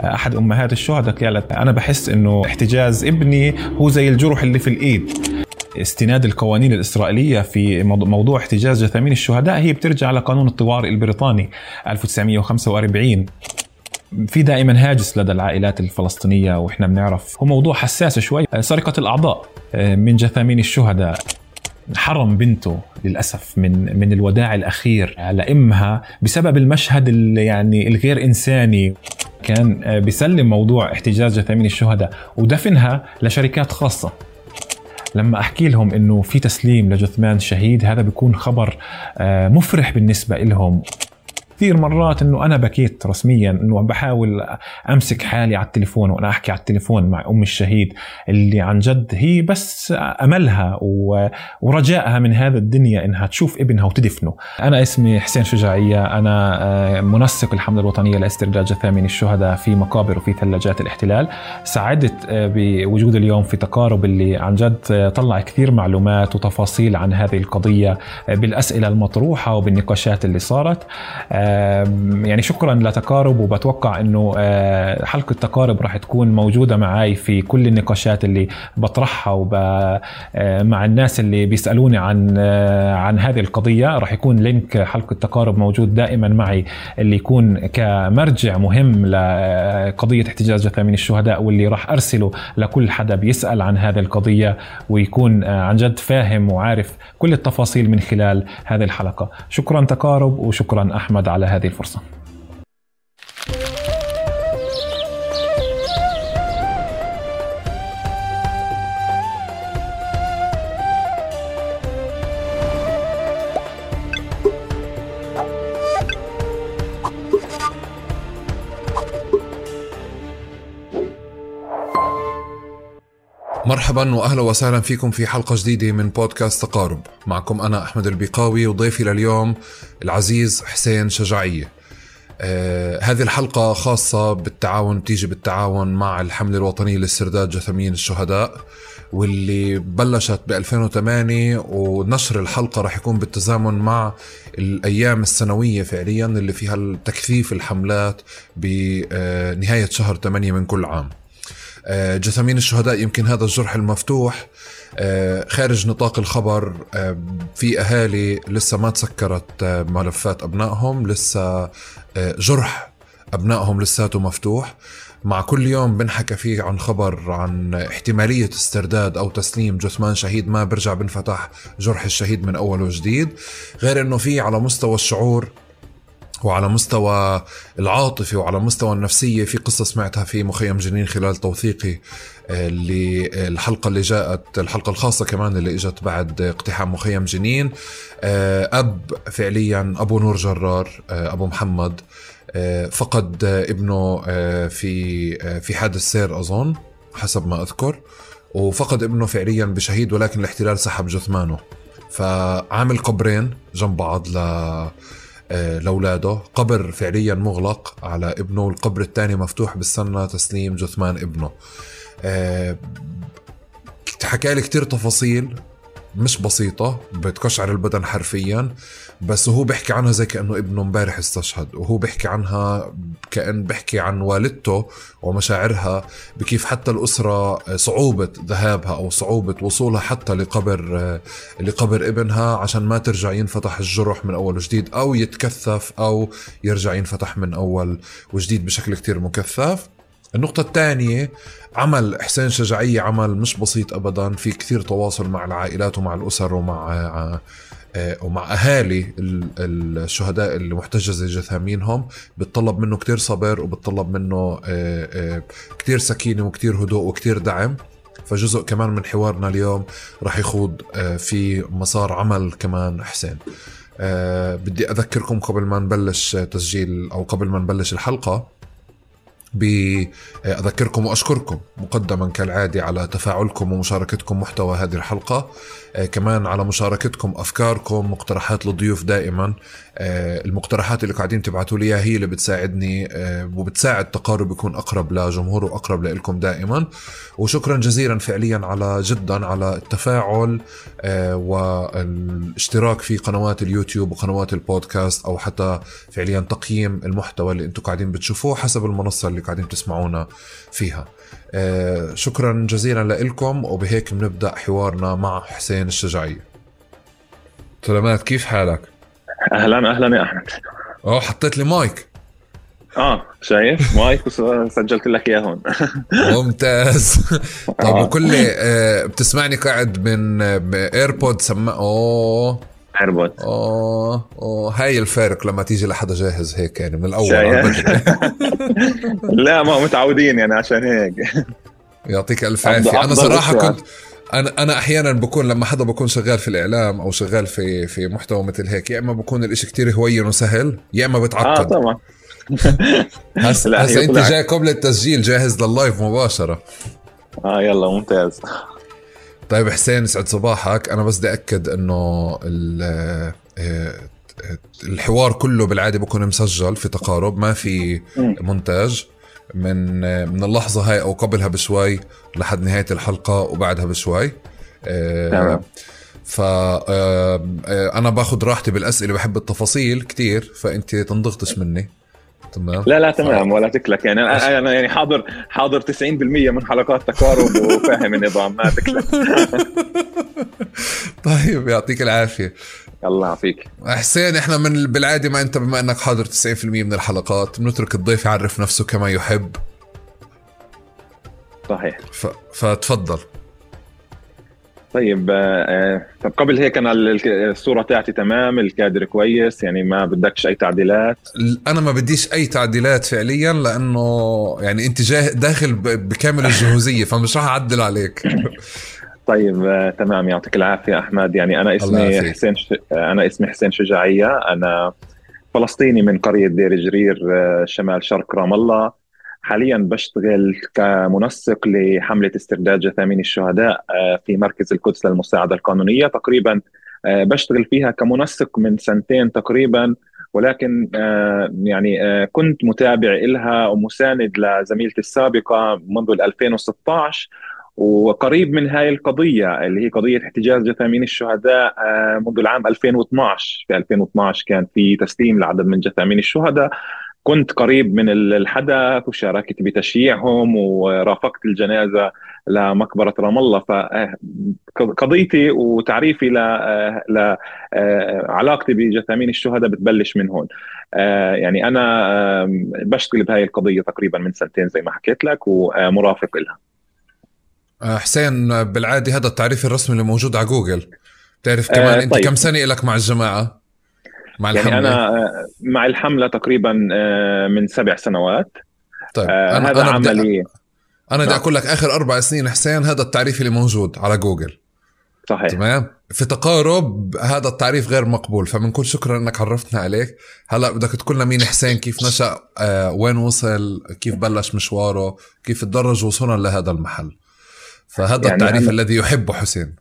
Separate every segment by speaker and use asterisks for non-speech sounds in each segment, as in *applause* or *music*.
Speaker 1: أحد أمهات الشهداء قالت أنا بحس إنه احتجاز ابني هو زي الجرح اللي في الإيد. استناد القوانين الإسرائيلية في موضوع احتجاز جثامين الشهداء هي بترجع لقانون الطوارئ البريطاني 1945 في دائما هاجس لدى العائلات الفلسطينية وإحنا بنعرف. هو موضوع حساس شوي. سرقة الأعضاء آه، من جثامين الشهداء. حرم بنته للأسف من من الوداع الأخير على امها بسبب المشهد يعني الغير إنساني. كان آه، بيسلم موضوع احتجاز جثامين الشهداء ودفنها لشركات خاصة. لما أحكي لهم إنه في تسليم لجثمان شهيد هذا بيكون خبر آه، مفرح بالنسبة لهم كثير مرات إنه أنا بكيت رسميا إنه بحاول أمسك حالي على التليفون وأنا أحكي على التليفون مع ام الشهيد اللي عن جد هي بس أملها ورجائها من هذا الدنيا إنها تشوف ابنها وتدفنه. أنا اسمي حسين شجاعية أنا آه، منسق الحملة الوطنية لاسترداد جثامين الشهداء في مقابر وفي ثلاجات الاحتلال. ساعدت آه، بوجود اليوم في تقارب اللي عن جد آه، طلع كثير معلومات وتفاصيل عن هذه القضية بالأسئلة المطروحة وبالنقاشات اللي صارت. يعني شكرا لتقارب وبتوقع إنه آه، حلقة تقارب راح تكون موجودة معي في كل النقاشات اللي بطرحها وب آه، مع الناس اللي بيسألوني عن آه، عن هذه القضية. راح يكون لينك حلقة تقارب موجود دائما معي اللي يكون كمرجع مهم لقضية احتجاز جثامين الشهداء واللي راح أرسله لكل حدا بيسأل عن هذه القضية ويكون عن جد فاهم وعارف كل التفاصيل من خلال هذه الحلقة. شكرا تقارب وشكرا أحمد على على هذه الفرصة.
Speaker 2: مرحبا واهلا وسهلا فيكم في حلقة جديدة من بودكاست تقارب. معكم أنا أحمد البيقاوي وضيفي لليوم العزيز حسين شجاعيه آه هذه الحلقة خاصة بالتعاون تيجي بالتعاون مع الحملة الوطنية لاسترداد جثامين الشهداء واللي بلشت ب 2008 ونشر الحلقة راح يكون بالتزامن مع الأيام السنوية فعليا اللي فيها تكثيف الحملات بنهاية شهر 8 من كل عام. جثامين الشهداء يمكن هذا الجرح المفتوح. آه، خارج نطاق الخبر آه، في أهالي لسه ما تسكرت ملفات أبنائهم لسه جرح أبنائهم لساته مفتوح. مع كل يوم بنحكى فيه عن خبر عن احتمالية استرداد أو تسليم جثمان شهيد ما برجع بنفتح جرح الشهيد من أول وجديد. غير أنه في على مستوى الشعور وعلى مستوى العاطفي وعلى مستوى النفسية في قصة سمعتها في مخيم جنين خلال توثيقي اللي آه، الحلقة اللي جاءت الحلقة الخاصة كمان اللي إجت بعد اقتحام مخيم جنين آه، أب فعليا أبو نور جرار آه، أبو محمد فقد ابنه في في حادث سير أظن حسب ما أذكر وفقد ابنه فعليا بشهيد ولكن الاحتلال سحب جثمانه. فعامل قبرين جنب بعض ل آه، لأولاده. قبر فعليا مغلق على ابنه. والقبر الثاني مفتوح بالسنة. تسليم جثمان ابنه. آه، حكى لي كتير تفاصيل. مش بسيطة بتقشعر البدن حرفيا بس هو بيحكي عنها زي كأنه ابنه امبارح استشهد وهو بيحكي عنها كأن بيحكي عن والدته ومشاعرها بكيف حتى الأسرة صعوبة ذهابها أو صعوبة وصولها حتى لقبر لقبر ابنها عشان ما ترجع ينفتح الجرح من أول وجديد أو يتكثف أو يرجع ينفتح من أول وجديد بشكل كتير مكثف. النقطة الثانية عمل حسين شجاعية عمل مش بسيط أبدا في كثير تواصل مع العائلات ومع الأسر ومع آه، ومع أهالي الشهداء اللي محتجزة جثامينهم. بتطلب منه كتير صبر وبتطلب منه آه، آه، كتير سكينة وكتير هدوء وكتير دعم. فجزء كمان من حوارنا اليوم راح يخوض في مسار عمل كمان حسين بدي أذكركم قبل ما نبلش تسجيل أو قبل ما نبلش الحلقة بأذكركم وأشكركم مقدما كالعادة على تفاعلكم ومشاركتكم محتوى هذه الحلقة. آه، كمان على مشاركتكم أفكاركم مقترحات للضيوف دائما. المقترحات اللي قاعدين تبعتوا لي هي اللي بتساعدني آه، وبتساعد تقارب يكون أقرب لجمهور وأقرب لكم دائما. وشكرا جزيلا فعليا على جدا على التفاعل والاشتراك في قنوات اليوتيوب وقنوات البودكاست أو حتى فعليا تقييم المحتوى اللي أنتم قاعدين بتشوفوه حسب المنصة اللي قاعدين تسمعونا فيها. آه، شكرا جزيلا لكم وبهيك بنبدأ حوارنا مع حسين الشجاعيه سلامات كيف حالك؟
Speaker 1: أهلا أهلا يا أحمد.
Speaker 2: آه حطيت لي مايك.
Speaker 1: آه شايف؟ مايك وسجلت لك إياه هون. *laughs*
Speaker 2: ممتاز. طب آه. وكل آه بتسمعني قاعد من ايربود سما أوه.
Speaker 1: ايربود
Speaker 2: أوه أوه. هاي الفارق لما تيجي لحدا جاهز هيك يعني من الأول *laughs*
Speaker 1: لا ما متعودين يعني عشان هيك.
Speaker 2: يعطيك ألف عافية. أنا صراحة كنت أنا أنا أحيانا بكون لما حدا بكون شغال في الإعلام أو شغال في في محتوى مثل هيك يا إما بكون الإشي كتير هوين وسهل يا إما بتعقد.
Speaker 1: آه طبعا. *laughs*
Speaker 2: هسه *laughs* هسه أنت جاي قبل التسجيل جاهز لللايف مباشرة.
Speaker 1: آه يلا ممتاز.
Speaker 2: طيب حسين يسعد صباحك. أنا بس بدي اكد إنه آه، الحوار كله بالعادة بكون مسجل في تقارب ما في مونتاج. من من اللحظة هاي أو قبلها بشوي لحد نهاية الحلقة وبعدها بشوي. آه، تمام. ف آه، أنا باخذ راحتي بالأسئلة بحب التفاصيل كتير فأنت تنضغطش مني.
Speaker 1: تمام؟ لا لا تمام ولا تكلك. يعني أنا أنا يعني حاضر حاضر 90% من حلقات تقارب وفاهم النظام ما تكلك. *laughs* *laughs*
Speaker 2: طيب يعطيك العافية.
Speaker 1: الله يعافيك.
Speaker 2: حسين إحنا من بالعاده ما أنت بما إنك حاضر 90% من الحلقات بنترك الضيف يعرف نفسه كما يحب.
Speaker 1: صحيح.
Speaker 2: ف... فتفضل.
Speaker 1: طيب آه طب قبل هيك أنا الصورة تاعتي تمام الكادر كويس يعني ما بدكش أي تعديلات.
Speaker 2: أنا ما بديش أي تعديلات فعليا لأنه يعني انت جاه داخل بكامل الجهوزية فمش راح أعدل عليك. *laughs*
Speaker 1: طيب آه تمام يعطيك العافية أحمد. يعني أنا اسمي حسين ش... أنا اسمي حسين شجاعية. أنا فلسطيني من قرية دير جرير آه شمال شرق رام الله. حاليا بشتغل كمنسق لحملة استرداد جثامين الشهداء آه، في مركز القدس للمساعدة القانونية. تقريبا آه، بشتغل فيها كمنسق من سنتين تقريبا. ولكن آه، يعني كنت متابع لها ومساند لزميلتي السابقة منذ 2016 وقريب من هاي القضية اللي هي قضية احتجاز جثامين الشهداء منذ العام 2012 في 2012 كان في تسليم لعدد من جثامين الشهداء. كنت قريب من الحدث وشاركت بتشييعهم ورافقت الجنازة لمقبرة رام الله. فقضيتي وتعريفي لعلاقتي بجثامين الشهداء بتبلش من هون. يعني أنا بشتغل بهاي القضية تقريبا من سنتين زي ما حكيت لك ومرافق لها
Speaker 2: حسين بالعادي هذا التعريف الرسمي اللي موجود على جوجل. بتعرف كمان أنت طيب. كم سنه لك مع الجماعة؟
Speaker 1: مع يعني الحملة؟ يعني أنا آه، مع الحملة تقريبا آه، من سبع سنوات.
Speaker 2: طيب آه، أنا هذا أنا عملي. أنا بدي نعم. أقول لك آخر أربع سنين حسين هذا التعريف اللي موجود على جوجل.
Speaker 1: صحيح.
Speaker 2: تمام؟ في تقارب هذا التعريف غير مقبول فبنقول شكرا إنك عرفتنا عليك. هلأ بدك تقول لنا مين حسين؟ كيف نشأ؟ آه وين وصل؟ كيف بلش مشواره؟ كيف تدرج وصولا لهذا المحل؟ فهذا يعني التعريف أنا... الذي يحبه حسين.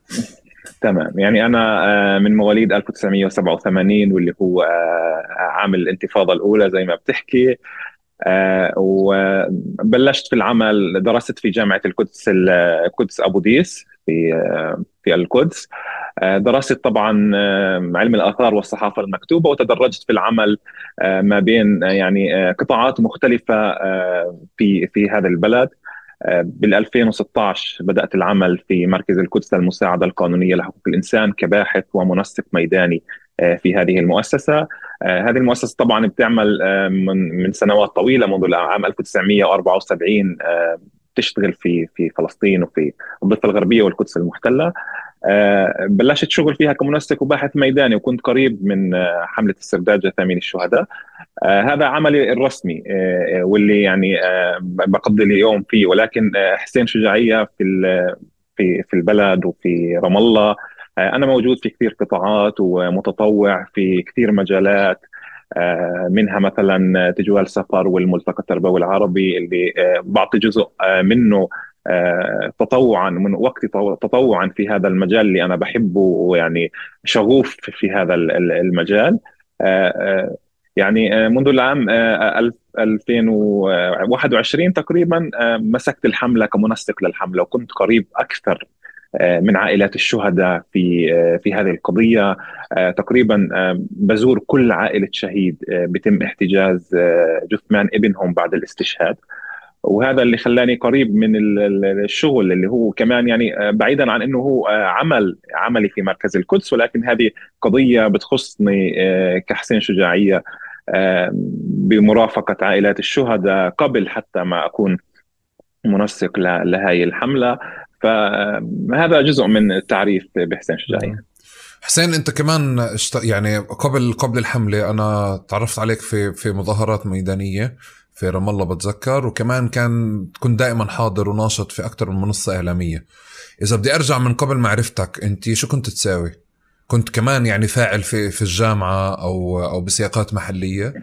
Speaker 1: تمام. يعني أنا آه، من مواليد 1987 واللي هو آه، عام الانتفاضة الأولى زي ما بتحكي. آه، وبلشت في العمل درست في جامعة القدس القدس أبو ديس في في القدس. درست طبعا علم الآثار والصحافة المكتوبة وتدرجت في العمل ما بين يعني قطاعات مختلفة في في هذا البلد. بال 2016 بدأت العمل في مركز القدس للمساعده القانونية لحقوق الإنسان كباحث ومنسق ميداني آه، في هذه المؤسسة. آه، هذه المؤسسة طبعا بتعمل آه، من سنوات طويلة منذ العام 1974 تشتغل في في فلسطين وفي الضفة الغربية والقدس المحتلة. بلشت شغل فيها كمنسق وباحث ميداني وكنت قريب من حملة استرداد جثامين الشهداء. هذا عملي الرسمي آه، واللي يعني آه، بقضي اليوم فيه. ولكن حسين شجاعية في في في البلد وفي رام الله أنا موجود في كثير قطاعات ومتطوع في كثير مجالات منها مثلا تجوال سفر والملتقى التربوي العربي اللي بعطي جزء منه تطوعا من وقتي تطوعا في هذا المجال اللي أنا بحبه ويعني شغوف في هذا المجال. يعني آه، منذ العام 2021 آه، تقريبا آه، مسكت الحملة كمنسق للحملة وكنت قريب أكثر من عائلات الشهداء في في هذه القضية. تقريبا بزور كل عائلة شهيد بتم احتجاز جثمان ابنهم بعد الاستشهاد. وهذا اللي خلاني قريب من الشغل اللي هو كمان يعني بعيدا عن إنه هو عمل عملي في مركز القدس ولكن هذه قضية بتخصني كحسين شجاعية. بمرافقة عائلات الشهداء قبل حتى ما أكون منسق لهذه الحملة. فهذا جزء من التعريف بحسين شجاعيه
Speaker 2: حسين أنت كمان اشت... يعني قبل قبل الحملة أنا تعرفت عليك في في مظاهرات ميدانية في رام الله بتذكر. وكمان كان كنت دائما حاضر وناشط في أكثر من منصة إعلامية. إذا بدي أرجع من قبل معرفتك أنت شو كنت تساوي؟ كنت كمان يعني فاعل في في الجامعة أو أو بسياقات محلية؟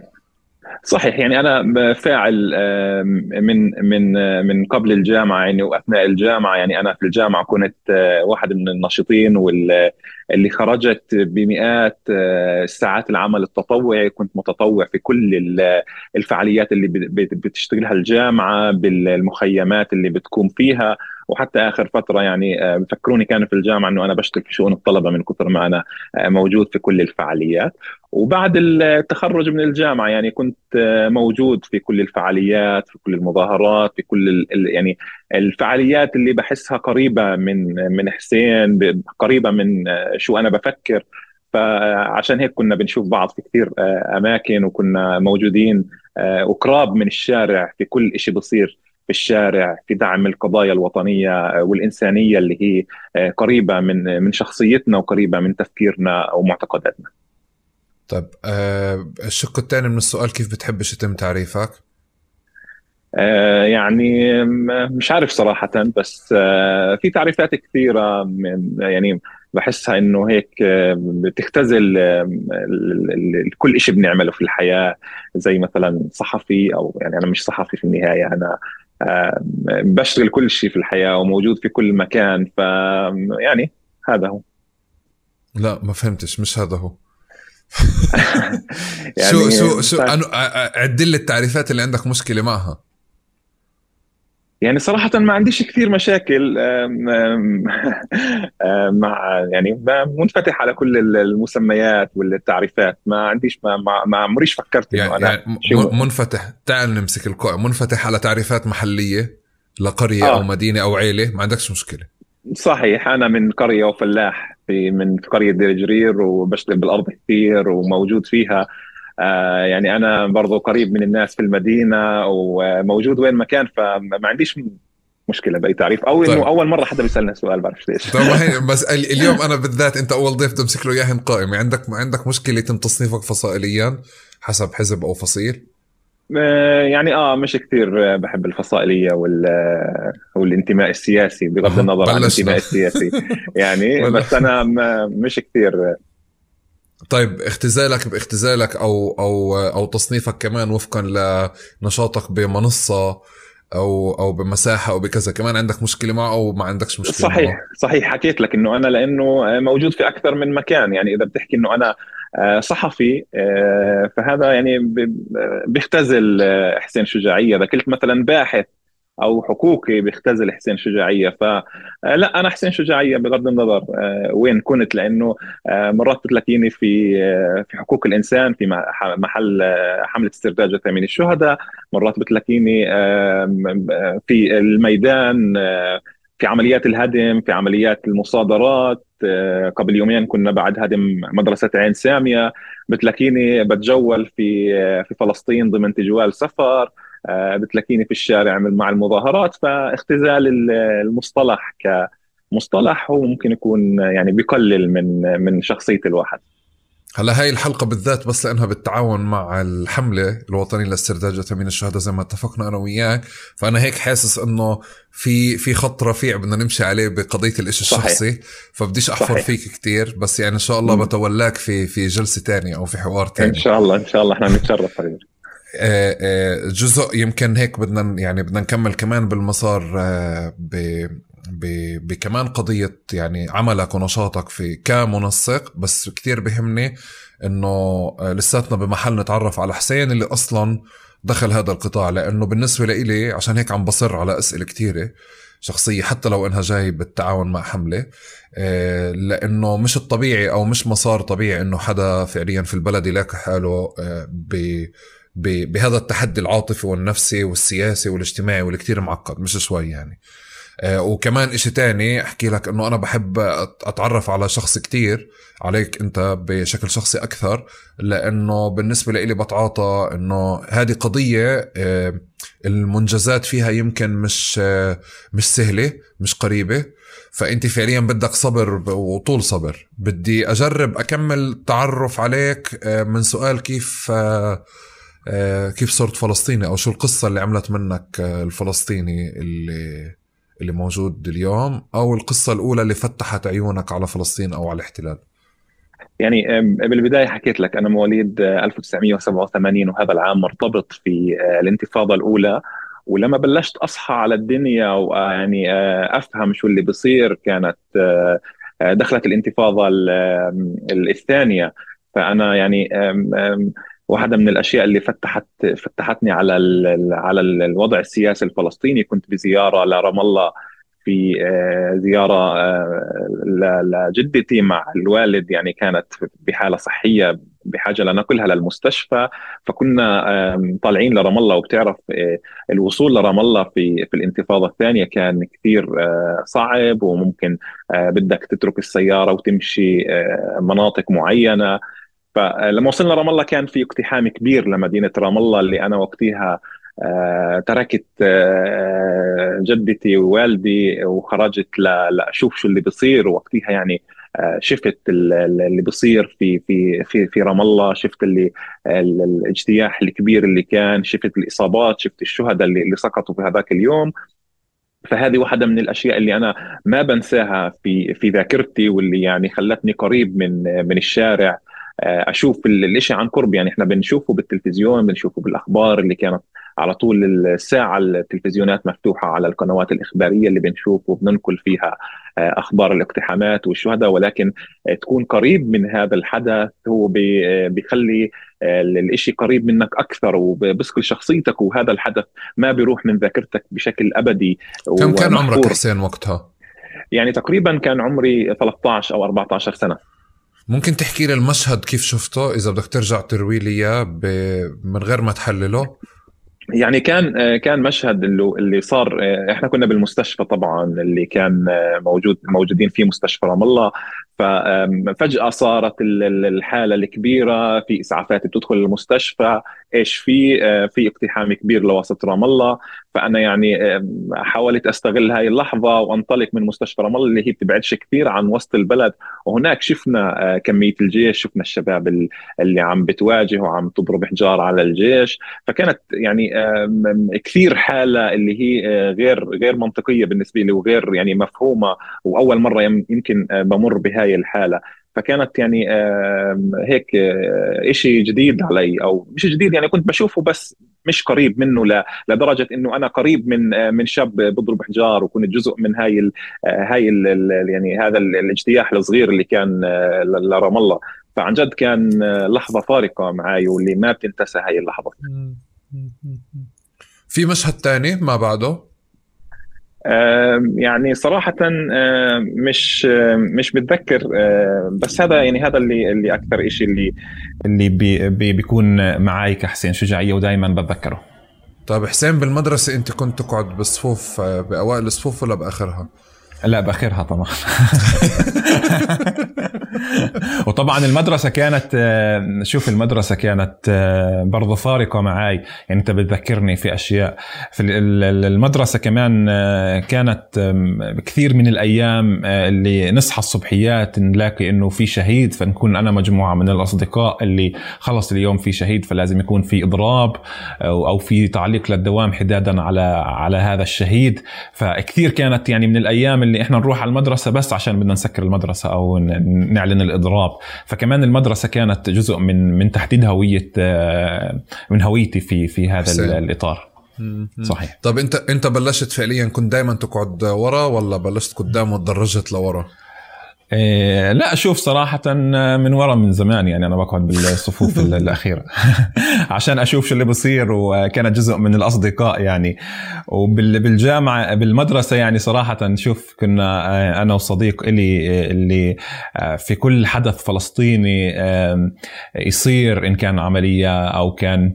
Speaker 1: صحيح يعني أنا فاعل من من من قبل الجامعة يعني وأثناء الجامعة يعني أنا في الجامعة كنت آه، واحد من الناشطين واللي خرجت بمئات آه، ساعات العمل التطوعي كنت متطوع في كل الفعاليات اللي بتشتغلها الجامعة بالمخيمات اللي بتكون فيها. وحتى آخر فترة يعني آه، بفكروني كان في الجامعة إنه أنا بشتغل في شؤون الطلبة من كثر ما أنا آه، موجود في كل الفعاليات. وبعد التخرج من الجامعة يعني كنت آه، موجود في كل الفعاليات في كل المظاهرات في كل يعني الفعاليات اللي بحسها قريبة من من حسين قريبة من شو أنا بفكر. فعشان هيك كنا بنشوف بعض في كثير أماكن وكنا موجودين وقراب من الشارع في كل شيء بصير. في الشارع في دعم القضايا الوطنية والإنسانية اللي هي آه، قريبة من من شخصيتنا وقريبة من تفكيرنا ومعتقداتنا.
Speaker 2: طيب آه الشق الثاني من السؤال كيف بتحبش يتم تعريفك؟
Speaker 1: آه يعني مش عارف صراحة بس آه في تعريفات كثيرة من يعني بحسها إنه هيك بتختزل كل شيء بنعمله في الحياة زي مثلا صحفي أو يعني أنا مش صحفي في النهاية أنا بشتغل كل شيء في الحياة وموجود في كل مكان ف يعني هذا هو.
Speaker 2: لا ما فهمتش مش هذا هو. *laughs* *laughs* يعني شو شو شو عد لي التعريفات اللي عندك مشكلة معها.
Speaker 1: يعني صراحة ما عنديش كثير مشاكل *laughs* مع يعني منفتح على كل المسميات والتعريفات. ما عنديش ما ما عمريش فكرت
Speaker 2: يعني, أنا يعني منفتح. تعال نمسك القائم منفتح على تعريفات محلية لقرية آه. أو مدينة أو عيلة ما عندكش مشكلة.
Speaker 1: صحيح أنا من قرية وفلاح في من قرية دير جرير وبشتغل بالأرض كثير وموجود فيها. يعني أنا برضو قريب من الناس في المدينة وموجود وين ما كان فما عنديش مشكلة بأي تعريف. أو إنه طيب. أول مرة حدا بيسالنا سؤال بعرف ليش.
Speaker 2: طيب *laughs* بس اليوم أنا بالذات أنت أول ضيف تمسك له اياه قائم عندك عندك مشكلة يتم تصنيفك فصائليا حسب حزب أو فصيل؟
Speaker 1: آه، يعني آه مش كثير بحب الفصائلية وال والانتماء السياسي بغض النظر عن الانتماء السياسي. *laughs* يعني بس أنا مش كثير
Speaker 2: طيب اختزالك باختزالك أو أو أو تصنيفك كمان وفقا لنشاطك بمنصة أو أو بمساحة أو بكذا كمان عندك مشكلة معه أو ما عندكش مشكلة
Speaker 1: صحيح معه. صحيح حكيت لك إنه أنا لأنه موجود في أكثر من مكان. يعني إذا بتحكي إنه أنا آه، صحفي آه، فهذا يعني بيختزل آه، حسين شجاعية. إذا قلت مثلا باحث أو حقوقي بيختزل حسين شجاعية. فلا آه، أنا حسين شجاعية بغض النظر آه، وين كنت لأنه آه، مرات بتلاقيني في في حقوق الإنسان في محل حملة استرداد جثامين الشهداء. مرات بتلاقيني في الميدان في عمليات الهدم في عمليات المصادرات قبل يومين كنا بعد هدم مدرسة عين سامية. بتلاقيني بتجول في في فلسطين ضمن تجوال سفر. بتلاقيني في الشارع مع المظاهرات فاختزال المصطلح كمصطلح هو ممكن يكون يعني بيقلل من من شخصية الواحد.
Speaker 2: هلا هاي الحلقة بالذات بس لأنها بالتعاون مع الحملة الوطنية لاسترداد جثامين الشهداء زي ما اتفقنا أنا وياك. فأنا هيك حاسس إنه في في خط رفيع بدنا نمشي عليه بقضية الإشي الشخصي. فبديش أحفر صحيح. فيك كتير بس يعني إن شاء الله. بتولاك في في جلسة تانية أو في حوار تاني.
Speaker 1: إن شاء الله إن شاء الله. إحنا بنتشرف حبيبي.
Speaker 2: آه، آه، جزء يمكن هيك بدنا يعني بدنا نكمل كمان بالمسار آه، ب بكمان قضية يعني عملك ونشاطك في كمنسق. بس كتير بهمني إنه لساتنا بمحل نتعرف على حسين اللي أصلا دخل هذا القطاع. لأنه بالنسبة لإلي عشان هيك عم بصر على أسئلة كتيرة شخصية حتى لو إنها جاي بالتعاون مع حملة. لأنه مش الطبيعي أو مش مسار طبيعي إنه حدا فعليا في البلد يلاقي حاله ب بهذا التحدي العاطفي والنفسي والسياسي والاجتماعي واللي كتير معقد مش شوي يعني. آه، وكمان إشي تاني أحكي لك إنه أنا بحب أتعرف على شخص كتير عليك أنت بشكل شخصي أكثر لأنه بالنسبة لي بتعاطى إنه هذه قضية آه، المنجزات فيها يمكن مش آه، مش سهلة مش قريبة. فأنت فعليا بدك صبر وطول صبر. بدي أجرب أكمل تعرف عليك من سؤال كيف كيف صرت فلسطيني أو شو القصة اللي عملت منك الفلسطيني اللي اللي موجود اليوم أو القصة الأولى اللي فتحت عيونك على فلسطين أو على الاحتلال؟
Speaker 1: يعني بالبداية حكيت لك أنا مواليد 1987 وهذا العام مرتبط في آه، الانتفاضة الأولى. ولما بلشت أصحى على الدنيا ويعني آه، أفهم شو اللي بصير كانت آه، دخلت الانتفاضة الثانية. فأنا يعني واحدة من الأشياء اللي فتحت فتحتني على على الوضع السياسي الفلسطيني. كنت بزيارة لرام الله في آه، زيارة آه، لجدتي مع الوالد يعني كانت بحالة صحية بحاجة لنقلها للمستشفى. فكنا طالعين لرام الله. وبتعرف آه، الوصول لرام الله في في الانتفاضة الثانية كان كثير صعب. وممكن بدك تترك السيارة وتمشي مناطق معينة. فلما وصلنا رام الله كان في اقتحام كبير لمدينة رام الله اللي أنا وقتها آه تركت آه جدتي ووالدي وخرجت لأشوف شو اللي بيصير. وقتها يعني آه شفت اللي بيصير في في في في رام الله. شفت اللي الاجتياح الكبير اللي كان. شفت الإصابات. شفت الشهداء اللي, اللي سقطوا في هذاك اليوم. فهذه واحدة من الأشياء اللي أنا ما بنساها في في ذاكرتي واللي يعني خلتني قريب من من الشارع. أشوف الشيء عن قرب. يعني إحنا بنشوفه بالتلفزيون بنشوفه بالأخبار اللي كانت على طول الساعة التلفزيونات مفتوحة على القنوات الإخبارية اللي بنشوف وبننقل فيها آه، أخبار الاقتحامات والشهداء. ولكن آه، تكون قريب من هذا الحدث هو بيخلي الإشي قريب منك أكثر وبسكل شخصيتك. وهذا الحدث ما بيروح من ذاكرتك بشكل أبدي
Speaker 2: كم كان عمرك حسين وقتها؟
Speaker 1: يعني تقريبا كان عمري 13 أو 14 سنة.
Speaker 2: ممكن تحكي لي المشهد كيف شفته إذا بدك ترجع تروي لي إياه من غير ما تحلله؟
Speaker 1: يعني كان كان مشهد اللي صار إحنا كنا بالمستشفى طبعا اللي كان موجود موجودين فيه مستشفى رام الله. ففجاه صارت الحالة الكبيرة في إسعافات بتدخل المستشفى. إيش في في اقتحام كبير لوسط رام الله. فأنا يعني حاولت أستغل هاي اللحظة وأنطلق من مستشفى رام الله اللي هي بتبعدش كثير عن وسط البلد. وهناك شفنا كمية الجيش شفنا الشباب اللي عم بتواجه وعم تضرب حجار على الجيش. فكانت يعني كثير حالة اللي هي غير غير منطقية بالنسبة لي وغير يعني مفهومة. وأول مرة يمكن بمر بهاي الحالة. فكانت يعني هيك شيء جديد علي أو مش جديد يعني كنت بشوفه بس مش قريب منه لدرجة إنه أنا قريب من من شاب بضرب حجار وكنت جزء من هاي ال هاي ال يعني هذا الاجتياح الصغير اللي كان لرام الله. فعن جد كان لحظة فارقة معي واللي ما بتنتسى هاي اللحظة.
Speaker 2: في مشهد تاني ما بعده؟
Speaker 1: يعني صراحة مش مش بتذكر بس هذا يعني هذا اللي اللي أكثر شيء اللي
Speaker 3: اللي بي بي بيكون معي كحسين شجاعية ودائما بتذكره
Speaker 2: طيب حسين بالمدرسة أنت كنت تقعد بالصفوف بأوائل الصفوف ولا بآخرها؟
Speaker 3: لا بآخرها طبعا *laughs* *laughs* وطبعا المدرسة كانت شوف المدرسة كانت برضه فارقة معي يعني أنت بتذكرني في أشياء. في المدرسة كمان كانت كثير من الأيام اللي نصحى الصبحيات نلاقي إنه في شهيد فنكون أنا مجموعة من الأصدقاء اللي خلص اليوم في شهيد فلازم يكون في إضراب أو في تعليق للدوام حدادا على على هذا الشهيد. فكثير كانت يعني من الأيام اللي إحنا نروح على المدرسة بس عشان بدنا نسكر المدرسة أو نعلن الإضراب. فكمان المدرسة كانت جزء من من تحديد هوية آه، من هويتي في في هذا حسين. الإطار. صحيح.
Speaker 2: طب انت أنت بلشت فعليا كنت دائما تقعد ورا ولا بلشت قدام وتدرجت لورا؟
Speaker 1: إيه لا أشوف صراحة من ورا من زمان يعني أنا بقعد بالصفوف *laughs* الأخيرة. *laughs* عشان أشوف شو اللي بصير وكانت جزء من الأصدقاء يعني. وبالجامعه بالمدرسة يعني صراحة شوف كنا آه، أنا وصديق إلي آه، اللي آه، في كل حدث فلسطيني يصير إن كان عملية أو كان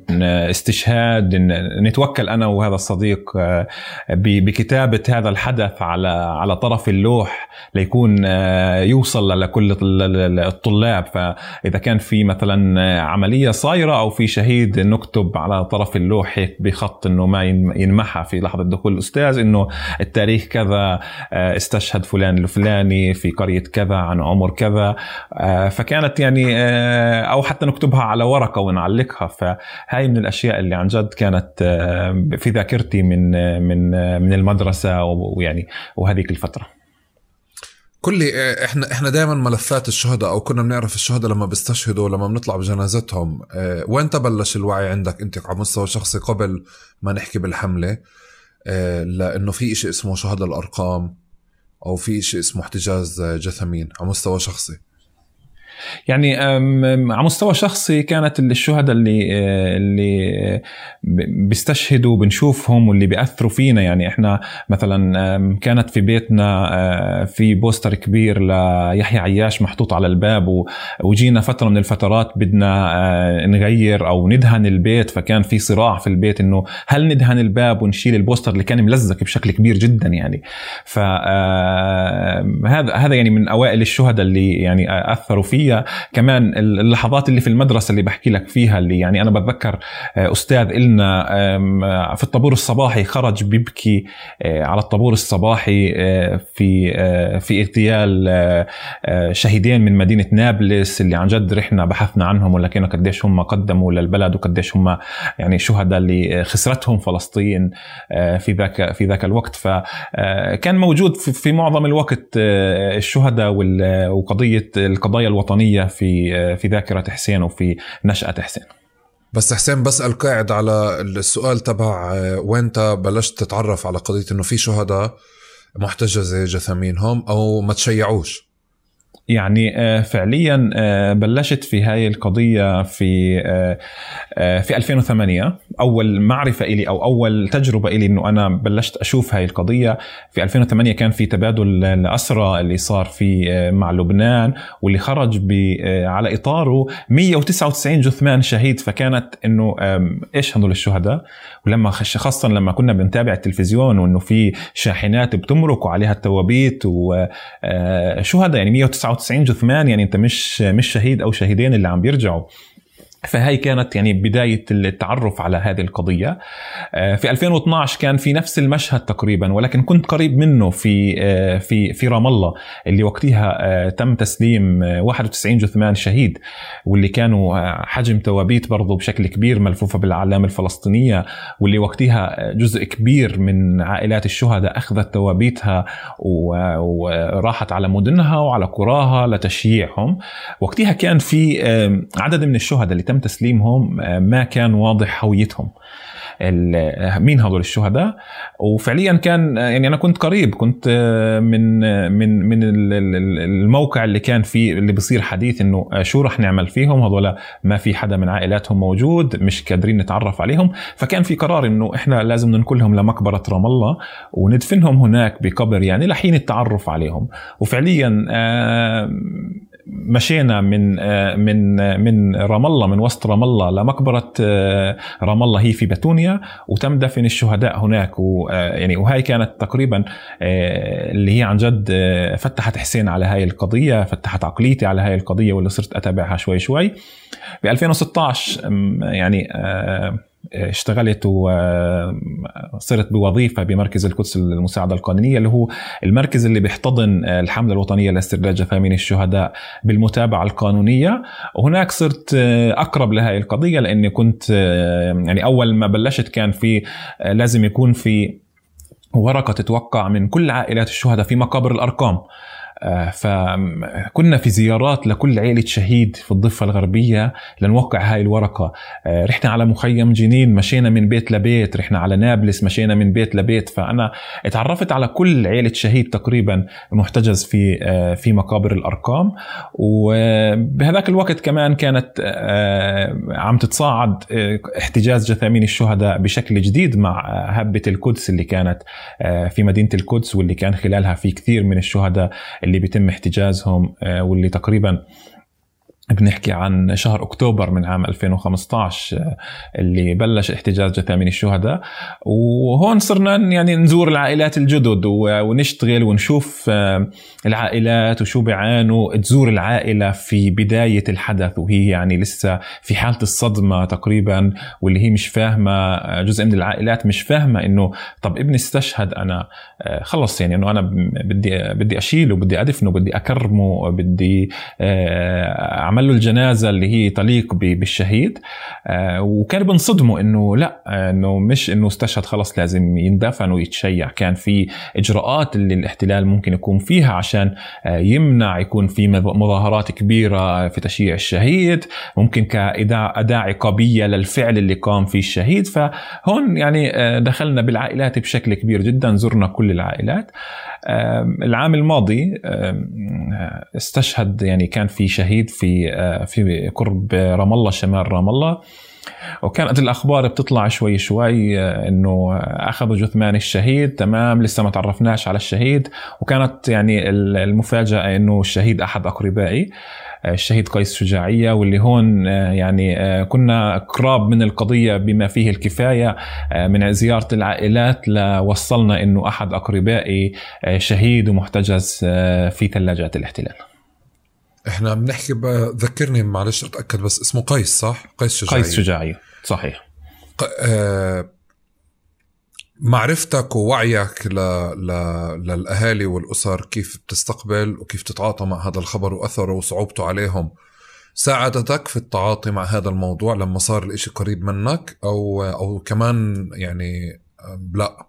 Speaker 1: استشهاد نتوكل أنا وهذا الصديق بكتابة هذا الحدث على على طرف اللوح ليكون يوصل لكل الطلاب. فإذا كان في مثلا عملية صايرة أو في شهيد نكتب على طرف اللوح هيك بخط إنه ما ينمحى في لحظة دخول الأستاذ إنه التاريخ كذا آه، استشهد فلان الفلاني في قرية كذا عن عمر كذا. آه، فكانت يعني آه، أو حتى نكتبها على ورقة ونعلقها. فهاي من الأشياء اللي عن جد كانت في ذاكرتي من من من المدرسة ويعني وهذيك الفترة.
Speaker 2: كل آه، إحنا إحنا دائما ملفات الشهداء أو كنا بنعرف الشهداء لما بيستشهدوا لما بنطلع بجنازتهم. آه وين تبلش الوعي عندك؟ أنت على مستوى شخصي قبل ما نحكي بالحملة. آه لأنه في إشي اسمه شهداء الأرقام أو في إشي اسمه احتجاز جثمين على مستوى شخصي.
Speaker 1: يعني على مستوى شخصي كانت الشهداء اللي اللي بيستشهدوا بنشوفهم واللي بيأثروا فينا. يعني إحنا مثلا كانت في بيتنا أه، في بوستر كبير ليحيى عياش محطوط على الباب وجينا فترة من الفترات بدنا أه، نغير أو ندهن البيت. فكان في صراع في البيت إنه هل ندهن الباب ونشيل البوستر اللي كان ملزق بشكل كبير جدا يعني. فهذا هذا يعني من أوائل الشهداء اللي يعني أثروا هي كمان اللحظات اللي في المدرسة اللي بحكي لك فيها اللي يعني أنا بتذكر آه، أستاذ إلنا في الطابور الصباحي خرج بيبكي آه، على الطابور الصباحي آه، في في اغتيال شهيدين من مدينة نابلس اللي عن جد رحنا بحثنا عنهم ولكن قديش هم قدموا للبلد وقديش هم يعني شهداء اللي خسرتهم فلسطين في ذاك في ذاك الوقت. فكان موجود في معظم الوقت الشهداء وقضية القضايا الوطنية الوطنيه في في ذاكرة حسين وفي نشأة حسين.
Speaker 2: بس حسين بسأل قاعد على السؤال تبع آه، وين بلشت تتعرف على قضية إنه في شهداء محتجزة جثامينهم أو ما تشيعوش؟
Speaker 1: يعني آه، فعليا آه، بلشت في هاي القضية في في 2008 أول معرفة إلي أو أول تجربة إلي إنه أنا بلشت أشوف هاي القضية. في 2008 كان في تبادل الأسرى اللي صار في مع لبنان واللي خرج على إطاره 199 جثمان شهيد. فكانت إنه إيش هدول الشهداء؟ ولما خاصة لما كنا بنتابع التلفزيون وإنه في شاحنات بتمرق وعليها التوابيت وشهداء يعني 199 99 جثمان يعني أنت مش مش شهيد أو شهيدين اللي عم بيرجعوا. فهي كانت يعني بداية التعرف على هذه القضية. آه، في 2012 كان في نفس المشهد تقريبا ولكن كنت قريب منه في آه، في في رام الله اللي وقتها آه، تم تسليم 91 جثمان شهيد واللي كانوا حجم توابيت برضه بشكل كبير ملفوفة بالأعلام الفلسطينية واللي وقتها جزء كبير من عائلات الشهداء أخذت توابيتها وراحت على مدنها وعلى قراها لتشييعهم. وقتها كان في عدد من الشهداء اللي تم تسليمهم آه، ما كان واضح هويتهم. آه، مين هذول الشهداء؟ وفعليا كان آه، يعني أنا كنت قريب كنت من من من الموقع اللي كان فيه اللي بصير حديث إنه شو رح نعمل فيهم؟ هذول ما في حدا من عائلاتهم موجود مش قادرين نتعرف عليهم. فكان في قرار إنه إحنا لازم ننقلهم لمقبرة رام الله وندفنهم هناك بقبر يعني لحين التعرف عليهم. وفعليا مشينا من آه، من آه، من رام الله من وسط رام الله لمقبرة آه، رام الله هي في بتونيا وتم دفن الشهداء هناك. ويعني وهي كانت تقريبا اللي هي عن جد فتحت حسين على هاي القضية فتحت عقليتي على هاي القضية واللي صرت أتابعها شوي شوي. ب 2016 يعني اشتغلت وصرت بوظيفة بمركز القدس المساعدة القانونية اللي هو المركز اللي بيحتضن الحملة الوطنية لاسترداد جثامين الشهداء بالمتابعة القانونية. وهناك صرت أقرب لهذه القضية لأني كنت يعني أول ما بلشت كان في لازم يكون في ورقة تتوقع من كل عائلات الشهداء في مقابر الأرقام. آه، فكنا في زيارات لكل عائلة شهيد في الضفة الغربية لنوقع هاي الورقة. آه، رحنا على مخيم جنين مشينا من بيت لبيت. رحنا على نابلس مشينا من بيت لبيت. فأنا اتعرفت على كل عائلة شهيد تقريبا محتجز في آه، في مقابر الأرقام. وبهذاك الوقت كمان كانت عم تتصاعد احتجاز جثامين الشهداء بشكل جديد مع هبة القدس اللي كانت في مدينة القدس واللي كان خلالها في كثير من الشهداء اللي بيتم احتجازهم آه، واللي تقريبا بنحكي عن شهر أكتوبر من عام 2015 آه، اللي بلش احتجاز جثامين الشهداء. وهون صرنا يعني نزور العائلات الجدد ونشتغل ونشوف آه، العائلات وشو بيعانوا. تزور العائلة في بداية الحدث وهي يعني لسه في حالة الصدمة تقريبا واللي هي مش فاهمة آه، جزء من العائلات مش فاهمة إنه طب ابني استشهد أنا خلص يعني إنه أنا بدي بدي أشيله بدي أدفنه بدي أكرمه بدي أعمل عمل له الجنازة اللي هي تليق بالشهيد. آه، وكان بنصدمه إنه لا إنه مش إنه استشهد خلص لازم يندفن ويتشيع. كان في إجراءات اللي الاحتلال ممكن يكون فيها عشان آه، يمنع يكون في مظاهرات كبيرة في تشييع الشهيد. ممكن كاداه عقابية للفعل اللي قام فيه الشهيد. فهون يعني آه، دخلنا بالعائلات بشكل كبير جدا زرنا كل العائلات. العام الماضي استشهد يعني كان في شهيد في آه، في قرب رام الله شمال رام الله. وكانت الأخبار بتطلع شوي شوي آه، إنه أخذوا جثمان الشهيد تمام لسه ما تعرفناش على الشهيد. وكانت يعني المفاجأة إنه الشهيد أحد أقربائي الشهيد قيس شجاعية واللي هون آه، يعني آه، كنا قراب من القضية بما فيه الكفاية آه، من زيارة العائلات لوصلنا أنه أحد أقربائي شهيد ومحتجز في ثلاجات الاحتلال.
Speaker 2: إحنا بنحكي ذكرني معلش أتأكد بس اسمه قيس صح؟ قيس شجاعية
Speaker 1: قيس شجاعية صحيح.
Speaker 2: ق... آه معرفتك ووعيك ل... ل... للأهالي والأسر كيف بتستقبل وكيف تتعاطى مع هذا الخبر وأثره وصعوبته عليهم ساعدتك في التعاطي مع هذا الموضوع لما صار الإشي قريب منك أو أو كمان يعني لا؟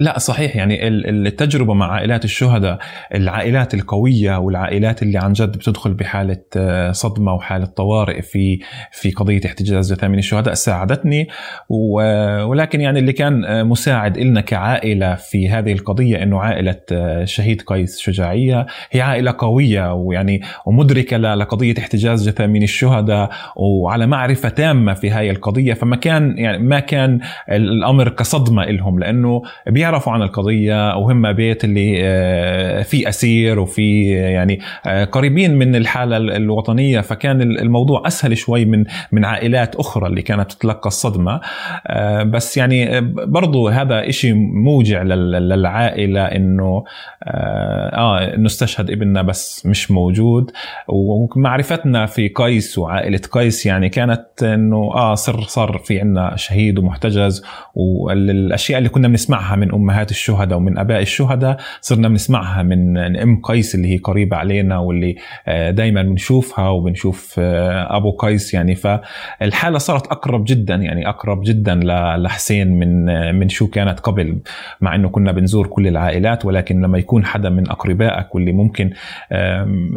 Speaker 1: لا صحيح. يعني التجربة مع عائلات الشهداء العائلات القوية والعائلات اللي عن جد بتدخل بحالة آه، صدمة وحالة طوارئ في في قضية احتجاز جثامين الشهداء ساعدتني. ولكن يعني اللي كان آه، مساعد إلنا كعائلة في هذه القضية إنه عائلة آه، شهيد قيس شجاعية. هي عائلة قوية ويعني ومدركة لقضية احتجاز جثامين الشهداء وعلى معرفة تامة في هذه القضية. فما كان يعني ما كان الأمر كصدمة لهم لأنه بيعرفوا عن القضية وهم بيت اللي آه، في أسير وفي يعني آه، قريبين من الحالة الوطنية. فكان الموضوع أسهل شوي من من عائلات أخرى اللي كانت تتلقى الصدمة. آه، بس يعني برضو هذا إشي موجع للعائلة إنه آه انه استشهد ابننا بس مش موجود. ومعرفتنا في قيس وعائلة قيس يعني كانت إنه آه صر صار في عندنا شهيد ومحتجز. والأشياء اللي كنا بنسمعها من أمهات الشهداء ومن أباء الشهداء صرنا بنسمعها من ام قيس اللي هي قريبة علينا واللي آه، دائما بنشوفها وبنشوف آه، أبو قيس يعني. فالحالة صارت أقرب جدا يعني أقرب جدا لحسين من آه، من شو كانت قبل مع إنه كنا بنزور كل العائلات ولكن لما يكون حدا من أقربائك واللي ممكن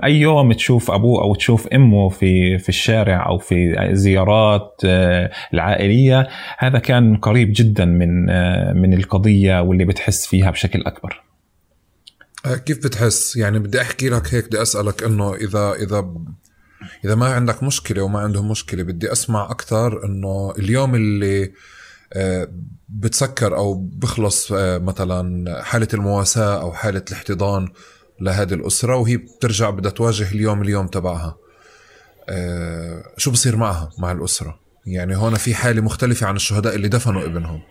Speaker 1: أي يوم تشوف أبوه أو تشوف أمه في في الشارع أو في زيارات العائلية هذا كان قريب جدا من من القضية واللي بتحس فيها بشكل أكبر؟
Speaker 2: آه، كيف بتحس؟ يعني بدي أحكي لك هيك بدي أسألك إنه إذا إذا إذا ما عندك مشكلة وما عندهم مشكلة بدي أسمع أكثر إنه اليوم اللي آه، بتسكر أو بخلص آه، مثلا حالة المواساة أو حالة الاحتضان لهذه الأسرة وهي بترجع بدها تواجه اليوم اليوم تبعها. شو بصير معها مع الأسرة؟ يعني هون في حالة مختلفة عن الشهداء اللي دفنوا ابنهم.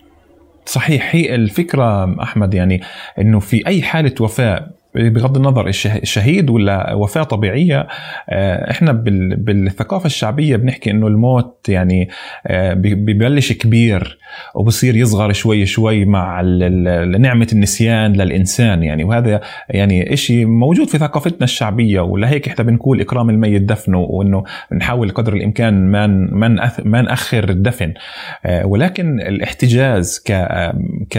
Speaker 1: صحيح هي الفكرة أحمد يعني إنه في أي حالة وفاة بغض النظر الشهيد ولا وفاة طبيعية آه، إحنا بالثقافة الشعبية بنحكي إنه الموت يعني آه، ببلش كبير وبصير يصغر شوي شوي مع نعمه النسيان للإنسان يعني. وهذا يعني شيء موجود في ثقافتنا الشعبية ولهيك إحنا بنقول إكرام الميت دفنه وإنه نحاول قدر الإمكان ما ما ما نأخر الدفن. آه، ولكن الاحتجاز ك ك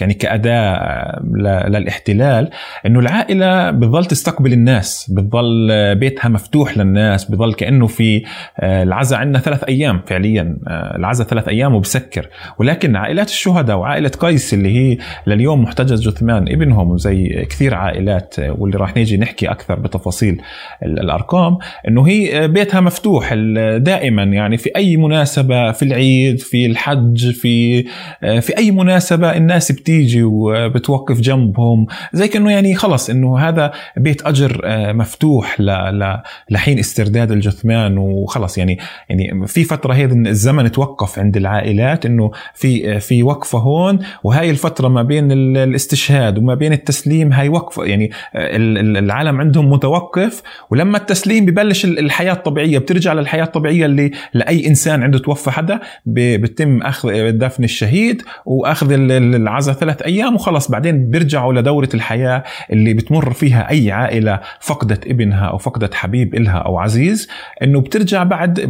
Speaker 1: يعني كأداة للاحتلال إنه العائله بتضل تستقبل الناس بتضل بيتها مفتوح للناس بضل كأنه في آه، العزاء عندنا ثلاث أيام فعليا آه، العزاء ثلاث أيام وبسكر. ولكن عائلات الشهداء وعائلة قيس اللي هي لليوم محتجز جثمان ابنهم وزي كثير عائلات واللي راح نيجي نحكي أكثر بتفاصيل الأرقام إنه هي بيتها مفتوح دائما. يعني في أي مناسبة في العيد في الحج في في أي مناسبة الناس بتيجي وبتوقف جنبهم. زي كأنه يعني خلص إنه هذا بيت أجر مفتوح لحين استرداد الجثمان وخلص. يعني يعني في فترة هي الزمن توقف عند العائلات إنه في في وقفة هون وهاي الفترة ما بين الاستشهاد وما بين التسليم هاي وقفة يعني العالم عندهم متوقف. ولما التسليم ببلش الحياة الطبيعية بترجع للحياة الطبيعية اللي لأي إنسان عنده توفى حدا بيتم أخذ دفن الشهيد وأخذ العزاء ثلاث أيام وخلص. بعدين بيرجعوا لدورة الحياة اللي بتمر فيها أي عائلة فقدت ابنها أو فقدت حبيب إلها أو عزيز إنه بترجع بعد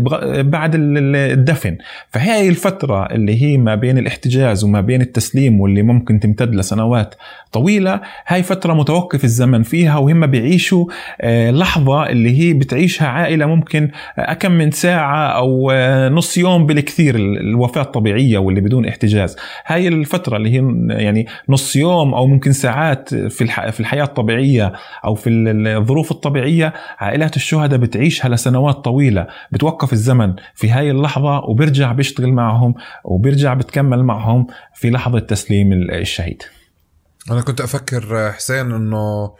Speaker 1: بعد الدفن. فهي الفترة اللي هي ما بين الاحتجاز وما بين التسليم واللي ممكن تمتد لسنوات طويلة هاي فترة متوقف الزمن فيها وهم بيعيشوا آه، لحظة اللي هي بتعيشها عائلة ممكن أكم من ساعة أو آه، نص يوم بالكثير الوفاة الطبيعية واللي بدون احتجاز. هاي الفترة اللي هي يعني نص يوم أو ممكن ساعات في في الحياة الطبيعية أو في الظروف الطبيعية عائلات الشهداء بتعيشها لسنوات طويلة بتوقف الزمن في هاي اللحظة وبرجع بيشتغل معهم وبرجع بتكمل معهم في لحظة تسليم الشهيد
Speaker 2: أنا كنت أفكر حسين إنه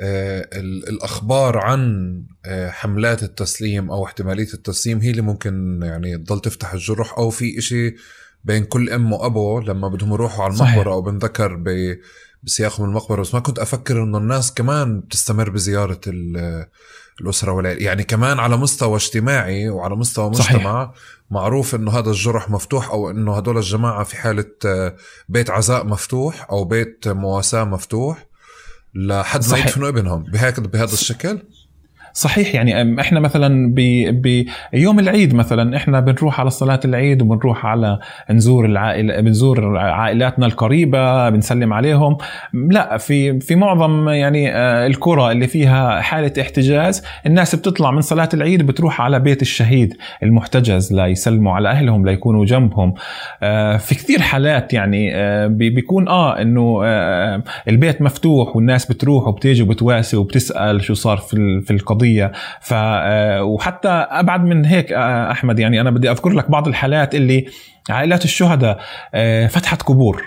Speaker 2: آه، الأخبار عن آه، حملات التسليم أو احتمالية التسليم هي اللي ممكن يعني تضل تفتح الجرح أو في إشي بين كل أم وأبو لما بدهم يروحوا على المقبره. أو بنذكر بسياقهم المقبرة بس ما كنت أفكر إنه الناس كمان بتستمر بزيارة الأسرة والعيله يعني كمان على مستوى اجتماعي وعلى مستوى مجتمع صحيح. معروف إنه هذا الجرح مفتوح أو إنه هدول الجماعة في حالة آه، بيت عزاء مفتوح أو بيت مواساة مفتوح لحد ما يدفنوا ابنهم. بهيك بهذا الشكل؟
Speaker 1: صحيح يعني إحنا مثلا بيوم العيد مثلا إحنا بنروح على صلاة العيد وبنروح على نزور العائله بنزور عائلاتنا القريبة بنسلم عليهم. لا في في معظم يعني آه، القرى اللي فيها حالة احتجاز الناس بتطلع من صلاة العيد بتروح على بيت الشهيد المحتجز ليسلموا على أهلهم ليكونوا جنبهم. آه، في كثير حالات يعني آه، بيكون آه إنه البيت مفتوح والناس بتروح وبتيجي وبتواسي وبتسأل شو صار في في القضية. القضية. ف آه، وحتى أبعد من هيك آه، أحمد يعني أنا بدي أذكر لك بعض الحالات اللي عائلات الشهداء آه، فتحت قبور.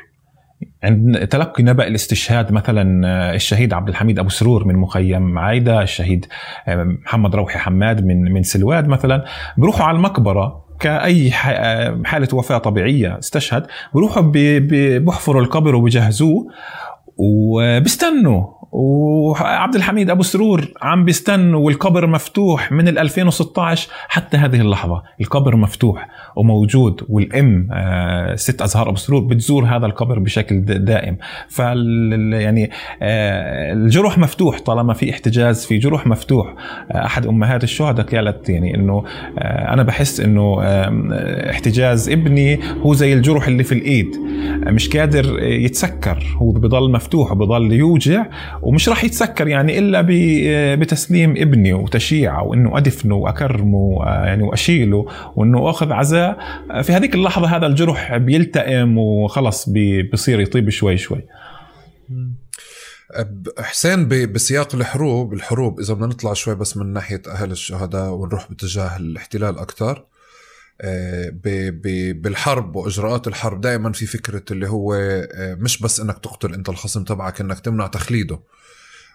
Speaker 1: عند تلقي نبأ الاستشهاد مثلا الشهيد عبد الحميد أبو سرور من مخيم عايدة، الشهيد محمد روحي حماد من من سلواد مثلا. بروحوا على المقبرة كأي حالة وفاة طبيعية استشهد. بروحوا بيحفروا القبر وبيجهزوه وبيستنوا وعبد الحميد أبو سرور عم بيستنوا والقبر مفتوح من 2016 حتى هذه اللحظة. القبر مفتوح وموجود والأم آه، ست أزهار أبو سرور بتزور هذا القبر بشكل دائم. ف يعني آه، الجروح مفتوح طالما في احتجاز في جروح مفتوح. آه، أحد أمهات الشهداء قالت يعني إنه أنا بحس إنه احتجاز ابني هو زي الجروح اللي في الإيد. مش قادر يتسكر هو بضل مفتوح وبضل يوجع ومش راح يتسكر يعني إلا بتسليم ابني وتشييعه وإنه أدفنه وأكرمه يعني وأشيله وإنه أخذ عزاء. في هذيك اللحظة هذا الجرح بيلتئم وخلص بيصير يطيب شوي شوي.
Speaker 2: حسين بسياق الحروب الحروب إذا بدنا نطلع شوي بس من ناحية أهل الشهداء ونروح باتجاه الاحتلال أكثر بالحرب وإجراءات الحرب دائما في فكرة اللي هو آه، مش بس إنك تقتل أنت الخصم تبعك إنك تمنع تخليده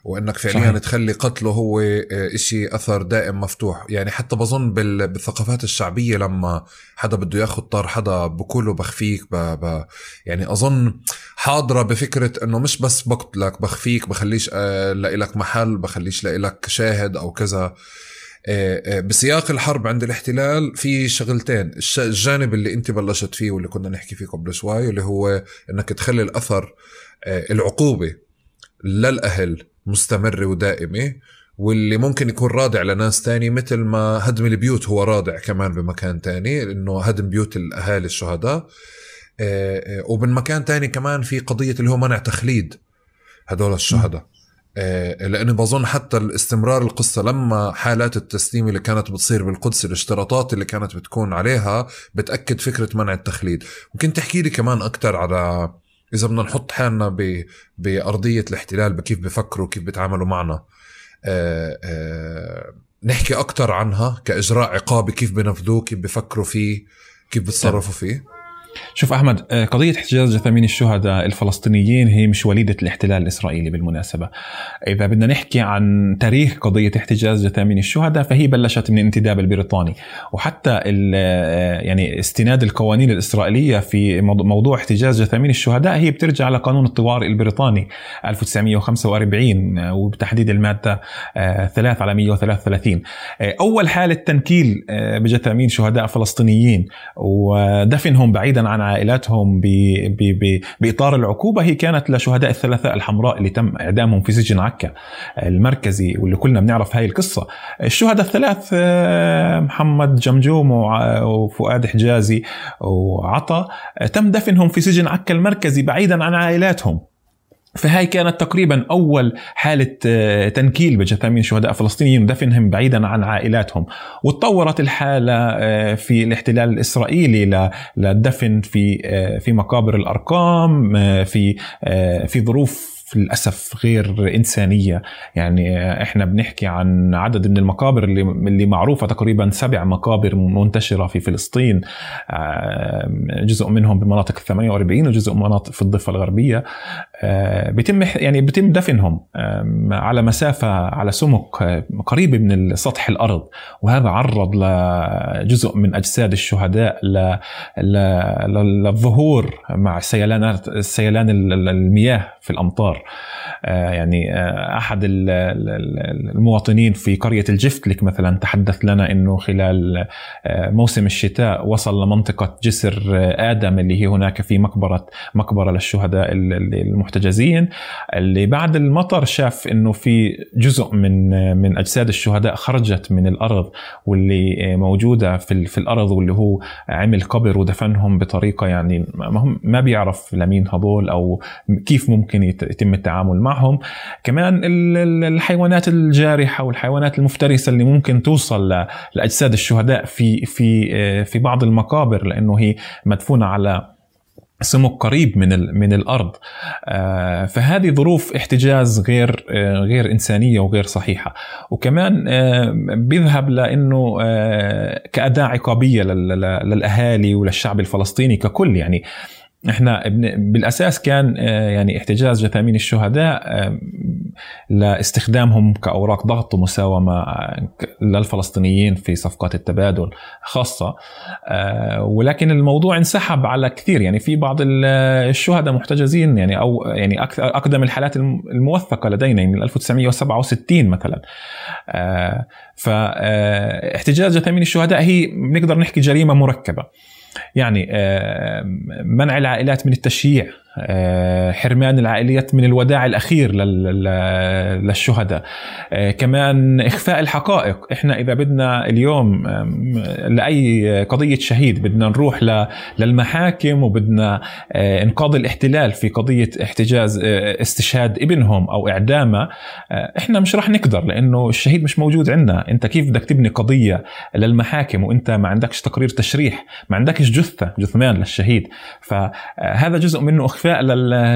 Speaker 2: وإنك فعليا صحيح. تخلي قتله هو آه، إشي أثر دائم مفتوح يعني حتى بظن بالثقافات الشعبية لما حدا بده ياخذ طار حدا بقوله بخفيك ب... ب... يعني أظن حاضرة بفكرة إنه مش بس بقتلك بخفيك بخليش لاقي لك محل بخليش لك شاهد أو كذا آه، آه، بسياق الحرب عند الاحتلال في شغلتين. الجانب اللي انت بلشت فيه واللي كنا نحكي فيه قبل شوي اللي هو انك تخلي الأثر آه، العقوبة للأهل مستمره ودائمة واللي ممكن يكون رادع لناس تاني مثل ما هدم البيوت هو رادع كمان بمكان تاني إنه هدم بيوت الأهالي الشهداء. ومن مكان تاني كمان في قضية اللي هو منع تخليد هدول الشهداء. آه، لأني بظن حتى الاستمرار القصة لما حالات التسليم اللي كانت بتصير بالقدس الاشتراطات اللي كانت بتكون عليها بتأكد فكرة منع التخليد. ممكن تحكي لي كمان أكثر على إذا بدنا نحط حالنا ب... بأرضية الاحتلال كيف بفكروا كيف بيتعاملوا معنا. آه، آه، نحكي أكثر عنها كإجراء عقابي كيف بنفذوه كيف بفكروا فيه كيف بتصرفوا فيه؟
Speaker 1: شوف أحمد آه، قضية احتجاز جثامين الشهداء الفلسطينيين هي مش وليدة الاحتلال الإسرائيلي بالمناسبة. إذا بدنا نحكي عن تاريخ قضية احتجاز جثامين الشهداء فهي بلشت من الانتداب البريطاني. وحتى آه، يعني استناد القوانين الإسرائيلية في موضوع احتجاز جثامين الشهداء هي بترجع لقانون الطوارئ البريطاني 1945 آه، وبتحديد المادة 3 على 133 أول حالة تنكيل بجثامين شهداء فلسطينيين ودفنهم بعيدا عن عائلاتهم ب ب ب بإطار العقوبة هي كانت لشهداء الثلاثاء الحمراء اللي تم إعدامهم في سجن عكا المركزي واللي كلنا بنعرف هاي القصة. الشهداء الثلاث آه، محمد جمجوم وفؤاد حجازي وعطا تم دفنهم في سجن عكا المركزي بعيدا عن عائلاتهم. فهاي كانت تقريبا أول حالة آه، تنكيل بجثامين شهداء فلسطينيين ودفنهم بعيدا عن عائلاتهم. وتطورت الحالة آه، في الاحتلال الإسرائيلي للدفن في آه، في مقابر الأرقام في في ظروف للأسف غير إنسانية. يعني إحنا بنحكي عن عدد من المقابر اللي اللي معروفة تقريبا سبع مقابر منتشرة في فلسطين. جزء منهم بمناطق ال 48 وجزء مناطق في الضفة الغربية. بيتم يعني بيتم دفنهم على مسافة على سمك قريب من سطح الأرض. وهذا عرض لجزء من أجساد الشهداء للظهور مع سيلانات سيلان المياه في الأمطار. يعني آه، أحد المواطنين في قرية الجفتلك مثلا تحدث لنا إنه خلال آه، موسم الشتاء وصل لمنطقة جسر آدم اللي هي هناك في مقبرة مقبرة للشهداء المحتجزين. اللي بعد المطر شاف إنه في جزء من من أجساد الشهداء خرجت من الأرض واللي موجودة في في الأرض واللي هو عمل قبر ودفنهم بطريقة يعني ما بيعرف لمين هذول أو كيف ممكن يتم التعامل معهم. كمان الحيوانات الجارحة والحيوانات المفترسة اللي ممكن توصل لأجساد الشهداء في في في بعض المقابر لأنه هي مدفونة على سمك قريب من من الأرض. آه، فهذه ظروف احتجاز غير آه، غير إنسانية وغير صحيحة. وكمان آه، بيذهب لأنه كأداة عقابية للأهالي وللشعب الفلسطيني ككل. يعني إحنا بالأساس كان آه، يعني احتجاز جثامين الشهداء آه، لاستخدامهم كأوراق ضغط ومساومة آه، للفلسطينيين في صفقات التبادل خاصة. ولكن الموضوع انسحب على كثير. يعني في بعض الشهداء محتجزين يعني أو يعني أقدم الحالات الموثقة لدينا من 1967 مثلا. فاحتجاز جثامين الشهداء هي بنقدر نحكي جريمة مركبة. يعني آه، منع العائلات من التشييع. حرمان العائلات من الوداع الأخير للشهداء. آه، كمان إخفاء الحقائق. إحنا إذا بدنا اليوم لأي قضية شهيد بدنا نروح للمحاكم وبدنا آه، إنقاذ الاحتلال في قضية احتجاز استشهاد ابنهم أو إعدامه إحنا مش راح نقدر لأنه الشهيد مش موجود عندنا. أنت كيف بدك تبني قضية للمحاكم وأنت ما عندكش تقرير تشريح ما عندكش جثة جثمان للشهيد؟ فهذا جزء منه إخفاء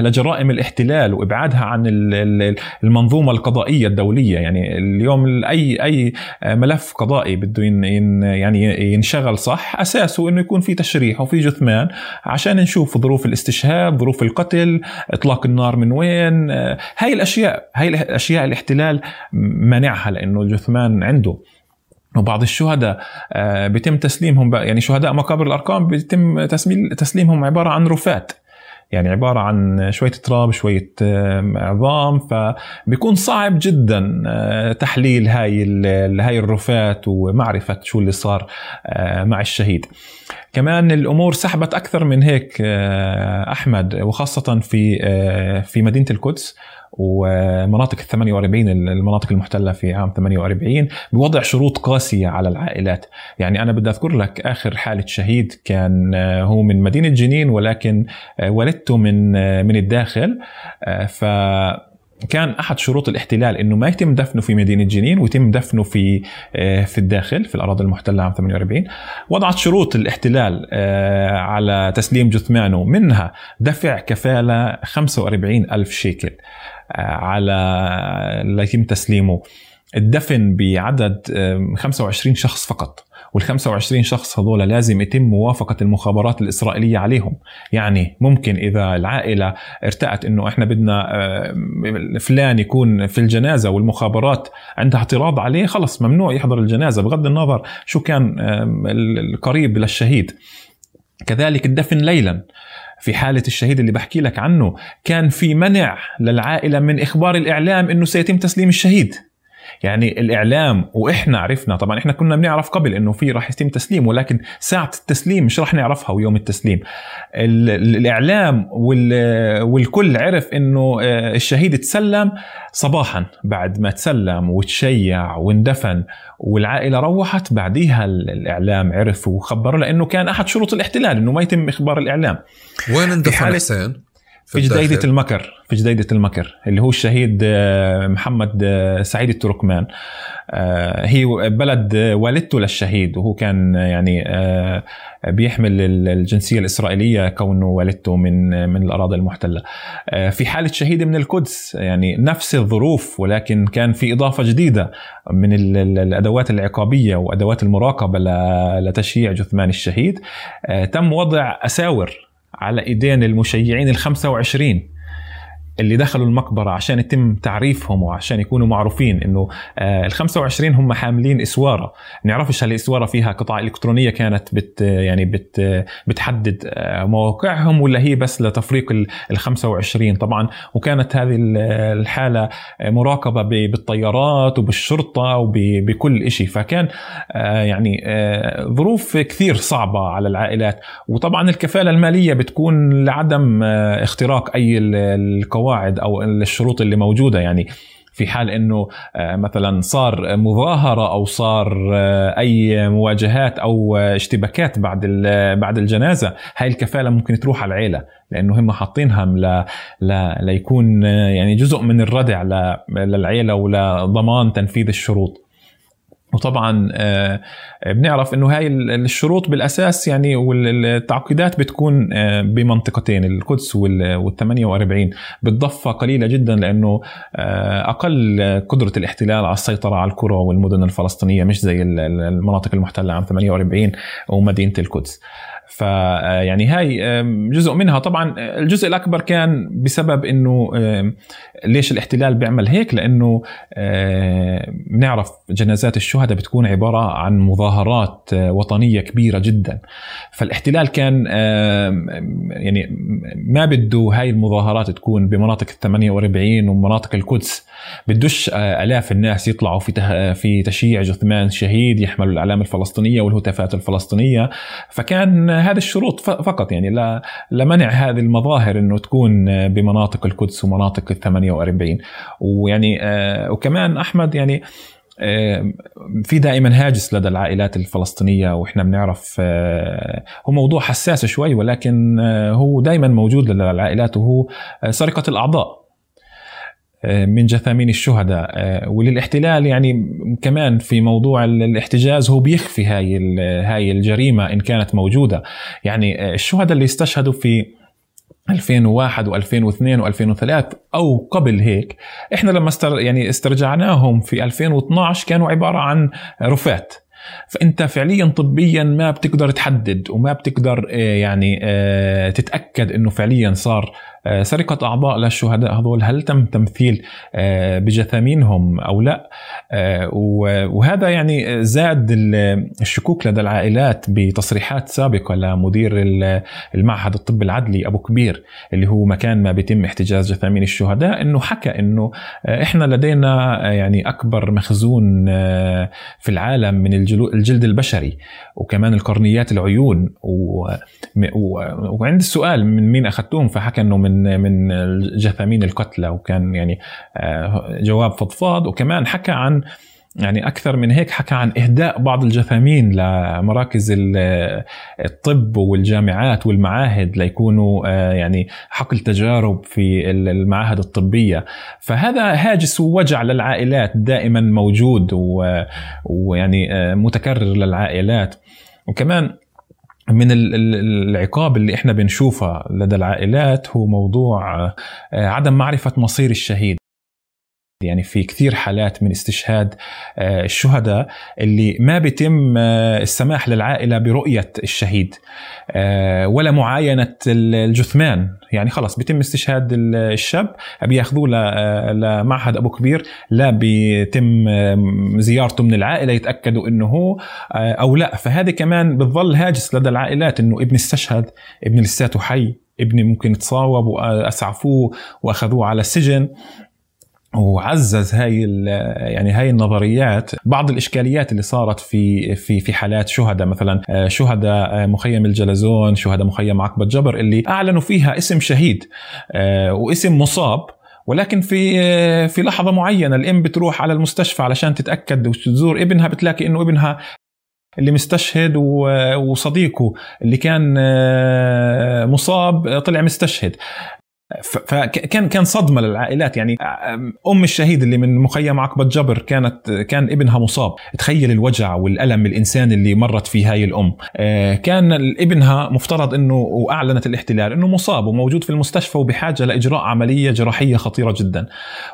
Speaker 1: لجرائم الاحتلال وإبعادها عن المنظومة القضائية الدولية. يعني اليوم أي أي ملف قضائي بده يعني ينشغل صح أساسه إنه يكون في تشريح وفي جثمان عشان نشوف ظروف الاستشهاد ظروف القتل إطلاق النار من وين. هاي الأشياء هاي الأشياء الاحتلال منعها لأنه الجثمان عنده. وبعض الشهداء آه، بيتم تسليمهم يعني شهداء مقابر الأرقام بيتم تسليمهم عبارة عن رفات. يعني عبارة عن شوية تراب شوية عظام فبيكون صعب جدا آه، تحليل هاي هاي الرفات ومعرفة شو اللي صار آه، مع الشهيد. كمان الأمور سحبت أكثر من هيك آه، أحمد وخاصة في في مدينة القدس. ومناطق ال 48 المناطق المحتلة في عام 48 بوضع شروط قاسية على العائلات، يعني أنا بدي أذكر لك آخر حالة شهيد كان آه، هو من مدينة جنين ولكن آه، والدته من آه، من الداخل. ف كان أحد شروط الاحتلال إنه ما يتم دفنه في مدينة جنين ويتم دفنه في في الداخل في الأراضي المحتلة عام 48 وضعت شروط الاحتلال على تسليم جثمانه منها دفع كفالة 45 ألف شيكل. على ليتم تسليمه. الدفن بعدد 25 شخص فقط. وال 25 شخص هذول لازم يتم موافقة المخابرات الإسرائيلية عليهم. يعني ممكن إذا العائلة ارتأت أنه إحنا بدنا فلان يكون في الجنازة والمخابرات عندها اعتراض عليه خلص ممنوع يحضر الجنازة. بغض النظر شو كان القريب للشهيد. كذلك الدفن ليلا. في حالة الشهيد اللي بحكي لك عنه كان في منع للعائلة من إخبار الإعلام أنه سيتم تسليم الشهيد. يعني الإعلام وإحنا عرفنا طبعا إحنا كنا بنعرف قبل إنه في راح يتم تسليم ولكن ساعة التسليم مش راح نعرفها ويوم التسليم. الإعلام والكل عرف إنه آه، الشهيد تسلم صباحا بعد ما تسلم وتشيع واندفن والعائلة روحت. بعديها الإعلام عرف وخبر لأنه كان أحد شروط الاحتلال إنه ما يتم إخبار الإعلام.
Speaker 2: وين اندفن حسين؟
Speaker 1: في, جديدة المكر في جديدة المكر. اللي هو الشهيد آه، محمد آه، سعيد التركمان. آه، هي بلد والدته للشهيد وهو كان يعني بيحمل الجنسية الإسرائيلية كونه والدته من من الأراضي المحتلة. في حالة شهيد من القدس يعني نفس الظروف ولكن كان في إضافة جديدة من الأدوات العقابية وأدوات المراقبة لتشييع جثمان الشهيد. تم وضع أساور على إيدين المشيعين ال 25 اللي دخلوا المقبرة عشان يتم تعريفهم وعشان يكونوا معروفين إنه آه، ال 25 هم حاملين إسوارة. نعرفش هالاسواره فيها قطع إلكترونية كانت بت يعني بت بتحدد آه، مواقعهم ولا هي بس لتفريق ال 25 طبعا وكانت هذه الحالة مراقبة بالطيارات وبالشرطة وبكل شيء فكان آه، يعني ظروف كثير صعبة على العائلات. وطبعا الكفالة المالية بتكون لعدم اختراق أي القواعد القواعد أو الشروط اللي موجودة يعني في حال إنه آه، مثلا صار مظاهرة أو صار آه، أي مواجهات أو اشتباكات بعد بعد الجنازة هاي الكفالة ممكن تروح على العيلة لأنه هم حاطينها ل... ليكون آه، يعني جزء من الردع. للعيلة ولضمان تنفيذ الشروط وطبعا آه، بنعرف إنه هاي الشروط بالأساس يعني والتعقيدات بتكون آه، بمنطقتين القدس وال 48 بالضفه قليلة جدا لأنه آه، أقل قدرة الاحتلال على السيطرة على القرى والمدن الفلسطينية مش زي المناطق المحتلة عام 48 ومدينة القدس. فيعني هاي جزء منها. طبعا الجزء الأكبر كان بسبب إنه ليش الاحتلال بيعمل هيك؟ لأنه بنعرف جنازات الشهداء بتكون عبارة عن مظاهرات وطنية كبيرة جدا. فالاحتلال كان يعني ما بده هاي المظاهرات تكون بمناطق ال 48 ومناطق القدس. بدوش آلاف الناس يطلعوا في في تشييع جثمان شهيد يحملوا الأعلام الفلسطينية والهتافات الفلسطينية. فكان هذه الشروط فقط يعني لمنع هذه المظاهر إنه تكون بمناطق القدس ومناطق ال 48 ويعني آه، وكمان أحمد يعني آه، في دائما هاجس لدى العائلات الفلسطينية وإحنا بنعرف آه، هو موضوع حساس شوي ولكن هو دائما موجود لدى العائلات وهو سرقة الأعضاء. من جثامين الشهداء. وللاحتلال يعني كمان في موضوع الاحتجاز هو بيخفي هاي هاي الجريمة إن كانت موجودة. يعني الشهداء اللي استشهدوا في 2001 و2002 و2003 أو قبل هيك إحنا لما استر يعني استرجعناهم في 2012 كانوا عبارة عن رفات. فأنت فعليا طبيا ما بتقدر تحدد وما بتقدر يعني تتأكد إنه فعليا صار آه، سرقة أعضاء للشهداء هذول هل تم تمثيل آه، بجثامينهم أو لا؟ آه، وهذا يعني زاد الشكوك لدى العائلات بتصريحات سابقة لمدير المعهد الطب العدلي أبو كبير اللي هو مكان ما بيتم احتجاز جثامين الشهداء أنه حكى أنه إحنا لدينا يعني أكبر مخزون في العالم من الجلد البشري وكمان القرنيات العيون وعند السؤال من مين أخذتوهم؟ فحكى أنه من من من جثامين القتلى وكان يعني آه، جواب فضفاض وكمان حكى عن يعني أكثر من هيك حكى عن إهداء بعض الجثامين لمراكز الطب والجامعات والمعاهد ليكونوا يعني حقل تجارب في المعاهد الطبية. فهذا هاجس ووجع للعائلات دائما موجود ويعني متكرر للعائلات. وكمان من العقاب اللي إحنا بنشوفها لدى العائلات هو موضوع آه، عدم معرفة مصير الشهيد. يعني في كثير حالات من استشهاد آه، الشهداء اللي ما بيتم آه، السماح للعائلة برؤية الشهيد ولا معاينة الجثمان. يعني خلص بيتم استشهاد الشاب بياخذوه لمعهد أبو كبير لا بيتم زيارته من العائلة يتأكدوا إنه هو أو لا. فهذه كمان بتظل هاجس لدى العائلات إنه ابني استشهد ابني لساته حي ابني ممكن تصاوب واسعفوه وأخذوه على السجن. وعزز هاي يعني هاي النظريات بعض الإشكاليات اللي صارت في في في حالات شهداء مثلا آه، شهداء آه، مخيم الجلزون شهداء مخيم عقبة جبر اللي أعلنوا فيها اسم شهيد آه، واسم مصاب ولكن في في لحظة معينة الأم بتروح على المستشفى علشان تتأكد وتزور ابنها بتلاقي إنه ابنها اللي مستشهد وصديقه اللي كان مصاب طلع مستشهد. فكان كان صدمة للعائلات. يعني آم الشهيد اللي من مخيم عقبة جبر كانت كان ابنها مصاب. تخيل الوجع والألم الانساني اللي مرت فيه هاي الأم. آه، كان ابنها مفترض إنه وأعلنت الاحتلال إنه مصاب وموجود في المستشفى وبحاجة لإجراء عملية جراحية خطيرة جدا.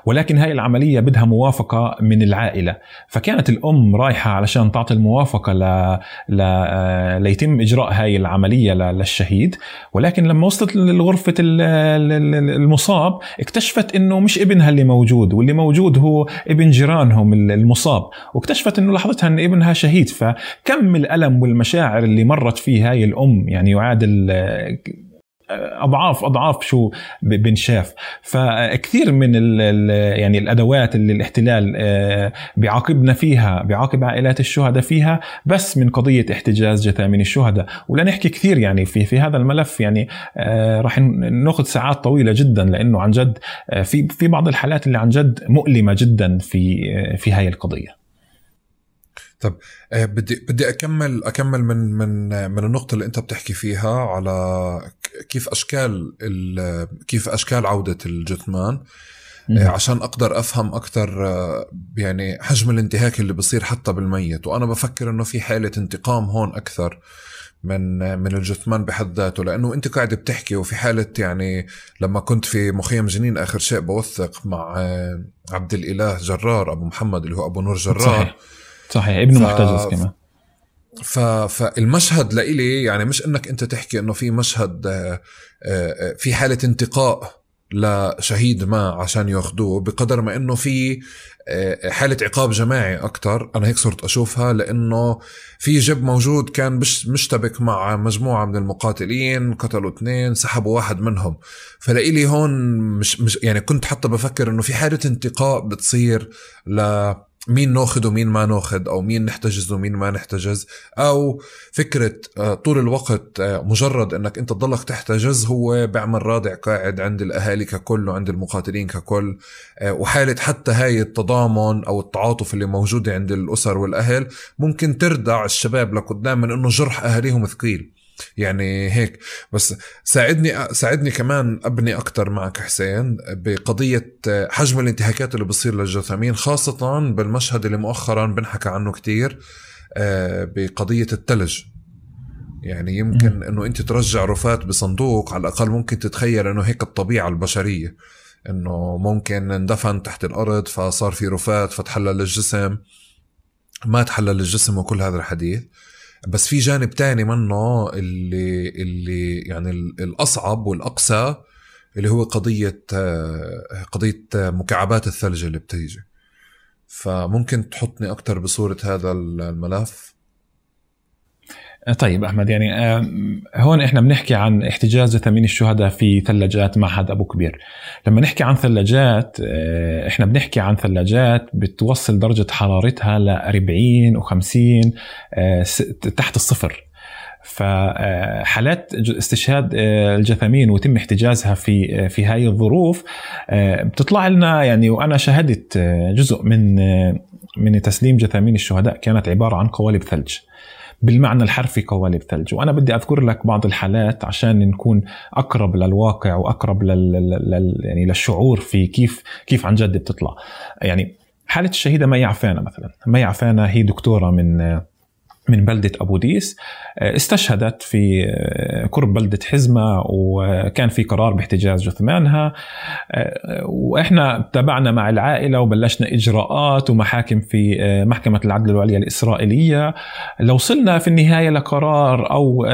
Speaker 1: ولكن هاي العملية بدها موافقة من العائلة. فكانت الأم رايحة علشان تعطي الموافقة ل... ل... آه، ليتم إجراء هاي العملية للشهيد. ولكن لما وصلت لغرفة ال... المصاب اكتشفت إنه مش ابنها اللي موجود واللي موجود هو ابن جيرانهم المصاب واكتشفت إنه لحظتها إن ابنها شهيد. فكم الألم والمشاعر اللي مرت فيه هاي الأم يعني يعادل أضعاف أضعاف شو بنشاف فكثير من ال يعني الأدوات اللي الاحتلال آه، بيعاقبنا فيها بيعاقب عائلات الشهداء فيها بس من قضية احتجاز جثامين الشهداء. ولا نحكي كثير يعني في في هذا الملف يعني آه، راح ناخذ ساعات طويلة جدا لأنه عن جد آه، في في بعض الحالات اللي عن جد مؤلمة جدا في في هاي القضية.
Speaker 2: طب بدي بدي أكمل أكمل من من من النقطة اللي أنت بتحكي فيها على كيف أشكال كيف أشكال عودة الجثمان. آه، عشان أقدر أفهم أكثر آه، يعني حجم الانتهاك اللي بصير حتى بالميت. وأنا بفكر إنه في حالة انتقام هون أكثر من من الجثمان بحد ذاته لأنه أنت قاعد بتحكي وفي حالة يعني لما كنت في مخيم جنين آخر شيء بوثق مع عبد الإله جرار أبو محمد اللي هو أبو نور جرار. صحيح.
Speaker 1: صحيح. ابنه ف... محتجز كمان.
Speaker 2: فالمشهد لإلي يعني مش إنك أنت تحكي إنه في مشهد آه، آه، في حالة انتقاء لشهيد ما عشان ياخذوه بقدر ما إنه في آه، حالة عقاب جماعي أكتر. أنا هيك صرت أشوفها لأنه في جب موجود كان مشتبك مع مجموعة من المقاتلين قتلوا اثنين سحبوا واحد منهم. فلإلي هون مش, مش يعني كنت حتى بفكر إنه في حالة انتقاء بتصير ل مين ناخذ ومين ما ناخذ أو مين نحتجز ومين ما نحتجز أو فكرة آه، طول الوقت آه، مجرد إنك أنت تضلك تحتجز هو بيعمل رادع قاعد عند الأهالي ككل وعند المقاتلين ككل آه، وحالة حتى هاي التضامن أو التعاطف اللي موجودة عند الأسر والأهل ممكن تردع الشباب لقدام من إنه جرح أهاليهم ثقيل. يعني هيك. بس ساعدني ساعدني كمان أبني أكثر معك حسين بقضية حجم الانتهاكات اللي بصير للجثامين خاصة بالمشهد اللي مؤخرا بنحكى عنه كتير آه، بقضية الثلج يعني يمكن إنه أنت ترجع رفات بصندوق على الأقل ممكن تتخيل إنه هيك الطبيعة البشرية إنه ممكن اندفن تحت الأرض فصار في رفات فتحلل الجسم. ما تحلل الجسم وكل هذا الحديث. بس في جانب تاني منه اللي اللي يعني الأصعب والأقسى اللي هو قضية قضية مكعبات الثلج اللي بتيجي. فممكن تحطني أكثر بصورة هذا الملف؟
Speaker 1: طيب أحمد يعني هون إحنا بنحكي عن احتجاز ثمين الشهداء في ثلاجات معهد أبو كبير. لما نحكي عن ثلاجات آه، إحنا بنحكي عن ثلاجات بتوصل درجة حرارتها ل 40 و50 تحت الصفر. فحالات استشهاد آه، الجثامين ويتم احتجازها في في هاي الظروف آه، بتطلع لنا يعني وأنا شاهدت جزء من من تسليم جثامين الشهداء كانت عبارة عن قوالب ثلج. بالمعنى الحرفي قوالب ثلج. وأنا بدي أذكر لك بعض الحالات عشان نكون أقرب للواقع وأقرب لل... لل... يعني للشعور في كيف كيف عن جد بتطلع. يعني حالة الشهيدة مي عفانة مثلا. مي عفانة هي دكتورة من من بلدة أبو ديس استشهدت في قرب بلدة حزمة وكان في قرار باحتجاز جثمانها. وإحنا تابعنا مع العائلة وبلشنا إجراءات ومحاكم في محكمة العدل العليا الإسرائيلية. لوصلنا في النهاية لقرار أو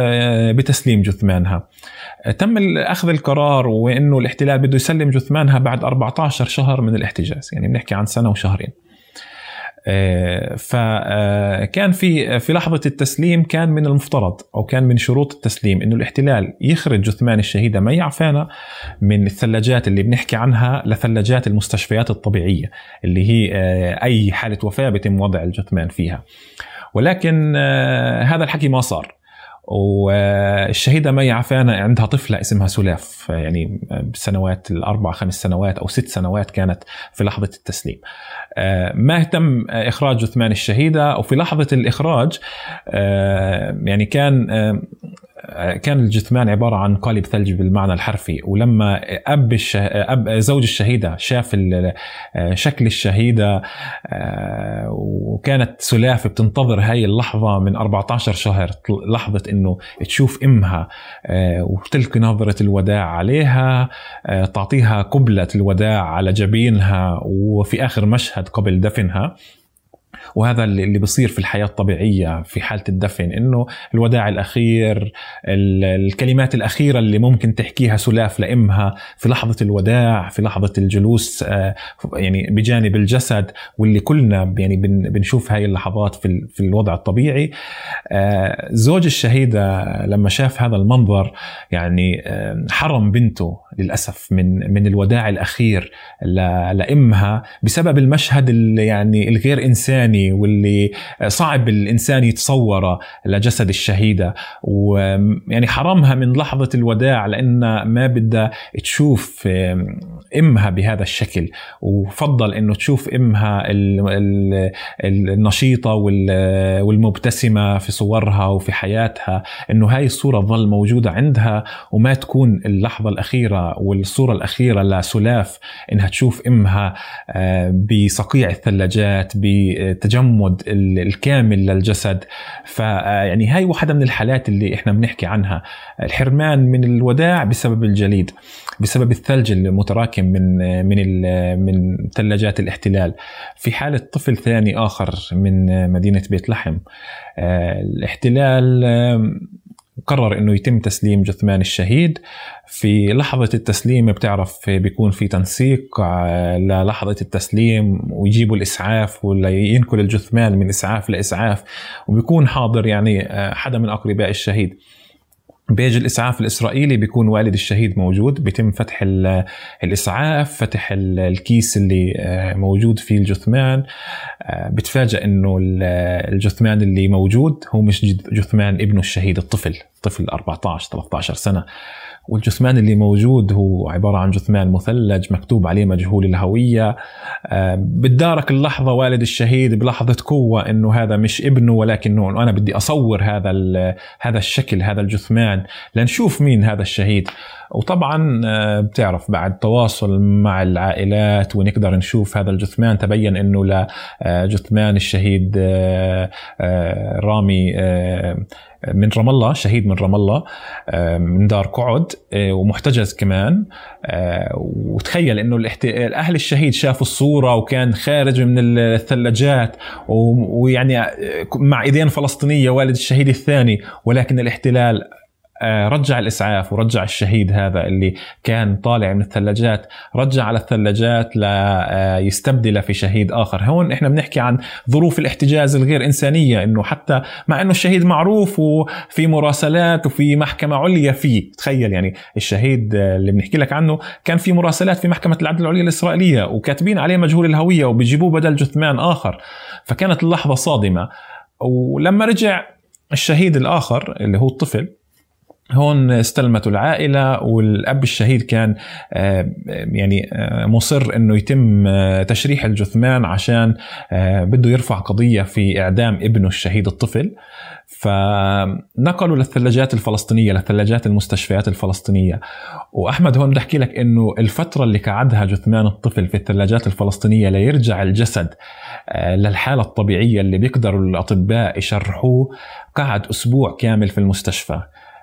Speaker 1: بتسليم جثمانها. تم اخذ القرار وإنه الاحتلال بده يسلم جثمانها بعد 14 شهر من الاحتجاز يعني بنحكي عن سنة وشهرين. فكان في في لحظة التسليم كان من المفترض أو كان من شروط التسليم إنه الاحتلال يخرج جثمان الشهيده مي عفانه من الثلاجات اللي بنحكي عنها لثلاجات المستشفيات الطبيعية اللي هي أي حالة وفاة بيتم وضع الجثمان فيها. ولكن هذا الحكي ما صار. والشهيدة مي عفانة عندها طفلة اسمها سلاف. يعني بسنوات الأربع خمس سنوات أو ست سنوات كانت في لحظة التسليم. ما اهتم إخراج جثمان الشهيدة وفي لحظة الإخراج يعني كان كان الجثمان عبارة عن قالب ثلج بالمعنى الحرفي ولما أب الشه... أب زوج الشهيدة شاف شكل الشهيدة وكانت سلاف بتنتظر هاي اللحظة من 14 شهر لحظة إنه تشوف إمها وتلقي نظرة الوداع عليها تعطيها قبلة الوداع على جبينها وفي آخر مشهد قبل دفنها. وهذا اللي بيصير في الحياة الطبيعية في حالة الدفن إنه الوداع الأخير الكلمات الأخيرة اللي ممكن تحكيها سلاف لإمها في لحظة الوداع في لحظة الجلوس يعني بجانب الجسد واللي كلنا يعني بنشوف هاي اللحظات في في الوضع الطبيعي. زوج الشهيدة لما شاف هذا المنظر يعني حرم بنته للأسف من من الوداع الأخير لإمها بسبب المشهد اللي يعني الغير إنساني واللي صعب الإنسان يتصوره لجسد الشهيدة. ويعني حرمها من لحظة الوداع لأن ما بدها تشوف إمها بهذا الشكل. وفضل إنه تشوف إمها النشيطة والمبتسمة في صورها وفي حياتها. إنه هاي الصورة تظل موجودة عندها وما تكون اللحظة الأخيرة والصورة الأخيرة لسلاف إنها تشوف إمها بصقيع الثلاجات بتجمد الكامل للجسد. فيعني هاي واحدة من الحالات اللي إحنا بنحكي عنها. الحرمان من الوداع بسبب الجليد بسبب الثلج المتراكم من من من ثلاجات الاحتلال. في حالة طفل ثاني آخر من مدينة بيت لحم الاحتلال قرر إنه يتم تسليم جثمان الشهيد. في لحظة التسليم بتعرف بيكون في تنسيق للحظة التسليم ويجيبوا الإسعاف ولا ينقل الجثمان من إسعاف لإسعاف وبيكون حاضر يعني حدا من أقرباء الشهيد. بيجي الإسعاف الإسرائيلي بيكون والد الشهيد موجود بيتم فتح الإسعاف فتح الكيس اللي موجود فيه الجثمان. بتفاجئ إنه الجثمان اللي موجود هو مش جثمان ابنه الشهيد الطفل طفل 14 13 سنة. والجثمان اللي موجود هو عبارة عن جثمان مثلج مكتوب عليه مجهول الهوية. بتدارك اللحظة والد الشهيد بلحظة قوة إنه هذا مش ابنه ولكنه أنا بدي أصور هذا هذا الشكل هذا الجثمان لنشوف مين هذا الشهيد. وطبعا بتعرف بعد تواصل مع العائلات ونقدر نشوف هذا الجثمان. تبين إنه لجثمان الشهيد رامي من رام الله شهيد من رام الله من دار قعد ومحتجز كمان وتخيل إنه الأهل الشهيد شافوا الصورة وكان خارج من الثلاجات ويعني مع إيدين فلسطينية والد الشهيد الثاني ولكن الاحتلال رجع الإسعاف ورجع الشهيد هذا اللي كان طالع من الثلاجات رجع على الثلاجات ليستبدل في شهيد آخر. هون إحنا بنحكي عن ظروف الاحتجاز الغير إنسانية إنه حتى مع إنه الشهيد معروف وفي مراسلات وفي محكمة عليا فيه. تخيل يعني الشهيد اللي بنحكي لك عنه كان في مراسلات في محكمة العدل العليا الإسرائيلية وكاتبين عليه مجهول الهوية وبيجيبوه بدل جثمان آخر. فكانت اللحظة صادمة. ولما رجع الشهيد الآخر اللي هو الطفل هون استلمته العائلة والأب الشهيد كان آه، يعني آه، مصر أنه يتم آه، تشريح الجثمان عشان بده يرفع قضية في إعدام ابنه الشهيد الطفل. فنقلوا للثلاجات الفلسطينية لثلاجات المستشفيات الفلسطينية. وأحمد هون بدي أحكي لك أنه الفترة اللي قعدها جثمان الطفل في الثلاجات الفلسطينية ليرجع الجسد للحالة الطبيعية اللي بيقدروا الأطباء يشرحوه قعد أسبوع كامل في المستشفى.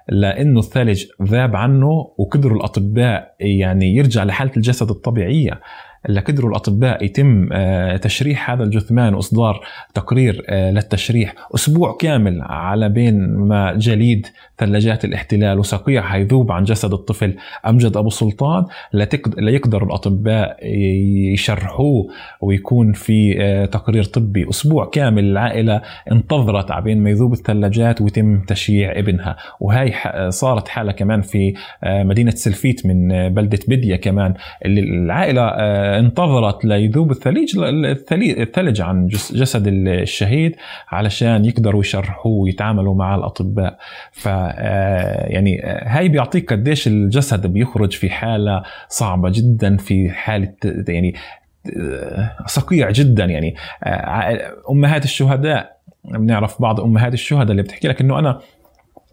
Speaker 1: لأنه الثلج ذاب عنه وقدروا الأطباء يعني يرجع لحالة الجسد الطبيعية. لقدروا الأطباء يتم آه، تشريح هذا الجثمان وإصدار تقرير آه، للتشريح أسبوع كامل على بين ما جليد ثلاجات الاحتلال وصقيع هيذوب عن جسد الطفل أمجد أبو سلطان. ليقدر الأطباء يشرحوه ويكون في آه، تقرير طبي أسبوع كامل. العائلة انتظرت عبين ما يذوب الثلاجات ويتم تشييع ابنها. وهي صارت حالة كمان في مدينة سلفيت من بلدة بدية كمان. اللي العائلة انتظرت ليذوب الثليج الثلج عن جسد الشهيد علشان يقدروا يشرحوه ويتعاملوا مع الأطباء. ف آه، يعني آه، هاي بيعطيك قديش الجسد بيخرج في حالة صعبة جدا في حالة يعني آه، صقيع جدا يعني أمهات الشهداء بنعرف بعض أمهات الشهداء اللي بتحكي لك إنه أنا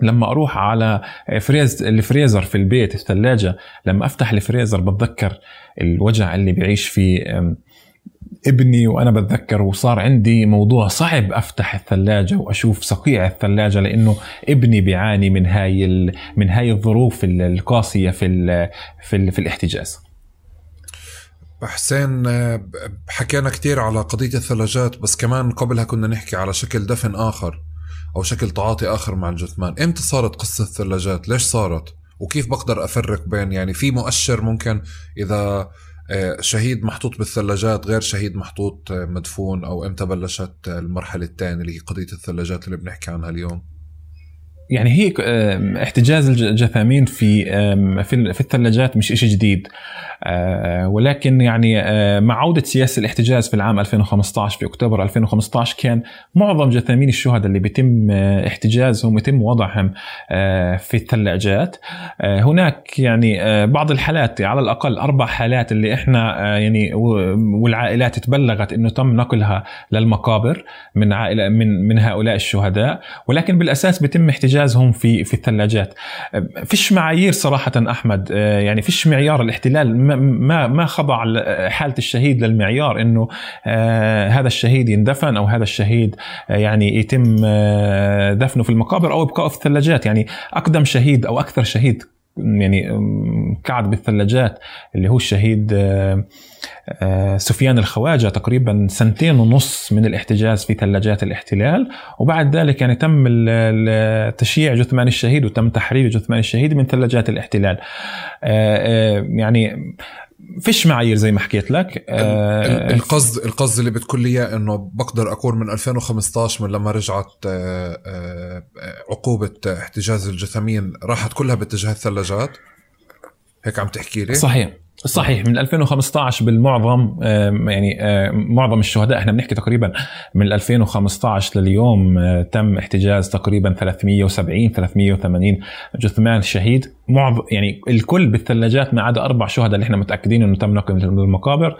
Speaker 1: لما أروح على فريز الفريزر في البيت الثلاجة لما أفتح الفريزر بتذكر الوجع اللي بيعيش فيه ابني وأنا بتذكر وصار عندي موضوع صعب أفتح الثلاجة وأشوف صقيع الثلاجة لأنه ابني بيعاني من هاي من هاي الظروف القاسية في ال في, ال في الاحتجاز.
Speaker 2: حسين حكينا كثير على قضية الثلاجات بس كمان قبلها كنا نحكي على شكل دفن آخر. أو شكل تعاطي آخر مع الجثمان. إمتى صارت قصة الثلاجات؟ ليش صارت؟ وكيف بقدر أفرق بين يعني في مؤشر ممكن إذا آه، شهيد محطوط بالثلاجات غير شهيد محطوط آه، مدفون أو إمتى بلشت المرحلة الثانية اللي هي قضية الثلاجات اللي بنحكي عنها اليوم؟
Speaker 1: يعني هي احتجاز الجثامين في في الثلاجات مش شيء جديد. آه، ولكن يعني آه، مع عودة سياسة الاحتجاز في العام 2015 في أكتوبر 2015 كان معظم جثامين الشهداء اللي بيتم آه، احتجازهم يتم وضعهم في الثلاجات. هناك يعني بعض الحالات على الأقل أربع حالات اللي إحنا يعني والعائلات تبلغت إنه تم نقلها للمقابر من عائلة من من هؤلاء الشهداء. ولكن بالأساس بيتم احتجازهم في في الثلاجات. فيش معايير صراحة أحمد؟ يعني فيش معيار الاحتلال؟ ما ما خضع حالة الشهيد للمعيار إنه آه هذا الشهيد يندفن أو هذا الشهيد آه يعني يتم آه دفنه في المقابر أو ابقائه في الثلاجات؟ يعني أقدم شهيد أو أكثر شهيد يعني قعد بالثلاجات اللي هو الشهيد آه، آه، سفيان الخواجة تقريبا سنتين ونص من الاحتجاز في ثلاجات الاحتلال. وبعد ذلك يعني تم تشييع جثمان الشهيد وتم تحرير جثمان الشهيد من ثلاجات الاحتلال. آه، يعني فيش معايير زي ما حكيت لك.
Speaker 2: آه القصد القصد اللي بتقول لي إياه إنه بقدر أقول من 2015 من لما رجعت آه آه عقوبة احتجاز الجثامين راحت كلها باتجاه الثلاجات. هيك عم تحكي لي؟
Speaker 1: صحيح. صحيح من 2015 بالمعظم يعني معظم الشهداء إحنا بنحكي تقريبا من 2015 لليوم تم احتجاز تقريبا 370 380 جثمان شهيد. معظم يعني الكل بالثلاجات ما عدا أربع شهداء اللي إحنا متأكدين إنه تم نقلهم للمقابر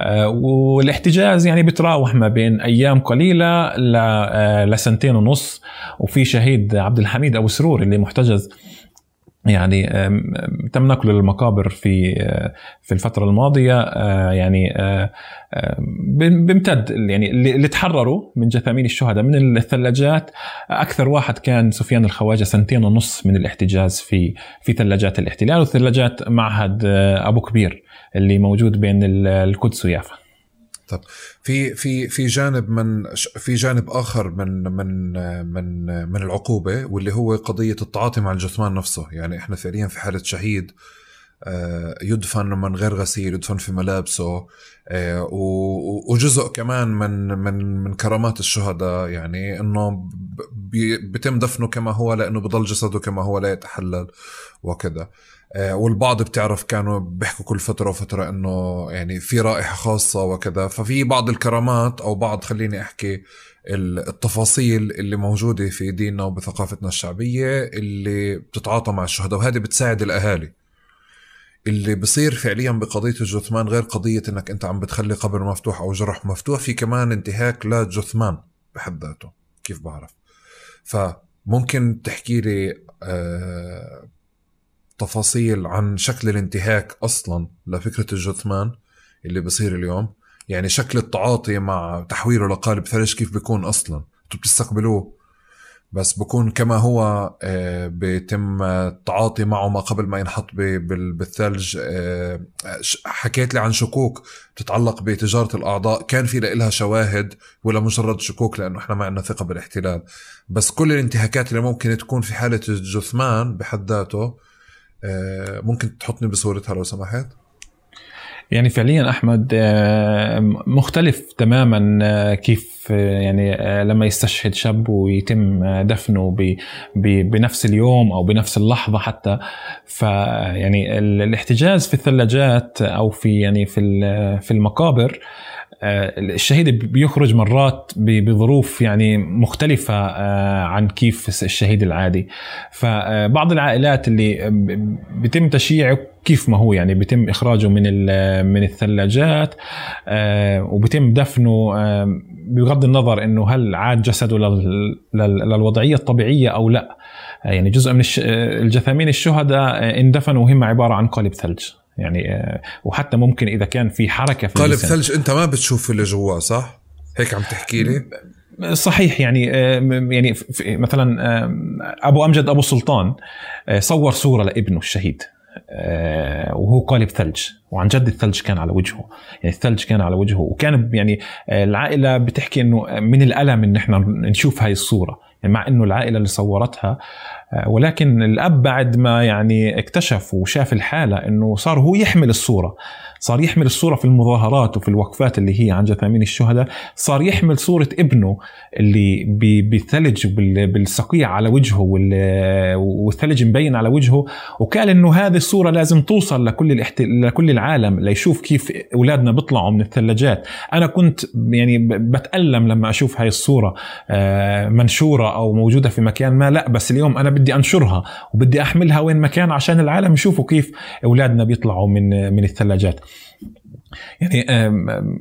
Speaker 1: آه، والاحتجاز يعني بتراوح ما بين أيام قليلة آه، لسنتين ونص. وفي شهيد عبد الحميد أبو سرور اللي محتجز يعني تم نقله للمقابر في في الفترة الماضية آه، يعني آه، بامتد يعني اللي تحرروا من جثامين الشهداء من الثلاجات. أكثر واحد كان سفيان الخواجة سنتين ونص من الاحتجاز في في ثلاجات الاحتلال وثلاجات معهد آه، أبو كبير اللي موجود بين القدس ويافا.
Speaker 2: طب في في في جانب من في جانب آخر من من من من العقوبة واللي هو قضية التعاطي مع الجثمان نفسه. يعني إحنا فعليا في حالة شهيد آه، يدفن من غير غسيل يدفن في ملابسه آه، وجزء كمان من من من كرامات الشهداء. يعني إنه بيتم دفنه كما هو لأنه بضل جسده كما هو لا يتحلل وكذا. والبعض بتعرف كانوا بيحكوا كل فترة وفترة إنه يعني في رائحة خاصة وكذا. ففي بعض الكرامات أو بعض خليني أحكي التفاصيل اللي موجودة في ديننا وبثقافتنا الشعبية اللي بتتعاطى مع الشهداء وهذه بتساعد الأهالي. اللي بصير فعليا بقضية الجثمان غير قضية إنك أنت عم بتخلي قبر مفتوح أو جرح مفتوح في كمان انتهاك للجثمان بحد ذاته كيف بعرف. فممكن تحكي لي آه تفاصيل عن شكل الانتهاك أصلا لفكرة الجثمان اللي بصير اليوم. يعني شكل التعاطي مع تحويله لقالب ثلج كيف بيكون أصلا؟ أنتم بتستقبلوه. بس بكون كما هو آه، بيتم التعاطي معه ما قبل ما ينحط بالثلج. آه، حكيت لي عن شكوك تتعلق بتجارة الأعضاء. كان في لها شواهد ولا مجرد شكوك لأنه إحنا ما عندنا ثقة بالاحتلال. بس كل الانتهاكات اللي ممكن تكون في حالة الجثمان بحد ذاته ممكن تحطني بصورتها لو سمحت؟
Speaker 1: يعني فعليا أحمد آه، مختلف تماما آه، كيف يعني لما يستشهد شاب ويتم دفنه بنفس اليوم أو بنفس اللحظة حتى. فيعني الاحتجاز في الثلاجات أو في يعني في في المقابر آه، الشهيد بيخرج مرات بظروف يعني مختلفة آه، عن كيف الشهيد العادي. فبعض العائلات اللي بيتم تشييعه كيف ما هو يعني بيتم إخراجه من من الثلاجات آه، وبيتم دفنه بغض النظر إنه هل عاد جسده للوضعية الطبيعية أو لا. يعني جزء من الجثامين الشهداء اندفنوا وهم عبارة عن قالب ثلج. يعني آه، وحتى ممكن إذا كان في حركة في
Speaker 2: قالب ثلج أنت ما بتشوف اللي جواه صح؟ هيك عم تحكي لي؟
Speaker 1: صحيح يعني آه، يعني مثلا آه، أبو أمجد أبو سلطان صور صورة لابنه الشهيد وهو قالب ثلج وعن جد الثلج كان على وجهه يعني الثلج كان على وجهه وكان يعني العائلة بتحكي إنه من الألم إن إحنا نشوف هاي الصورة يعني مع إنه العائلة اللي صورتها ولكن الأب بعد ما يعني اكتشف وشاف الحالة إنه صار هو يحمل الصورة صار يحمل الصورة في المظاهرات وفي الوقفات اللي هي عن جثامين الشهداء صار يحمل صورة ابنه اللي بالثلج بالصقيع على وجهه والثلج مبين على وجهه وقال إنه هذه الصورة لازم توصل لكل الاحت... لكل العالم ليشوف كيف أولادنا بيطلعوا من الثلاجات أنا كنت يعني بتألم لما أشوف هاي الصورة آه، منشورة أو موجودة في مكان ما لا بس اليوم أنا بدي أنشرها وبدي أحملها وين مكان عشان العالم يشوفوا كيف أولادنا بيطلعوا من من الثلاجات. يعني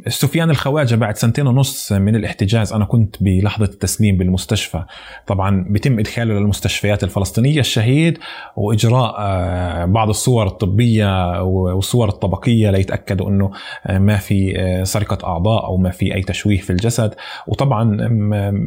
Speaker 1: سفيان الخواجة بعد سنتين ونص من الاحتجاز أنا كنت بلحظة التسليم بالمستشفى. طبعا بيتم إدخاله للمستشفيات الفلسطينية الشهيد وإجراء آه، بعض الصور الطبية والصور الطبقية ليتأكدوا إنه آه، ما في آه، سرقة أعضاء أو ما في أي تشويه في الجسد. وطبعا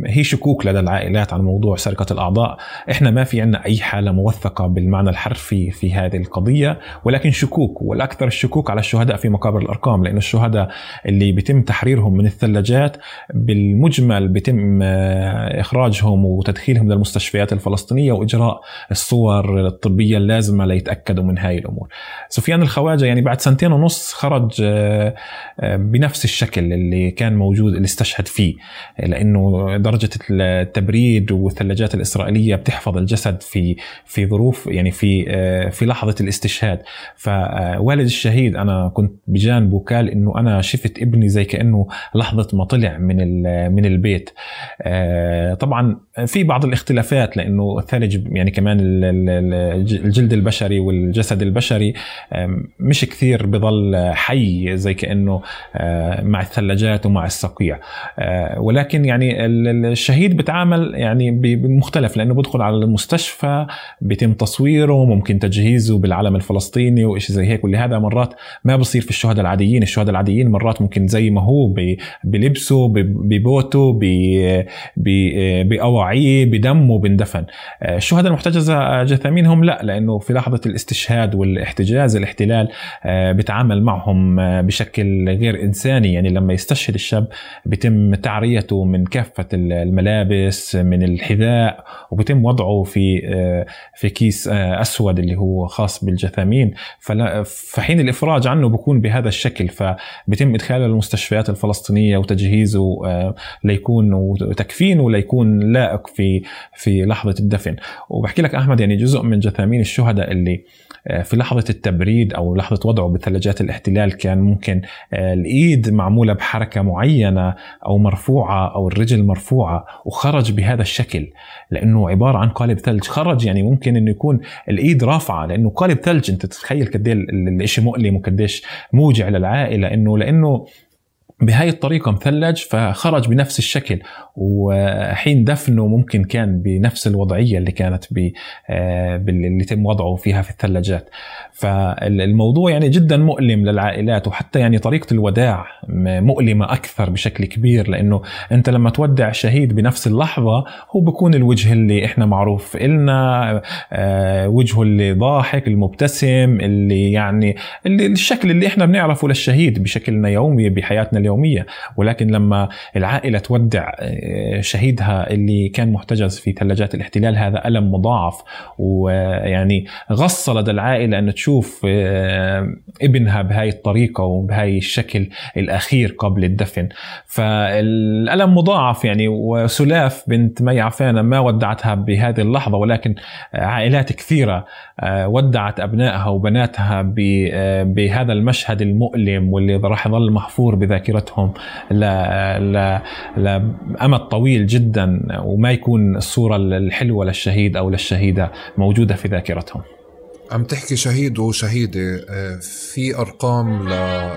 Speaker 1: هي شكوك لدى العائلات عن موضوع سرقة الأعضاء. إحنا ما في عندنا أي حالة موثقة بالمعنى الحرفي في هذه القضية ولكن شكوك والأكثر الشكوك على الشهداء في مقابر الأرقام. الأرقام لأنه الشهداء اللي بيتم تحريرهم من الثلاجات بالمجمل بيتم آه، إخراجهم وتدخيلهم للمستشفيات الفلسطينية وإجراء الصور الطبية اللازمة ليتأكدوا من هاي الأمور. سفيان الخواجة يعني بعد سنتين ونص خرج آه، آه، بنفس الشكل اللي كان موجود اللي استشهد فيه لأنه درجة التبريد والثلاجات الإسرائيلية بتحفظ الجسد في في ظروف يعني في في لحظة الاستشهاد فوالد الشهيد أنا كنت بجانبه وقال إنه أنا شفت ابني زي كأنه لحظة ما طلع من من البيت. آه، طبعا في بعض الاختلافات لأنه الثلج يعني كمان الجلد البشري والجسد البشري مش كثير بضل حي زي كأنه آه، مع الثلاجات ومع الصقيع آه، ولكن يعني الشهيد بتعامل يعني بمختلف لأنه بدخل على المستشفى بيتم تصويره ممكن تجهيزه بالعلم الفلسطيني وإشي زي هيك. ولهذا مرات ما بصير في الشهداء العاديين العاديين الشهداء العاديين مرات ممكن زي ما هو بلبسه ببوته بأواعيه بدمه بندفن. آه، الشهداء المحتجزة جثامينهم لا لأنه في لحظة الاستشهاد والاحتجاز الاحتلال آه، بتعامل معهم آه، بشكل غير إنساني. يعني لما يستشهد الشاب بيتم تعريته من كافة الملابس من الحذاء وبيتم وضعه في في كيس أسود اللي هو خاص بالجثامين. فحين الإفراج عنه بكون بهذا الشكل. شكل فبيتم ادخاله للمستشفيات الفلسطينية وتجهيزه ليكون وتكفينه ليكون لائق في في لحظة الدفن. وبحكي لك أحمد يعني جزء من جثامين الشهداء اللي آه، في لحظة التبريد أو لحظة وضعه بثلاجات الاحتلال كان ممكن آه، الإيد معمولة بحركة معينة أو مرفوعة أو الرجل مرفوعة وخرج بهذا الشكل لأنه عبارة عن قالب ثلج. خرج يعني ممكن أنه يكون الإيد رافعة لأنه قالب ثلج. أنت تتخيل قد إيه الشيء مؤلم وقديش موجع للعائلة إنه لأنه بهاي الطريقة مثلج فخرج بنفس الشكل. وحين دفنه ممكن كان بنفس الوضعية اللي كانت آه، اللي تم وضعه فيها في الثلاجات. فالموضوع يعني جدا مؤلم للعائلات وحتى يعني طريقة الوداع مؤلمة أكثر بشكل كبير. لأنه أنت لما تودع شهيد بنفس اللحظة هو بكون الوجه اللي إحنا معروف إلنا آه، وجهه اللي ضاحك المبتسم اللي يعني اللي الشكل اللي إحنا بنعرفه للشهيد بشكلنا يومي بحياتنا اليومية. ولكن لما العائلة تودع آه، شهيدها اللي كان محتجز في ثلاجات الاحتلال هذا ألم مضاعف. ويعني غصة لدى العائلة أن تشوف آه، ابنها بهاي الطريقة وبهاي الشكل الأخير قبل الدفن. فالألم مضاعف يعني. وسلاف بنت مي عفانة ما ودعتها بهذه اللحظة. ولكن عائلات كثيرة آه، ودعت أبنائها وبناتها بهذا المشهد المؤلم واللي راح يظل محفور بذاكرتهم لأمد طويل جدا وما يكون الصورة الحلوة للشهيد أو للشهيدة موجودة في ذاكرتهم
Speaker 2: عم تحكي شهيد وشهيدة آه، في أرقام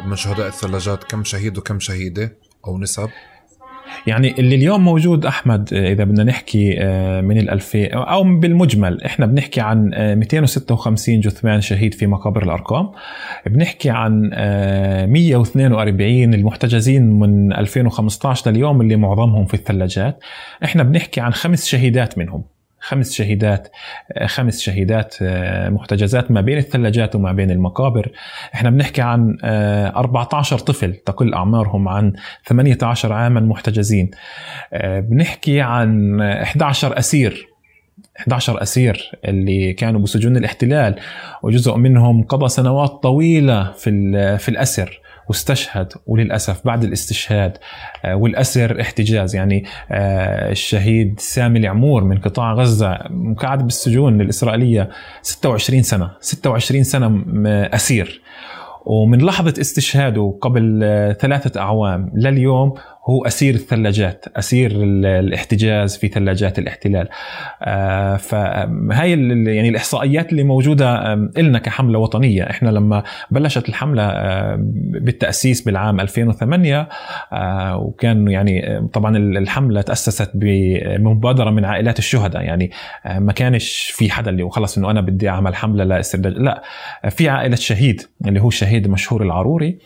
Speaker 2: من شهداء الثلاجات كم شهيد وكم شهيدة أو نسب؟
Speaker 1: يعني اللي اليوم موجود أحمد آه، إذا بدنا نحكي آه، من الألفين أو بالمجمل إحنا بنحكي عن 256 جثمان شهيد في مقابر الأرقام. بنحكي عن 142 المحتجزين من 2015 لليوم اللي معظمهم في الثلاجات. إحنا بنحكي عن خمس شهيدات منهم. خمس شهيدات خمس شهيدات آه، محتجزات ما بين الثلاجات وما بين المقابر. إحنا بنحكي عن 14 آه، طفل تقل أعمارهم عن 18 عاما محتجزين. آه، بنحكي عن 11 أسير. 11 أسير اللي كانوا بسجون الاحتلال وجزء منهم قضى سنوات طويلة في في الأسر واستشهد وللأسف بعد الاستشهاد آه، والأسر احتجاز. يعني آه، الشهيد سامي العمور من قطاع غزة مقعد بالسجون الإسرائيلية 26 سنة 26 سنة أسير. ومن لحظة استشهاده قبل آه، ثلاثة أعوام لليوم هو أسير الثلاجات أسير الاحتجاز في ثلاجات الاحتلال. آه، فهاي يعني الإحصائيات اللي موجودة لنا كحملة وطنية. إحنا لما بلشت الحملة آه، بالتأسيس بالعام 2008 آه، وكان يعني طبعا الحملة تأسست بمبادرة من عائلات الشهداء. يعني ما كانش في حدا اللي خلص إنه أنا بدي أعمل حملة لاسترداد لا في عائلة شهيد اللي هو الشهيد مشهور العروري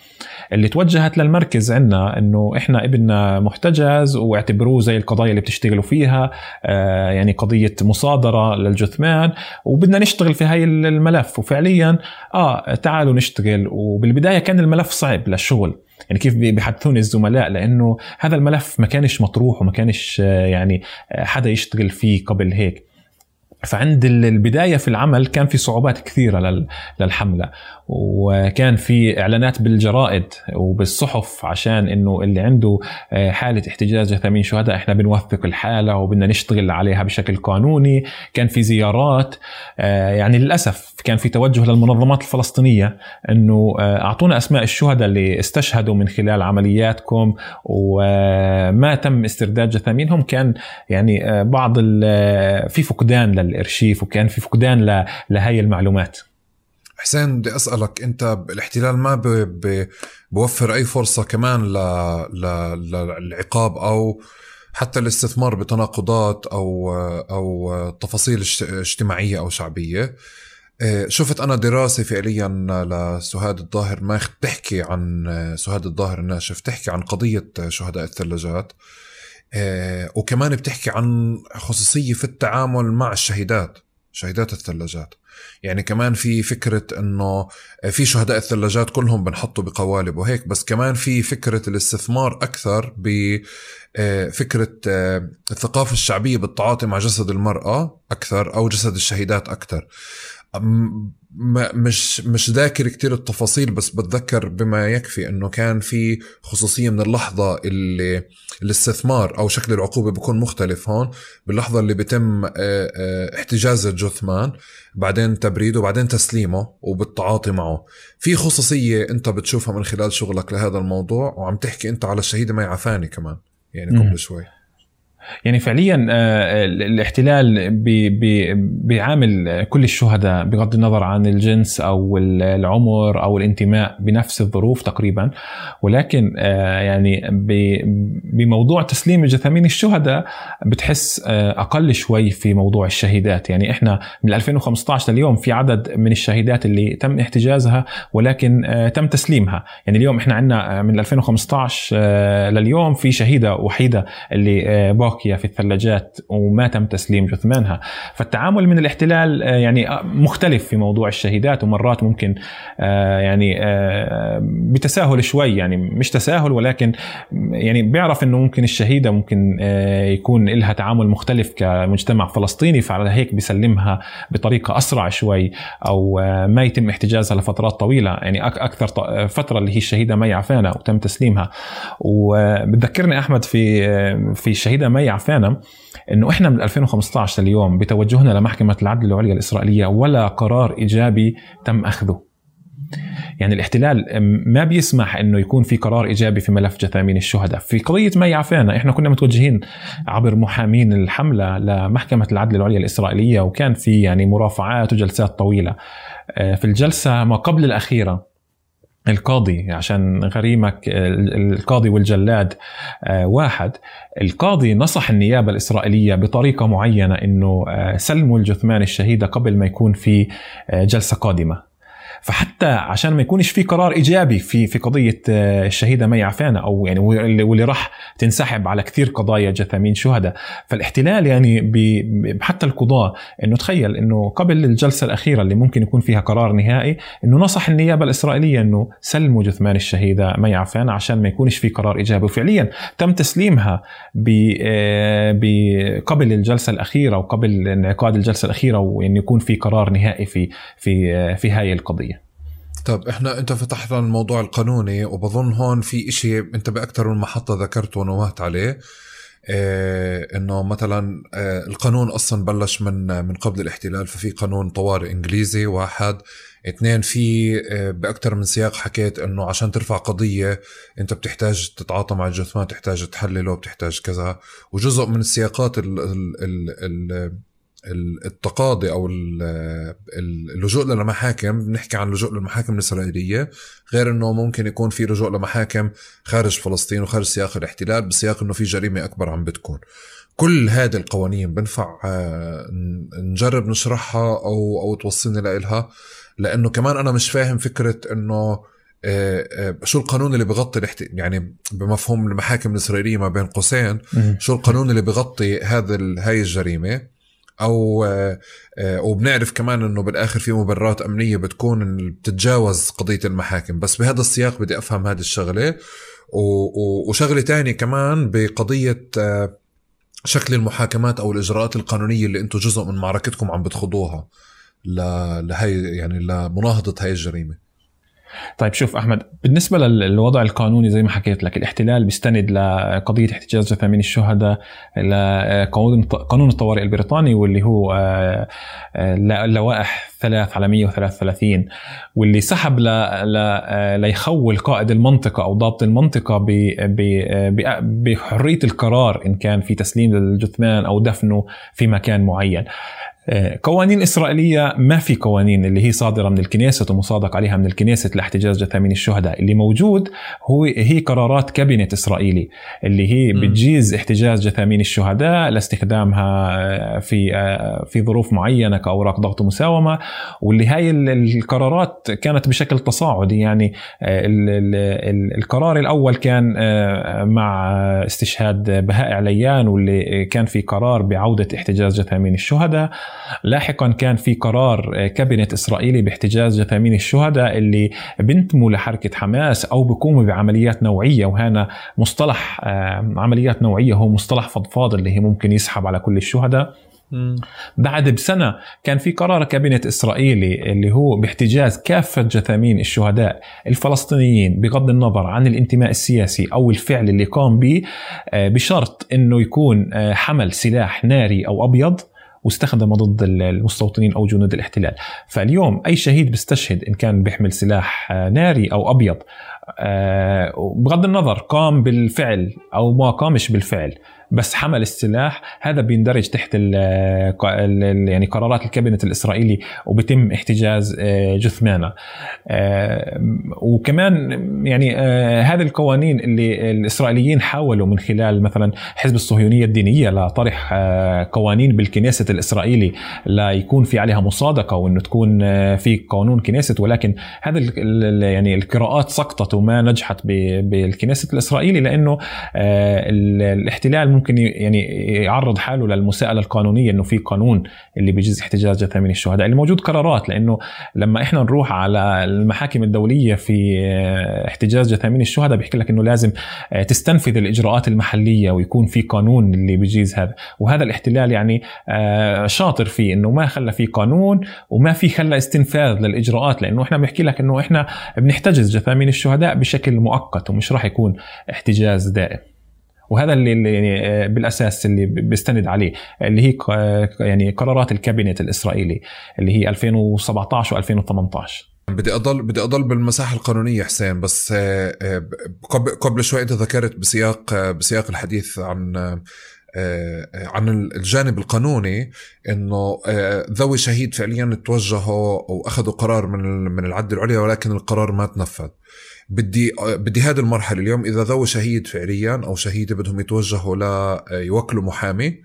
Speaker 1: اللي توجهت للمركز عندنا إنه إحنا ابننا محتجز واعتبروه زي القضايا اللي بتشتغلوا فيها آه يعني قضية مصادرة للجثمان وبدنا نشتغل في هاي الملف. وفعليا آه تعالوا نشتغل. وبالبداية كان الملف صعب للشغل. يعني كيف بيحدثوني الزملاء؟ لأنه هذا الملف ما كانش مطروح وما كانش آه، يعني آه، حدا يشتغل فيه قبل هيك. فعند البداية في العمل كان في صعوبات كثيرة للحملة. وكان في إعلانات بالجرائد وبالصحف عشان إنه اللي عنده آه، حالة احتجاز جثامين شهداء إحنا بنوثق الحالة وبدنا نشتغل عليها بشكل قانوني. كان في زيارات آه، يعني للأسف كان في توجه للمنظمات الفلسطينية إنه آه، أعطونا أسماء الشهداء اللي استشهدوا من خلال عملياتكم. وما تم استرداد جثامينهم. كان يعني بعض في فقدان الارشيف وكان في فقدان لهي المعلومات.
Speaker 2: حسين بدي أسألك أنت الاحتلال ما بوفر أي فرصة كمان للعقاب أو حتى الاستثمار بتناقضات أو أو تفاصيل اجتماعية أو شعبية؟ إيه، شفت أنا دراسة فعليا لسهاد الظاهر ما بتحكي عن سهاد الظاهر الناشف تحكي عن قضية شهداء الثلاجات آه، وكمان بتحكي عن خصوصية في التعامل مع الشهيدات شهيدات الثلاجات. يعني كمان في فكرة إنه في شهداء الثلاجات كلهم بنحطوا بقوالب وهيك بس كمان في فكرة الاستثمار أكثر بفكرة آه، آه، الثقافة الشعبية بالتعاطي مع جسد المرأة أكثر أو جسد الشهيدات أكثر. ما مش مش ذاكر كتير التفاصيل بس بتذكر بما يكفي إنه كان في خصوصية من اللحظة اللي الاستثمار أو شكل العقوبة بيكون مختلف هون. باللحظة اللي بيتم آه، آه، احتجاز الجثمان بعدين تبريده وبعدين تسليمه وبالتعاطي معه. في خصوصية أنت بتشوفها من خلال شغلك لهذا الموضوع وعم تحكي أنت على الشهيده مي عفاني كمان يعني قبل شوي.
Speaker 1: يعني فعليا آه، الاحتلال بيعامل كل الشهداء بغض النظر عن الجنس أو العمر أو الانتماء بنفس الظروف تقريبا. ولكن آه، يعني بموضوع تسليم جثامين الشهداء بتحس آه، أقل شوي في موضوع الشهيدات. يعني إحنا من 2015 لليوم في عدد من الشهيدات اللي تم احتجازها ولكن تم تسليمها. يعني اليوم إحنا عندنا من 2015 لليوم في شهيدة وحيدة اللي باقي باقيه في الثلاجات وما تم تسليم جثمانها. فالتعامل من الاحتلال آه، يعني آه، مختلف في موضوع الشهيدات ومرات ممكن آه، يعني بتساهل شوي يعني مش تساهل ولكن يعني بيعرف إنه ممكن الشهيدة ممكن يكون لها تعامل مختلف كمجتمع فلسطيني فعلى هيك بيسلمها بطريقة أسرع شوي أو ما يتم احتجازها لفترات طويلة. يعني أكثر فترة اللي هي الشهيدة مي عفانة وتم تسليمها. وبتذكرني أحمد في في الشهيدة مي عفانا إنه إحنا من 2015 لليوم بتوجهنا لمحكمة العدل العليا الإسرائيلية ولا قرار إيجابي تم أخذه. يعني الاحتلال ما بيسمح إنه يكون في قرار إيجابي في ملف جثامين الشهداء. في قضية مي عفانا إحنا كنا متوجهين عبر محامين الحملة لمحكمة العدل العليا الإسرائيلية وكان في يعني مرافعات وجلسات طويلة. آه، في الجلسة ما قبل الأخيرة القاضي عشان غريمك القاضي والجلاد آه، واحد. القاضي نصح النيابة الإسرائيلية بطريقة معينة أنه آه، سلموا الجثمان الشهيدة قبل ما يكون في آه، جلسة قادمة. فحتى عشان ما يكونش في قرار إيجابي في في قضية آه، الشهيدة مي عفانه أو يعني واللي راح تنسحب على كثير قضايا جثامين شهداء. فالاحتلال يعني حتى القضاة إنه تخيل إنه قبل الجلسة الأخيرة اللي ممكن يكون فيها قرار نهائي إنه نصح النيابة الإسرائيلية إنه سلموا جثمان الشهيدة مي عفانه عشان ما يكونش في قرار إيجابي. وفعليا تم تسليمها آه، قبل الجلسة الأخيرة وقبل انعقاد الجلسة الأخيرة وإن يكون في قرار نهائي في في آه، في هاي القضية.
Speaker 2: طب إحنا أنت فتحت لنا الموضوع القانوني وبظن هون في إشي أنت بأكثر من محطة ذكرته ونوهت عليه. آه إنه مثلا آه القانون أصلا بلش من من قبل الاحتلال ففي قانون طوارئ إنجليزي واحد. اثنين في آه بأكثر من سياق حكيت إنه عشان ترفع قضية أنت بتحتاج تتعاطى مع الجثمان تحتاج تحلله بتحتاج كذا. وجزء من السياقات ال ال ال ال التقاضي أو اللجوء للمحاكم بنحكي عن لجوء للمحاكم الإسرائيلية غير إنه ممكن يكون في لجوء لمحاكم خارج فلسطين وخارج سياق الاحتلال بسياق إنه في جريمة أكبر عم بتكون. كل هذه القوانين بنفع آه، نجرب نشرحها أو أو توصلني لإلها لأنه كمان أنا مش فاهم فكرة إنه آه، آه، شو القانون اللي بغطي يعني بمفهوم المحاكم الإسرائيلية ما بين قوسين شو القانون اللي بغطي هذا هاي الجريمة؟ أو آه، آه، وبنعرف كمان إنه بالآخر في مبررات أمنية بتكون بتتجاوز قضية المحاكم. بس بهذا السياق بدي أفهم هذه الشغلة. وشغلة تانية كمان بقضية آه، شكل المحاكمات أو الإجراءات القانونية اللي أنتم جزء من معركتكم عم بتخوضوها لهي يعني لمناهضة هاي الجريمة.
Speaker 1: طيب شوف أحمد بالنسبة للوضع القانوني زي ما حكيت لك الاحتلال بيستند لقضية احتجاز جثامين الشهداء لقانون قانون الطوارئ البريطاني واللي هو آه، آه، لوائح ثلاث على 133 واللي سحب ل... ل... ليخول قائد المنطقة أو ضابط المنطقة. بحرية القرار إن كان في تسليم للجثمان أو دفنه في مكان معين قوانين إسرائيلية ما في قوانين اللي هي صادرة من الكنيسة ومصادق عليها من الكنيسة لاحتجاز جثامين الشهداء. اللي موجود هو هي قرارات كابينت إسرائيلي اللي هي بتجيز احتجاز جثامين الشهداء لاستخدامها آه، في آه، في ظروف معينة كأوراق ضغط ومساومة واللي هاي القرارات كانت بشكل تصاعدي. يعني آه، القرار الأول كان مع استشهاد بهاء عليان واللي كان في قرار بعودة احتجاز جثامين الشهداء. لاحقا كان في قرار كابينت اسرائيلي باحتجاز جثامين الشهداء اللي بنتموا لحركة حماس أو بيقوموا بعمليات نوعية وهنا مصطلح آه، عمليات نوعية هو مصطلح فضفاض اللي هي ممكن يسحب على كل الشهداء. بعد بسنة كان في قرار كابينة إسرائيلي اللي هو باحتجاز كافة جثامين الشهداء الفلسطينيين بغض النظر عن الانتماء السياسي أو الفعل اللي قام به آه، بشرط أنه يكون آه، حمل سلاح ناري أو أبيض. واستخدمه ضد المستوطنين أو جنود الاحتلال. فاليوم أي شهيد بيستشهد إن كان بيحمل سلاح آه، ناري أو أبيض بغض النظر قام بالفعل أو ما قامش بالفعل بس حمل السلاح. هذا بيندرج تحت ال ال يعني قرارات الكابينت الإسرائيلي وبيتم احتجاز آه، جثمانه آه، وكمان يعني آه، هذه القوانين اللي الإسرائيليين حاولوا من خلال مثلا حزب الصهيونية الدينية لطرح قوانين بالكنيسة الإسرائيلي ليكون في عليها مصادقة وإنه تكون في قانون كنيسة. ولكن هذا يعني القراءات سقطت وما نجحت بالكنيسة الإسرائيلي لأنه الاحتلال ممكن يعني يعرض حاله للمساءلة القانونية إنه في قانون اللي بيجيز احتجاز جثامين الشهداء اللي موجود قرارات لأنه لما إحنا نروح على المحاكم الدولية في احتجاز جثامين الشهداء بيحكي لك إنه لازم تستنفذ الإجراءات المحلية ويكون في قانون اللي بيجيز هذا. وهذا الاحتلال يعني آه، شاطر فيه إنه ما خلى في قانون وما في خلى استنفاذ للإجراءات لأنه إحنا بنحكي لك إنه إحنا بنحتجز جثامين الشهداء بشكل مؤقت ومش راح يكون احتجاز دائم. وهذا اللي يعني آه، بالأساس اللي بيستند عليه اللي هي يعني قرارات الكابينت الإسرائيلي اللي هي 2017 و2018
Speaker 2: بدي اضل بدي أضل بالمساحة القانونية حسين بس آه، آه، قبل قبل شوي أنت ذكرت بسياق بسياق الحديث عن عن الجانب القانوني إنه ذوي شهيد فعليا توجهوا واخذوا قرار من من العدل العليا ولكن القرار ما تنفذ. بدي بدي هذه المرحلة اليوم إذا ذوي شهيد فعليا أو شهيده بدهم يتوجهوا ليوكلوا محامي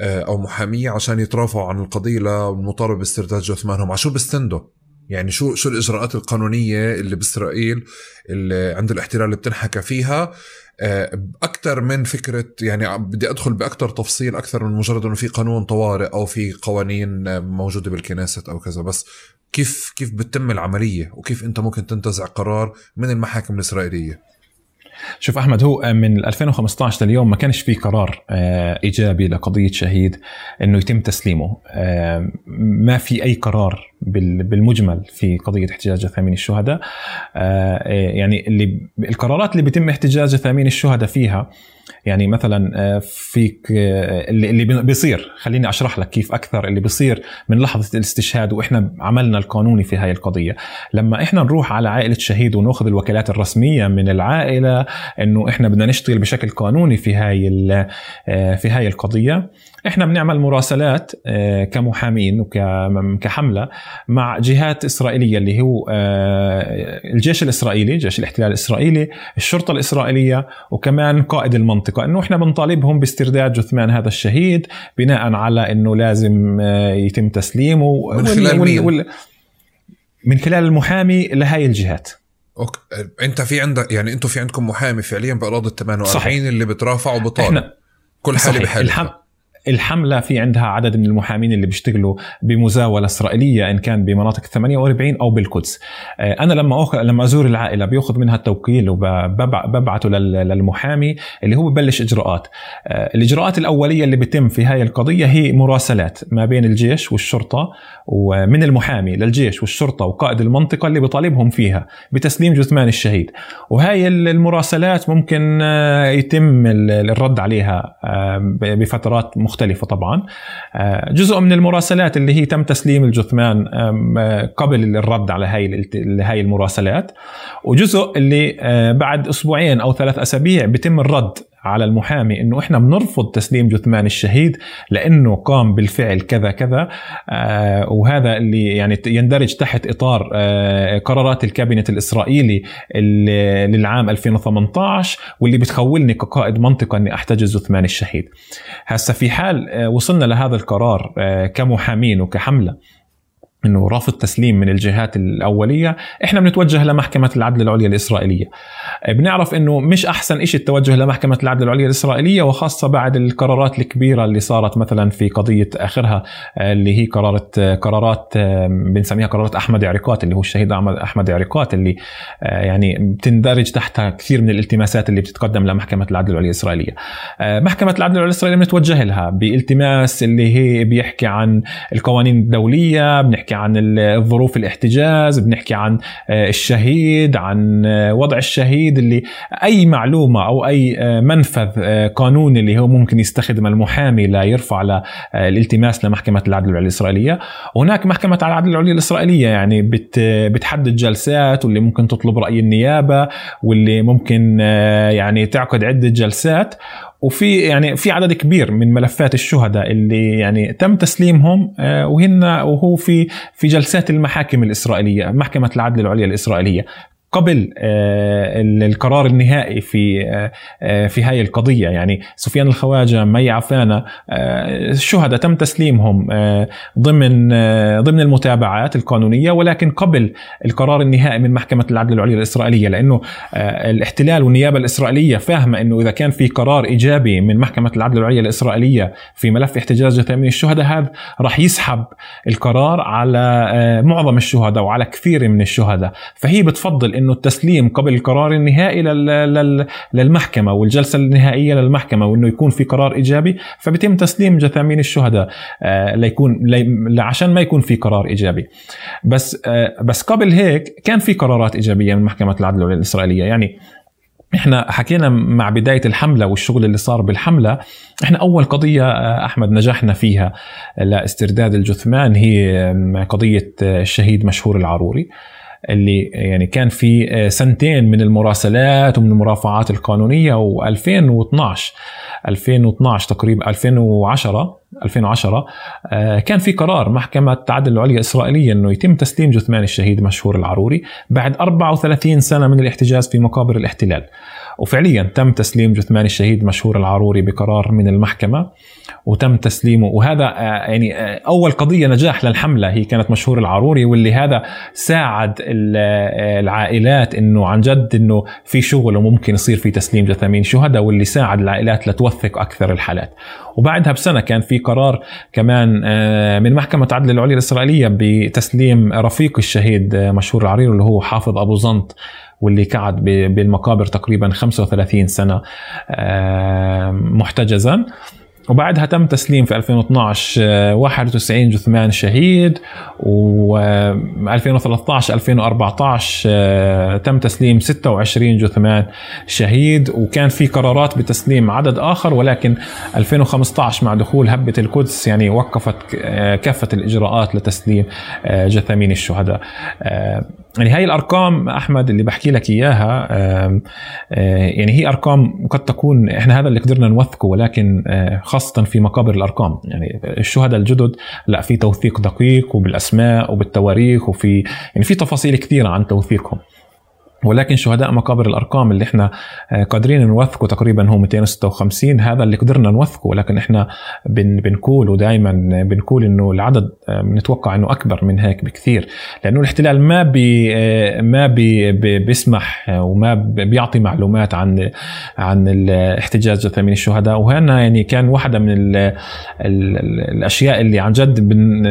Speaker 2: آه، أو محامية عشان يترافعوا عن القضية للمطالبه باسترداد جثمانهم على شو بيستندوا يعني شو شو الإجراءات القانونية اللي بإسرائيل اللي عند الاحتلال اللي بتنحكى فيها؟ آه، أكثر من فكرة يعني بدي أدخل باكثر تفصيل أكثر من مجرد إنه في قانون طوارئ أو في قوانين موجودة بالكنيست أو كذا بس كيف كيف بتتم العملية وكيف أنت ممكن تنتزع قرار من المحاكم الإسرائيلية؟
Speaker 1: شوف أحمد هو من 2015 لليوم ما كانش في قرار آه، إيجابي لقضية شهيد إنه يتم تسليمه. آه، ما في أي قرار بالمجمل في قضية احتجاز جثامين الشهداء. آه، يعني اللي القرارات اللي بيتم احتجاز جثامين الشهداء فيها يعني مثلا آه، فيك آه، اللي بيصير. خليني أشرح لك كيف أكثر اللي بيصير من لحظة الاستشهاد وإحنا عملنا القانوني في هاي القضية. لما إحنا نروح على عائلة شهيد ونأخذ الوكالات الرسمية من العائلة إنه إحنا بدنا نشتغل بشكل قانوني في هاي في هاي القضية إحنا بنعمل مراسلات آه، كمحامين وكحمله مع جهات إسرائيلية اللي هو آه، الجيش الإسرائيلي جيش الاحتلال الإسرائيلي الشرطة الإسرائيلية وكمان قائد المنطقة. إنه إحنا بنطالبهم باسترداد جثمان هذا الشهيد بناء على إنه لازم آه، يتم تسليمه.
Speaker 2: من خلال مين؟
Speaker 1: من خلال المحامي لهي الجهات.
Speaker 2: أوكي. أنت في عندك يعني أنتم في عندكم محامي فعليا بأراضي ال 48 اللي بترافع وبطالب. كل حاله بحالها
Speaker 1: الحملة في عندها عدد من المحامين اللي بيشتغلوا بمزاولة إسرائيلية إن كان بمناطق 48 أو بالقدس. آه، أنا لما أخ... لما أزور العائلة بيأخذ منها التوكيل وببعته للمحامي اللي هو ببلش إجراءات. آه، الإجراءات الأولية اللي بتم في هاي القضية هي مراسلات ما بين الجيش والشرطة ومن المحامي للجيش والشرطة وقائد المنطقة اللي بيطالبهم فيها بتسليم جثمان الشهيد. وهاي المراسلات ممكن آه، يتم الرد عليها بفترات مختلفة. طبعا. آه، جزء من المراسلات اللي هي تم تسليم الجثمان آه، قبل الرد على هاي المراسلات. وجزء اللي آه، بعد أسبوعين أو ثلاث أسابيع بيتم الرد على المحامي إنه إحنا بنرفض تسليم جثمان الشهيد لأنه قام بالفعل كذا كذا آه وهذا اللي يعني يندرج تحت إطار آه قرارات الكابينت الإسرائيلي للعام 2018 واللي بتخولني كقائد منطقة إني أحتجز جثمان الشهيد. هسه في حال آه وصلنا لهذا القرار آه كمحامين وكحملة إنه رفض تسليم من الجهات الأولية إحنا بنتوجه لمحكمة العدل العليا الإسرائيلية. بنعرف إنه مش أحسن شيء التوجه لمحكمة العدل العليا الإسرائيلية وخاصة بعد القرارات الكبيرة اللي صارت مثلا في قضية آخرها اللي هي قرارات قرارات بنسميها قرارات أحمد عريقات اللي هو الشهيد أحمد عريقات اللي يعني بتندرج تحتها كثير من الالتماسات اللي بتتقدم لمحكمة العدل العليا الإسرائيلية. محكمة العدل العليا الإسرائيلية بنتوجه لها بإلتماس اللي هي بيحكي عن القوانين الدولية بنحكي عن الظروف الاحتجاز بنحكي عن الشهيد عن وضع الشهيد اللي أي معلومة أو أي منفذ قانوني اللي هو ممكن يستخدم المحامي ليرفع الالتماس لمحكمة العدل العليا الإسرائيلية. وهناك محكمة العدل العليا الإسرائيلية يعني بتحدد جلسات واللي ممكن تطلب رأي النيابة واللي ممكن يعني تعقد عدة جلسات. وفي يعني في عدد كبير من ملفات الشهداء اللي يعني تم تسليمهم وهن وهو في في جلسات المحاكم الإسرائيلية محكمة العدل العليا الإسرائيلية. قبل القرار النهائي في في هاي القضية. يعني سفيان الخواجة مي عفانه الشهداء تم تسليمهم ضمن ضمن المتابعات القانونية ولكن قبل القرار النهائي من محكمة العدل العليا الإسرائيلية لأنه الاحتلال والنيابة الإسرائيلية فاهمة إنه إذا كان في قرار إيجابي من محكمة العدل العليا الإسرائيلية في ملف احتجاز جثامين الشهداء هذا راح يسحب القرار على معظم الشهداء وعلى كثير من الشهداء. فهي بتفضل انه التسليم قبل القرار النهائي للمحكمة والجلسة النهائية للمحكمة وإنه يكون في قرار إيجابي فبيتم تسليم جثامين الشهداء ليكون عشان ما يكون في قرار إيجابي. بس بس قبل هيك كان في قرارات إيجابية من محكمة العدل الإسرائيلية. يعني إحنا حكينا مع بداية الحملة والشغل اللي صار بالحملة إحنا أول قضية أحمد نجحنا فيها لاسترداد الجثمان هي قضية الشهيد مشهور العروري. اللي يعني كان في سنتين من المراسلات ومن المرافعات القانونية و2012 2012 تقريبا 2010 2010 كان في قرار محكمة العدل العليا الإسرائيلية أنه يتم تسليم جثمان الشهيد مشهور العروري بعد 34 سنة من الاحتجاز في مقابر الاحتلال. وفعليا تم تسليم جثمان الشهيد مشهور العروري بقرار من المحكمة وتم تسليمه. وهذا يعني أول قضية نجاح للحملة. هي كانت مشهور العروري واللي هذا ساعد العائلات أنه عن جد أنه في شغل وممكن يصير في تسليم جثامين شهداء واللي ساعد العائلات لتوثق أكثر الحالات. وبعدها بسنة كان في قرار كمان من محكمة عدل العليا الإسرائيلية بتسليم رفيق الشهيد مشهور العريري اللي هو حافظ أبو زنط واللي قعد بالمقابر تقريبا 35 سنة محتجزا. وبعدها تم تسليم في 2012 91 جثمان شهيد و 2013 2014 تم تسليم 26 جثمان شهيد. وكان في قرارات بتسليم عدد آخر ولكن 2015 مع دخول هبة القدس يعني وقفت كافة الإجراءات لتسليم جثامين الشهداء. يعني هاي الأرقام أحمد اللي بحكي لك إياها يعني هي أرقام قد تكون إحنا هذا اللي قدرنا نوثقه ولكن خاصة في مقابر الأرقام. يعني الشهداء الجدد لا في توثيق دقيق وبالأسماء وبالتواريخ وفي يعني في تفاصيل كثيرة عن توثيقهم. ولكن شهداء مقابر الأرقام اللي إحنا قادرين نوثقه تقريبا هو 256 هذا اللي قدرنا نوثقه. ولكن إحنا بن بنقول ودائما بنقول إنه العدد بنتوقع إنه أكبر من هيك بكثير. لأنه الاحتلال ما بي ما بي بيسمح وما بيعطي معلومات عن عن الاحتجاز جثامين الشهداء. وهنا يعني كان واحدة من ال ال الأشياء اللي عن جد بن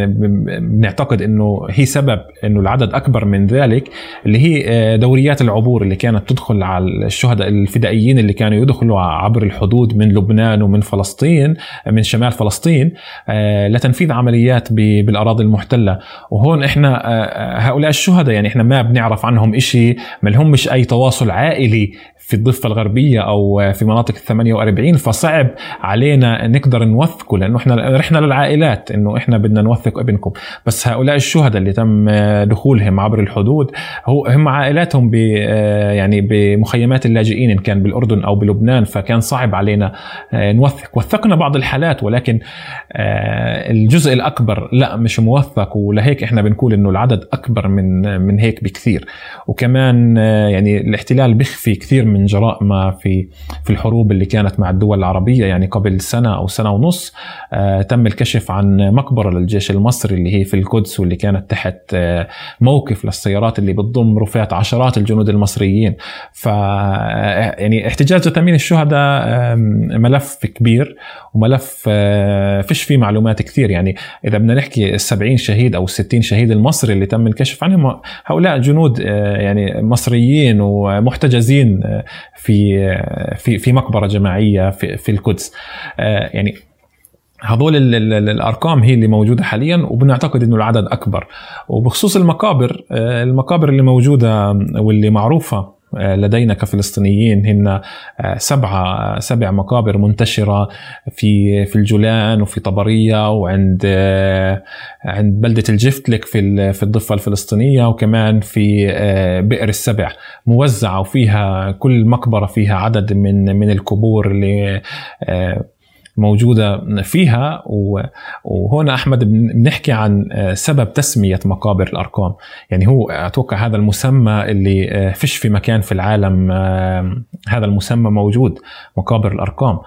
Speaker 1: بنعتقد إنه هي سبب إنه العدد أكبر من ذلك اللي هي دوريات العبور اللي كانت تدخل على الشهداء الفدائيين اللي كانوا يدخلوا عبر الحدود من لبنان ومن فلسطين من شمال فلسطين لتنفيذ عمليات بالأراضي المحتلة. وهون إحنا هؤلاء الشهداء يعني إحنا ما بنعرف عنهم شيء ما لهمش أي تواصل عائلي في الضفة الغربية أو في مناطق ال 48 فصعب علينا نقدر نوثقه لأنه إحنا رحنا للعائلات إنه إحنا بدنا نوثق ابنكم. بس هؤلاء الشهداء اللي تم دخولهم عبر الحدود هو هم عائلاتهم يعني بمخيمات اللاجئين إن كان بالأردن أو بلبنان فكان صعب علينا نوثق. وثقنا بعض الحالات ولكن الجزء الأكبر لا مش موثق ولهيك إحنا بنقول إنه العدد أكبر من من هيك بكثير. وكمان يعني الاحتلال بيخفي كثير من جراء ما في في الحروب اللي كانت مع الدول العربية يعني قبل سنة أو سنة ونص تم الكشف عن مقبرة للجيش المصري اللي هي في القدس واللي كانت تحت آه، موقف للسيارات اللي بتضم رفات عشرات الجنود المصريين. ف آه، يعني احتجاج جثامين الشهداء ملف كبير وملف آه، فيش فيه معلومات كثير. يعني إذا بدنا نحكي ال 70 شهيد أو ال 60 شهيد المصري اللي تم الكشف عنهم هؤلاء جنود يعني مصريين ومحتجزين في في في مقبرة جماعية في في القدس. يعني هذول الأرقام هي اللي موجودة حاليا وبنعتقد إنه العدد أكبر. وبخصوص المقابر آه، المقابر اللي موجودة واللي معروفة آه، لدينا كفلسطينيين هن آه، سبعة سبع مقابر منتشرة في في الجولان وفي طبرية وعند عند بلدة الجفتلك في في الضفة الفلسطينية وكمان في بئر السبع. موزعة وفيها كل مقبرة فيها عدد من من القبور اللي موجودة فيها وهنا أحمد بنحكي عن آه، سبب تسمية مقابر الأرقام. يعني هو أتوقع هذا المسمى اللي آه، فيش في مكان في العالم آه، هذا المسمى موجود مقابر الأرقام.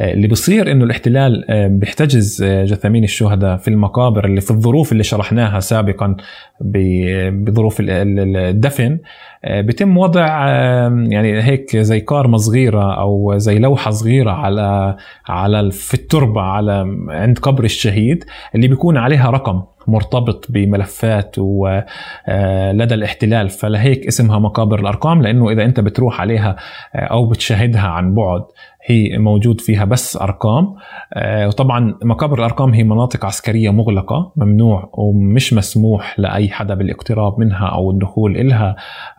Speaker 1: اللي بصير أنه الاحتلال بيحتجز جثامين الشهداء في المقابر اللي في الظروف اللي شرحناها سابقا بظروف الدفن. آه، بيتم وضع يعني هيك زي كارمة صغيرة أو زي لوحة صغيرة على على في التربة على عند قبر الشهيد اللي بيكون عليها رقم. مرتبط بملفات ولدى آه، الاحتلال. فلهيك اسمها مقابر الأرقام لأنه إذا أنت بتروح عليها آه، أو بتشاهدها عن بعد هي موجود فيها بس أرقام. آه، وطبعا مقابر الأرقام هي مناطق عسكرية مغلقة ممنوع ومش مسموح لأي حدا بالاقتراب منها أو الدخول إلها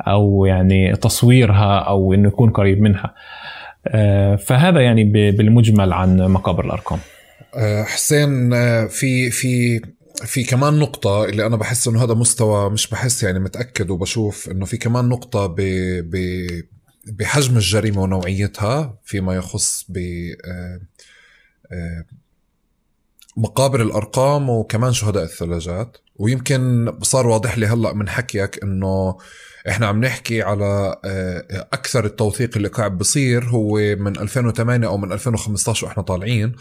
Speaker 1: أو يعني تصويرها أو إنه يكون قريب منها. فهذا يعني بالمجمل عن مقابر الأرقام.
Speaker 2: حسين في في في كمان نقطة اللي أنا بحس إنه هذا مستوى مش بحس يعني متأكد وبشوف إنه في كمان نقطة ب ب بحجم الجريمة ونوعيتها فيما يخص ب آه، آه، مقابر الأرقام وكمان شهداء الثلاجات. ويمكن صار واضح لي هلأ من حكيك إنه إحنا عم نحكي على آه، أكثر التوثيق اللي قاعد بصير هو من 2008 أو من 2015 وإحنا طالعين.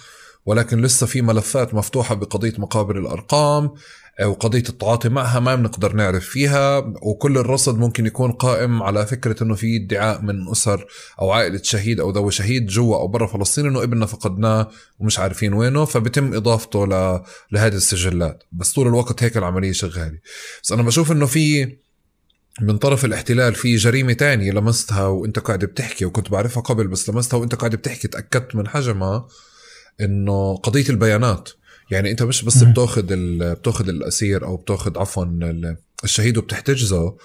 Speaker 2: ولكن لسه في ملفات مفتوحة بقضية مقابر الأرقام آه، وقضية التعاطي معها ما بنقدر نعرف فيها وكل الرصد ممكن يكون قائم على فكرة إنه في ادعاء من أسر أو عائلة شهيد أو ذوي شهيد جوا أو برا فلسطين إنه ابننا فقدناه ومش عارفين وينه فبتم إضافته ل... لهذه السجلات. بس طول الوقت هيك العملية شغالة. بس أنا بشوف إنه في من طرف الاحتلال في جريمة تانية لمستها وأنت قاعد بتحكي وكنت بعرفها قبل بس لمستها وأنت قاعد بتحكي تأكدت من حجمها. إنه قضية البيانات. يعني أنت مش بس بتاخذ بتاخذ الأسير أو بتاخذ عفوا الشهيد وبتحتجزه.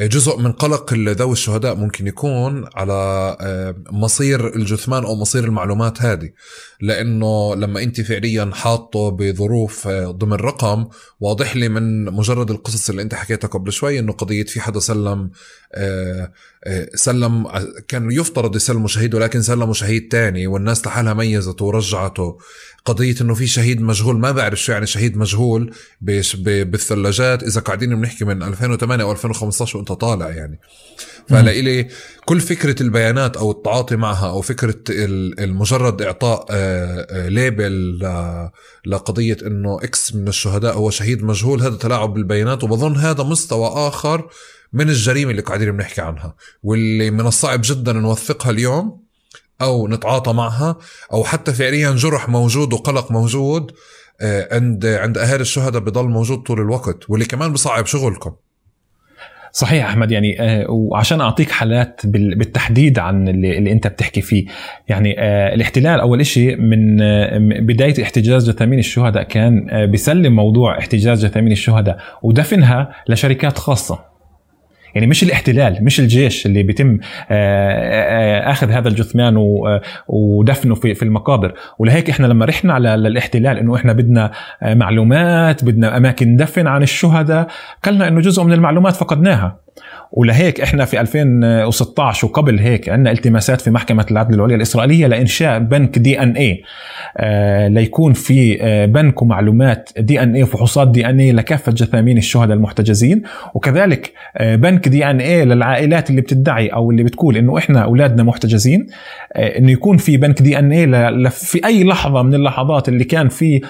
Speaker 2: جزء من قلق ذوي الشهداء ممكن يكون على آه، مصير الجثمان أو مصير المعلومات هذه. لأنه لما أنت فعليا حاطه بظروف آه، ضمن رقم واضح لي من مجرد القصص اللي أنت حكيتها قبل شوي إنه قضية في حدا سلم آه، سلم كان يفترض يسلموا شهيد ولكن سلموا شهيد تاني والناس لحالها ميزته ورجعته. قضية إنه في شهيد مجهول ما بعرف شو يعني شهيد مجهول بالثلاجات. إذا قاعدين بنحكي من 2008 أو 2015 وأنت طالع يعني. فلإلي كل فكرة البيانات أو التعاطي معها أو فكرة المجرد إعطاء آه، آه، label لقضية إنه X من الشهداء هو شهيد مجهول هذا تلاعب بالبيانات. وبظن هذا مستوى آخر من الجريمة اللي قاعدين بنحكي عنها واللي من الصعب جدا نوثقها اليوم أو نتعاطى معها أو حتى فعليا جرح موجود وقلق موجود آه، عند عند أهالي الشهداء بضل موجود طول الوقت واللي كمان بصعب شغلكم.
Speaker 1: صحيح أحمد يعني آه، وعشان أعطيك حالات بالتحديد عن اللي, اللي أنت بتحكي فيه. يعني آه، الاحتلال أول شيء من بداية احتجاز جثامين الشهداء كان بيسلم موضوع احتجاز جثامين الشهداء ودفنها لشركات خاصة. يعني مش الاحتلال مش الجيش اللي بيتم آه، آه، آخذ هذا الجثمان ودفنه في المقابر. ولهيك إحنا لما رحنا على الاحتلال إنه إحنا بدنا آه، معلومات بدنا أماكن دفن عن الشهداء قالنا إنه جزء من المعلومات فقدناها. ولهيك إحنا في 2016 وقبل هيك عندنا التماسات في محكمة العدل العليا الإسرائيلية لإنشاء بنك دي إن اي آه ليكون في آه بنك ومعلومات دي إن اي وفحوصات دي إن اي لكافة جثامين الشهداء المحتجزين. وكذلك آه بنك دي إن اي للعائلات اللي بتدعي أو اللي بتقول إنه إحنا أولادنا محتجزين إنه يكون في بنك دي إن اي في أي لحظة من اللحظات اللي كان في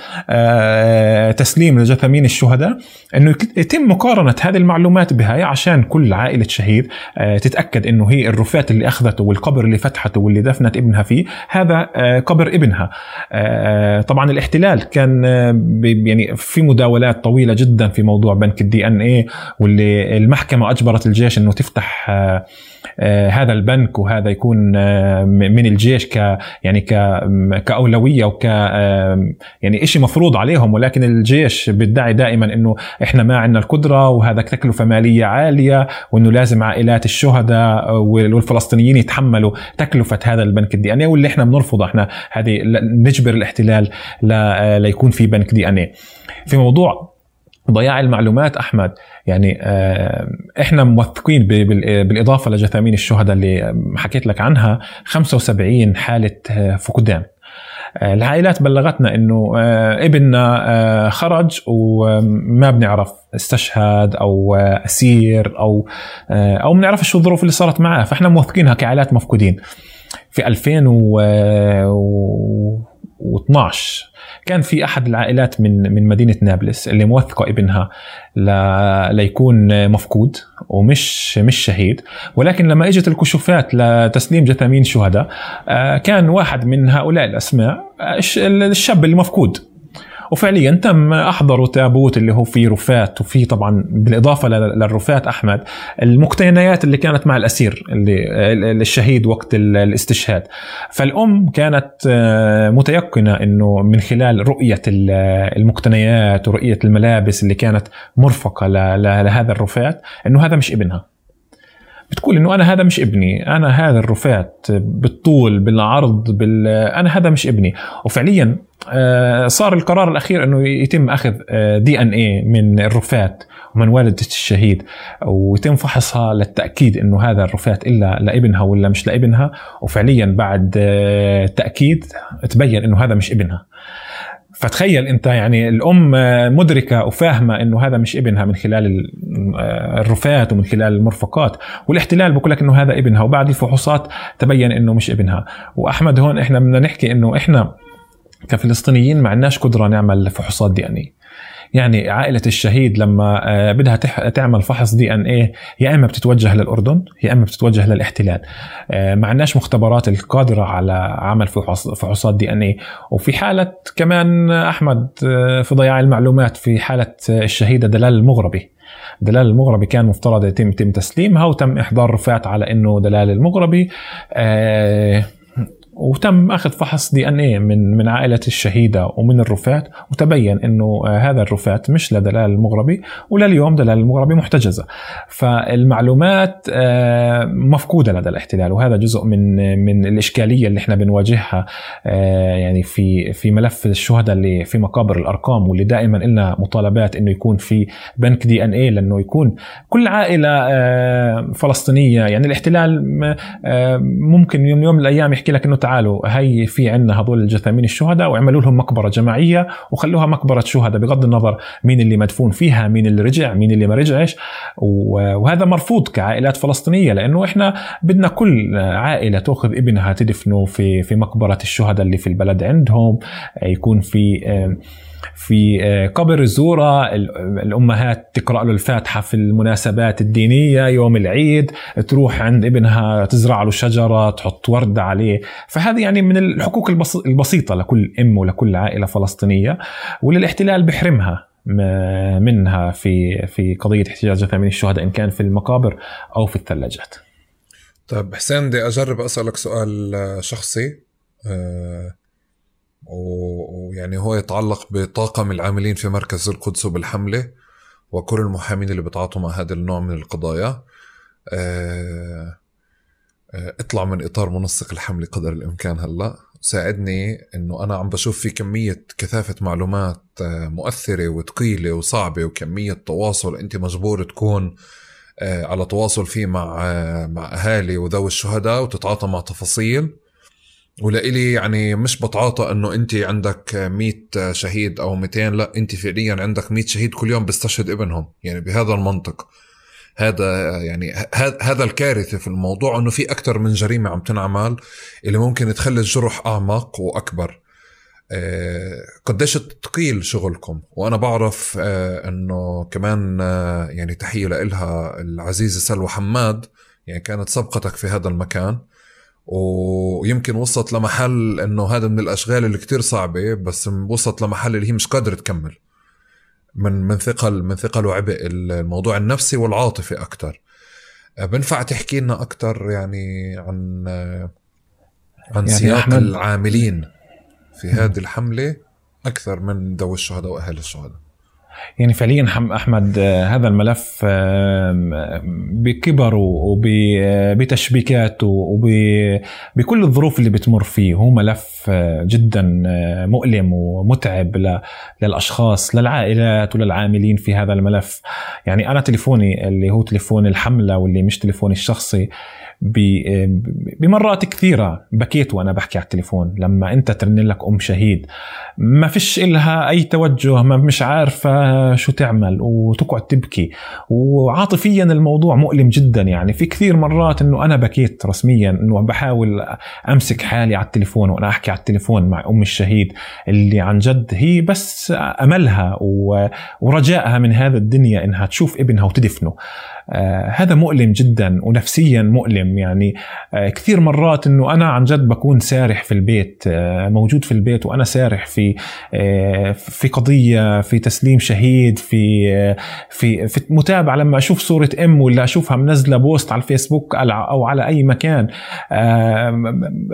Speaker 1: تسليم لجثامين الشهداء إنه يتم مقارنة هذه المعلومات بهاي عشان كل عائلة عائلة شهيد آه، تتأكد إنه هي الرفات اللي أخذته والقبر اللي فتحته واللي دفنت ابنها فيه هذا آه، قبر ابنها. آه، طبعا الاحتلال كان يعني في مداولات طويلة جدا في موضوع بنك ال DNA واللي المحكمة أجبرت الجيش إنه تفتح هذا البنك وهذا يكون آه، من الجيش ك يعني ك كأولوية وك يعني شيء مفروض عليهم ولكن الجيش بيدعي دائما إنه إحنا ما عندنا القدرة وهذا تكلفة مالية عالية وإنه لازم عائلات الشهداء والفلسطينيين يتحملوا تكلفة هذا البنك ال DNA واللي إحنا بنرفضه إحنا هذه نجبر الاحتلال ليكون في بنك دي إن اي في موضوع ضياع المعلومات أحمد. يعني آه، إحنا موثقين بالإضافة لجثامين الشهداء اللي حكيت لك عنها 75 حالة آه، فقدان. آه، العائلات بلغتنا إنه ابننا خرج وما بنعرف استشهد أو أسير أو أو بنعرف شو الظروف اللي صارت معاه. فإحنا موثقينها كعائلات مفقودين. في 2012 كان في أحد العائلات من من مدينة نابلس اللي موثقة ابنها ليكون مفقود ومش مش شهيد. ولكن لما إجت الكشوفات لتسليم جثامين شهداء آه، كان واحد من هؤلاء الأسماء الشاب اللي مفقود وفعليا تم احضروا تابوت اللي هو فيه رفات وفيه طبعا بالإضافة للرفات أحمد المقتنيات اللي كانت مع الأسير اللي الشهيد وقت الاستشهاد. فالأم كانت آه، متيقنة إنه من خلال رؤية المقتنيات ورؤية الملابس اللي كانت مرفقة لهذا الرفات إنه هذا مش ابنها. بتقول إنه أنا هذا مش ابني أنا هذا الرفات بالطول بالعرض بال أنا هذا مش ابني. وفعليا آه، صار القرار الأخير إنه يتم أخذ دي إن اي من الرفات ومن والدة الشهيد ويتم فحصها للتأكيد أنه هذا الرفات إلا لابنها ولا مش لابنها. وفعليا بعد آه، تأكيد تبين أنه هذا مش ابنها. فتخيل انت يعني الأم مدركة وفاهمة إنه هذا مش ابنها من خلال الرفات ومن خلال المرفقات والاحتلال بقول لك إنه هذا ابنها وبعد الفحوصات تبين إنه مش ابنها. وأحمد هون إحنا بدنا نحكي إنه إحنا كفلسطينيين ما عندناش قدرة نعمل فحوصات دي اي يعني عائلة الشهيد لما آه، بدها تعمل فحص دي ان إيه يا إما بتتوجه للأردن يا إما بتتوجه للاحتلال. آه، ما عندناش مختبرات القادرة على عمل فحوصات دي ان إيه وفي حالة كمان أحمد آه، في ضياع المعلومات في حالة الشهيدة دلال المغربي. دلال المغربي كان مفترض يتم يتم تسليمها وتم إحضار رفات على إنه دلال المغربي. آه وتم أخذ فحص دي إن إيه من من عائلة الشهيدة ومن الرفات وتبين إنه آه، هذا الرفات مش لدلال المغربي ولليوم دلال المغربي محتجزة. فالمعلومات آه، مفقودة لدى الاحتلال وهذا جزء من من الإشكالية اللي إحنا بنواجهها آه، يعني في في ملف الشهداء اللي في مقابر الأرقام واللي دائما لنا مطالبات إنه يكون في بنك دي إن إيه لأنه يكون كل عائلة فلسطينية. يعني الاحتلال ممكن يوم يوم من الأيام يحكي لك إنه تعالوا هي في عندنا هذول الجثامين الشهداء واعملوا لهم مقبرة جماعية وخلوها مقبرة شهداء بغض النظر مين اللي مدفون فيها مين اللي رجع مين اللي ما رجعش. وهذا مرفوض كعائلات فلسطينية لأنه إحنا بدنا كل عائلة تأخذ ابنها تدفنه في في مقبرة الشهداء اللي في البلد عندهم يكون في في آه، قبر الزورة الأمهات تقرأ له الفاتحة في المناسبات الدينية يوم العيد تروح عند ابنها تزرع له شجرة تحط وردة عليه. فهذه يعني من الحقوق البسيطة لكل أم ولكل عائلة فلسطينية وللاحتلال بحرمها منها في في قضية احتجاج ثمانين الشهداء إن كان في المقابر أو في الثلاجات.
Speaker 2: طيب حسين بدي أجرب أسألك سؤال شخصي. أه ويعني هو يتعلق بطاقم العاملين في مركز القدس بالحملة وكل المحامين اللي بتعاطوا مع هذا النوع من القضايا. آه، آه، اطلع من إطار منسق الحملة قدر الإمكان هلا. ساعدني إنه أنا عم بشوف في كمية كثافة معلومات آه، مؤثرة وثقيله وصعبة وكمية تواصل. أنت مجبور تكون على تواصل فيه مع مع أهالي وذوي الشهداء وتتعاطى مع تفاصيل. ولإلي يعني مش بتعاطى إنه انت عندك 100 شهيد أو 200 لا انت فعليا عندك 100 شهيد كل يوم بيستشهد ابنهم يعني بهذا المنطق. هذا يعني هذا الكارثة في الموضوع إنه في أكثر من جريمة عم تنعمل اللي ممكن تخلي الجرح أعمق وأكبر. آه، قديش ثقيل شغلكم؟ وأنا بعرف آه، إنه كمان آه، يعني تحية لها العزيزة سلوى حماد يعني كانت سبقتك في هذا المكان. ويمكن وصلت لمحل إنه هذا من الأشغال اللي كتير صعبة بس وصلت لمحل اللي هي مش قادرة تكمل. من من ثقل من ثقل وعبء الموضوع النفسي والعاطفي أكثر بنفع تحكي لنا أكثر يعني عن عن يعني سياق أحمد؟ العاملين في هذه الحملة؟ أكثر من ذوي الشهداء وأهل الشهداء.
Speaker 1: يعني فعليا أحمد هذا الملف بكبره وبتشبيكاته وبكل الظروف اللي بتمر فيه هو ملف جدا مؤلم ومتعب للأشخاص للعائلات وللعاملين في هذا الملف. يعني أنا تليفوني اللي هو تليفون الحملة واللي مش تليفوني الشخصي بمرات كثيرة بكيت وأنا بحكي على التليفون. لما أنت ترن لك أم شهيد ما فيش إلها أي توجه ما مش عارفة شو تعمل وتقعد تبكي. وعاطفيا الموضوع مؤلم جدا يعني. في كثير مرات أنه أنا بكيت رسميا أنه بحاول أمسك حالي على التليفون وأنا أحكي على التليفون مع أم الشهيد اللي عن جد هي بس أملها ورجائها من هذا الدنيا إنها تشوف ابنها وتدفنه. هذا مؤلم جدا ونفسيا مؤلم. يعني آه كثير مرات إنه أنا عن جد بكون سارح في البيت آه موجود في البيت وأنا سارح في آه في قضية في تسليم شهيد في آه في في متابعة. لما أشوف صورة أم ولا أشوفها منزلة بوست على الفيسبوك أو على أي مكان آه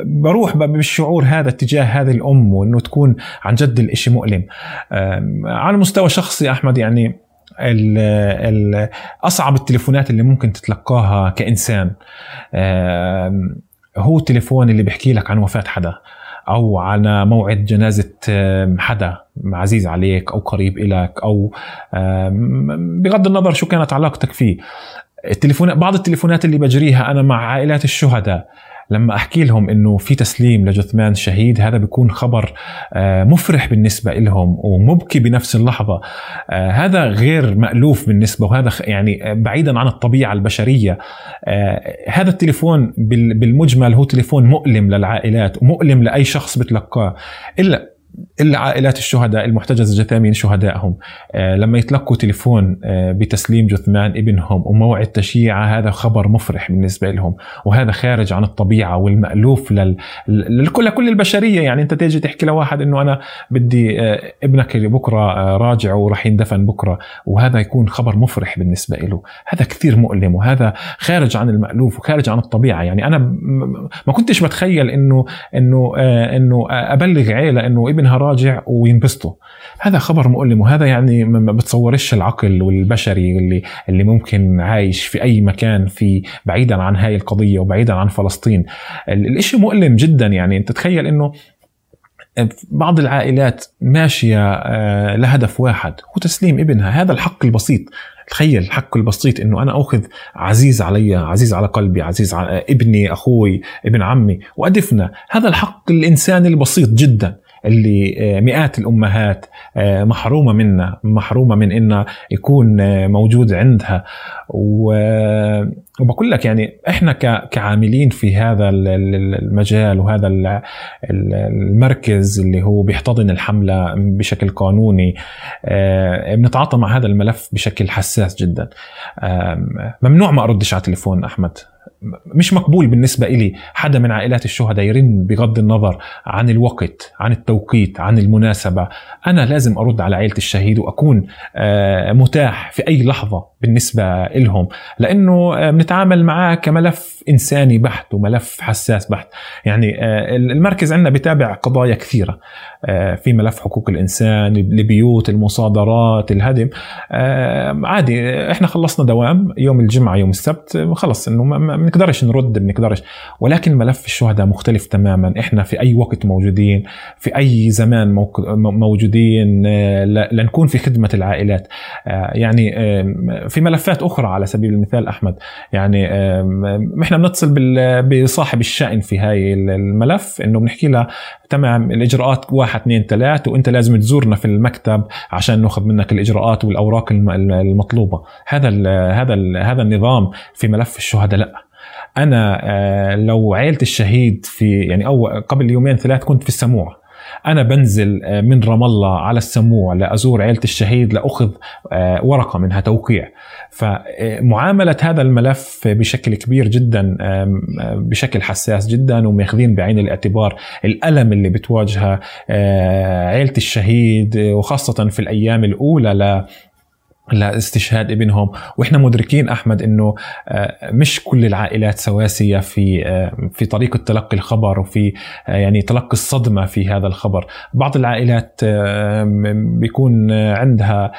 Speaker 1: بروح بالشعور هذا تجاه هذه الأم وإنه تكون عن جد الإشي مؤلم. آه على مستوى شخصي أحمد يعني ال أصعب التليفونات اللي ممكن تتلقاها كإنسان. هو التليفون اللي بيحكي لك عن وفاة حدا أو على موعد جنازة حدا عزيز عليك أو قريب إلك أو بغض النظر شو كانت علاقتك فيه. التليفونات بعض التليفونات اللي بجريها أنا مع عائلات الشهداء لما أحكي لهم إنه في تسليم لجثمان شهيد هذا بيكون خبر آه، مفرح بالنسبة لهم ومبكي بنفس اللحظة. آه، هذا غير مألوف بالنسبة وهذا يعني بعيدا عن الطبيعة البشرية. آه، هذا التليفون بالمجمل هو تليفون مؤلم للعائلات ومؤلم لأي شخص بتلقاه. إلا الا عائلات الشهداء المحتجزه جثامين شهدائهم آه، لما يتلقوا تليفون آه، بتسليم جثمان ابنهم وموعد تشييعه هذا خبر مفرح بالنسبة لهم وهذا خارج عن الطبيعة والمألوف لل... لكل لكل البشرية. يعني أنت تيجي تحكي لواحد إنه أنا بدي آه، ابنك اللي بكره راجع وراح يندفن بكرة وهذا يكون خبر مفرح بالنسبة له. هذا كثير مؤلم وهذا خارج عن المألوف وخارج عن الطبيعة. يعني أنا ما كنتش بتخيل إنه إنه إنه أبلغ عيلة إنه ابنها راجع وينبسطوا. هذا خبر مؤلم وهذا يعني ما بتصورش العقل والبشري اللي اللي ممكن عايش في أي مكان في بعيدا عن هاي القضية وبعيدا عن فلسطين. الإشي مؤلم جدا يعني. أنت تخيل إنه بعض العائلات ماشية آه، لهدف واحد هو تسليم ابنها. هذا الحق البسيط. تخيل الحق البسيط إنه أنا أخذ عزيز علي عزيز على قلبي عزيز على ابني أخوي ابن عمي وأدفنه. هذا الحق الإنساني البسيط جدا. اللي آه، مئات الأمهات آه، محرومة منها محرومة من إنها يكون آه، موجود عندها. وبقول لك يعني إحنا كعاملين في هذا المجال وهذا المركز اللي هو بيحتضن الحملة بشكل قانوني بنتعاطى مع هذا الملف بشكل حساس جدا. ممنوع ما أردش على تليفون أحمد. مش مقبول بالنسبة إلي حدا من عائلات الشهداء يرن بغض النظر عن الوقت عن التوقيت عن المناسبة. أنا لازم أرد على عائلة الشهيد وأكون آه، متاح في أي لحظة بالنسبة لهم لأنه آه، بنتعامل معاه كملف إنساني بحت وملف حساس بحت. يعني آه، المركز عندنا بتابع قضايا كثيرة. في ملف حقوق الإنسان البيوت المصادرات الهدم. عادي إحنا خلصنا دوام يوم الجمعة يوم السبت خلص إنه بنقدرش نرد بنقدرش ولكن ملف الشهداء مختلف تماما. إحنا في أي وقت موجودين في أي زمان موجودين آه، لنكون في خدمة العائلات. آه، يعني في ملفات أخرى على سبيل المثال أحمد. يعني إحنا بنتصل بصاحب الشأن في هاي الملف إنه بنحكي له تمام الإجراءات واحد اثنين ثلاث وأنت لازم تزورنا في المكتب عشان ناخذ منك الإجراءات والأوراق المطلوبة. هذا ال هذا ال هذا النظام في ملف الشهداء لا. أنا آه، لو عيلة الشهيد في يعني أو قبل يومين ثلاث كنت في السموع. أنا بنزل آه، من رام الله على السموع لأزور عيلة الشهيد لأخذ آه، ورقة منها توقيع. فمعامله هذا الملف بشكل كبير جدا بشكل حساس جدا وماخذين بعين الاعتبار الألم اللي بتواجهه عيلة الشهيد وخاصة في الأيام الأولى لاستشهاد ابنهم. وإحنا مدركين أحمد إنه آه، مش كل العائلات سواسية في آه، في طريقة تلقي الخبر وفي آه، يعني تلقي الصدمة في هذا الخبر. بعض العائلات بيكون عندها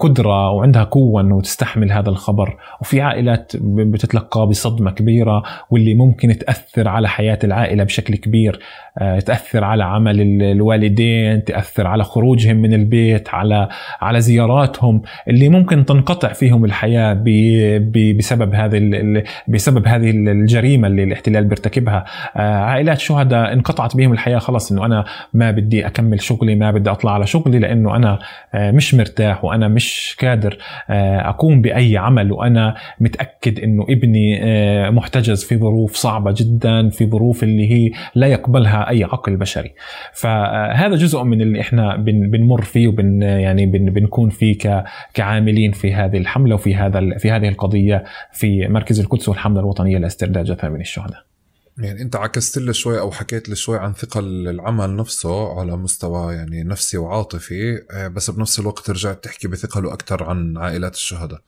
Speaker 1: قدرة وعندها قوة إنه تستحمل هذا الخبر. وفي عائلات بتتلقى بصدمة كبيرة واللي ممكن تأثر على حياة العائلة بشكل كبير. تأثر على عمل الوالدين تأثر على خروجهم من البيت على على زياراتهم. اللي ممكن تنقطع فيهم الحياة بسبب هذه بسبب هذه الجريمة اللي الاحتلال بيرتكبها. آه، عائلات شهداء انقطعت بهم الحياة خلص إنه أنا ما بدي أكمل شغلي ما بدي أطلع على شغلي لأنه أنا آه، مش مرتاح وأنا مش قادر آه، أقوم بأي عمل. وأنا متأكد إنه ابني محتجز في ظروف صعبة جدا في ظروف اللي هي لا يقبلها أي عقل بشري. فهذا جزء من اللي إحنا بنمر فيه وبن يعني بنكون فيه كعامل عاملين في هذه الحملة وفي هذا في هذه القضية في مركز القدس والحملة الوطنية لاسترداد جثامين الشهداء.
Speaker 2: يعني انت عكست لي شوي أو حكيت لي شوي عن ثقل العمل نفسه على مستوى يعني نفسي وعاطفي آه، بس بنفس الوقت رجعت تحكي بثقله أكثر عن عائلات الشهداء.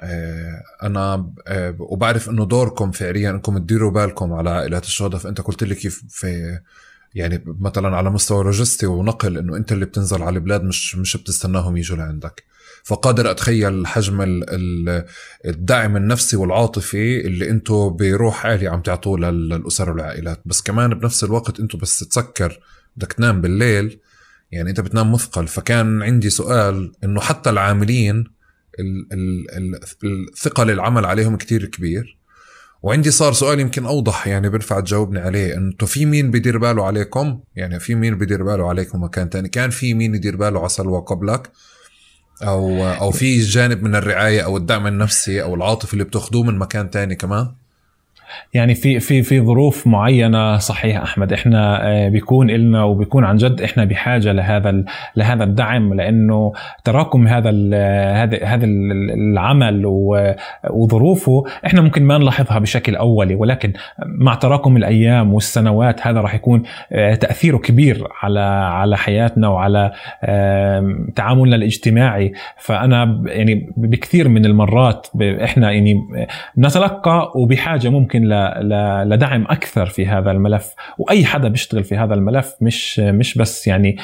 Speaker 2: آه، أنا آه، وبعرف إنه دوركم فعليا إنكم تديروا بالكم على عائلات الشهداء فأنت قلت لي كيف في يعني مثلا على مستوى لوجستي ونقل إنه أنت اللي بتنزل على البلاد مش مش بتستناهم يجوا لعندك فقادر أتخيل حجم الدعم النفسي والعاطفي اللي أنتم بروح عالي عم تعطوه للأسر والعائلات. بس كمان بنفس الوقت أنتم بس تسكر بدك تنام بالليل يعني انت بتنام مثقل. فكان عندي سؤال إنه حتى العاملين الثقل العمل عليهم كتير كبير. وعندي صار سؤال يمكن أوضح يعني بنفع تجاوبني عليه أنتم في مين بدير باله عليكم؟ يعني في مين بدير باله عليكم مكان تاني؟ كان في مين يدير باله على سلوى قبلك؟ أو أو في جانب من الرعاية أو الدعم النفسي أو العاطفي اللي بتاخذوه من مكان تاني كمان؟
Speaker 1: يعني في في في ظروف معينة صحيح أحمد إحنا آه، بيكون لنا وبيكون عن جد إحنا بحاجة لهذا لهذا الدعم لأنه تراكم هذا هذا هذا العمل وظروفه إحنا ممكن ما نلاحظها بشكل أولي ولكن مع تراكم الأيام والسنوات هذا راح يكون آه، تأثيره كبير على على حياتنا وعلى تعاملنا الاجتماعي. فأنا يعني بكثير من المرات إحنا يعني نتلقى وبحاجة ممكن لدعم أكثر في هذا الملف وأي حدا بيشتغل في هذا الملف مش مش بس يعني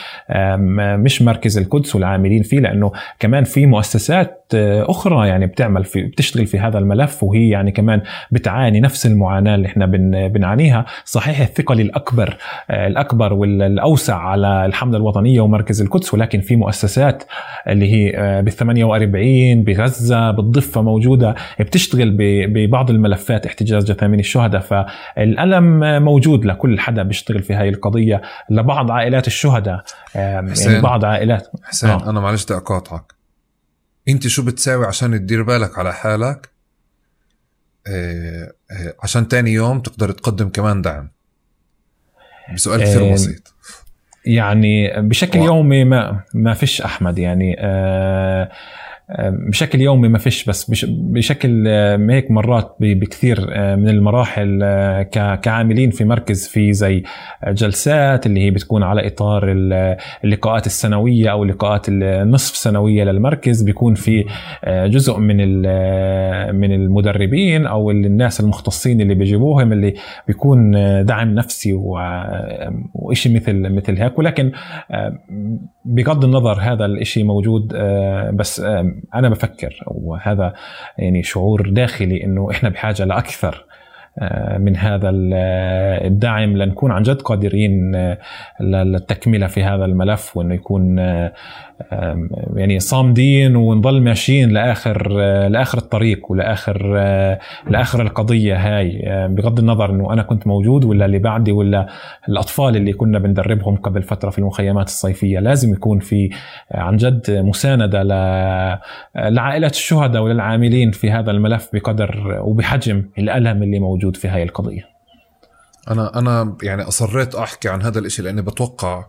Speaker 1: مش مركز القدس والعاملين فيه لأنه كمان في مؤسسات أخرى يعني بتعمل في بتشتغل في هذا الملف وهي يعني كمان بتعاني نفس المعاناة اللي إحنا بنعانيها. صحيح الثقل الأكبر الاكبر والاوسع على الحملة الوطنية ومركز القدس ولكن في مؤسسات اللي هي بال 48 بغزة بالضفة موجودة بتشتغل ببعض الملفات احتجاز جثامين الشهداء. فالألم موجود لكل حدا بيشتغل في هاي القضية لبعض عائلات الشهداء. يعني بعض عائلات.
Speaker 2: حسين آه. أنا معلش أقاطعك. انت شو بتساوي عشان تدير بالك على حالك؟ آه آه عشان تاني يوم تقدر تقدم كمان دعم. بسؤال كثير آه بسيط.
Speaker 1: يعني بشكل و... يومي ما ما فيش أحمد يعني آه بشكل يومي ما فيش بس بشكل هيك مرات بكثير من المراحل كعاملين في مركز في زي جلسات اللي هي بتكون على إطار اللقاءات السنوية أو اللقاءات النصف سنوية للمركز بيكون في جزء من من المدربين أو الناس المختصين اللي بيجيبوهم اللي بيكون دعم نفسي وشيء مثل مثل هيك. ولكن بغض النظر هذا الشيء موجود بس أنا بفكر وهذا يعني شعور داخلي إنه إحنا بحاجة لأكثر من هذا الدعم لنكون عن جد قادرين للتكملة في هذا الملف وإنه يكون يعني صامدين ونضل ماشيين لآخر لآخر الطريق ولآخر لآخر القضية هاي. بغض النظر إنه أنا كنت موجود ولا اللي بعدي ولا الأطفال اللي كنا بندربهم قبل فترة في المخيمات الصيفية لازم يكون في عن جد مساندة لعائلات الشهداء وللعاملين في هذا الملف بقدر وبحجم الألم اللي موجود في هاي القضية.
Speaker 2: أنا أنا يعني أصريت أحكي عن هذا الإشي لأني بتوقع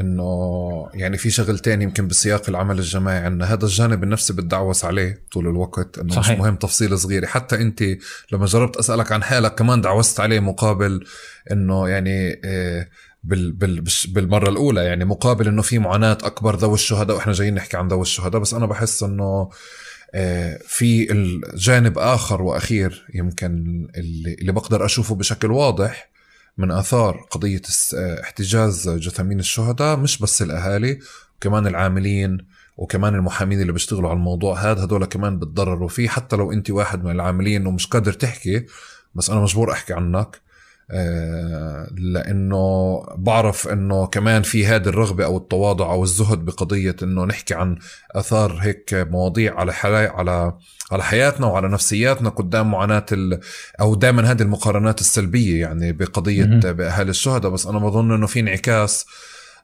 Speaker 2: إنه يعني في شغلتين يمكن بسياق العمل الجماعي ان هذا الجانب النفسي بتدعوس عليه طول الوقت إنه صحيح. مش مهم تفصيله صغيره حتى أنت لما جربت أسألك عن حالك كمان دعوست عليه مقابل إنه يعني آه، بال بال بالمرة الأولى. يعني مقابل إنه في معاناة أكبر ذوي الشهداء وإحنا جايين نحكي عن ذوي الشهداء بس أنا بحس إنه آه، في الجانب آخر وأخير يمكن اللي, اللي بقدر أشوفه بشكل واضح من آثار قضية احتجاز جثامين الشهداء مش بس الأهالي كمان العاملين وكمان المحامين اللي بيشتغلوا على الموضوع هذا هدول كمان بتضرروا فيه حتى لو أنت واحد من العاملين ومش قادر تحكي بس أنا مجبور أحكي عنك. آه، لأنه بعرف إنه كمان في هذه الرغبة أو التواضع أو الزهد بقضية إنه نحكي عن آثار هيك مواضيع على على على حياتنا وعلى نفسياتنا قدام معاناة أو دائما هذه المقارنات السلبية يعني بقضية باهالي الشهداء. بس أنا بظن إنه في انعكاس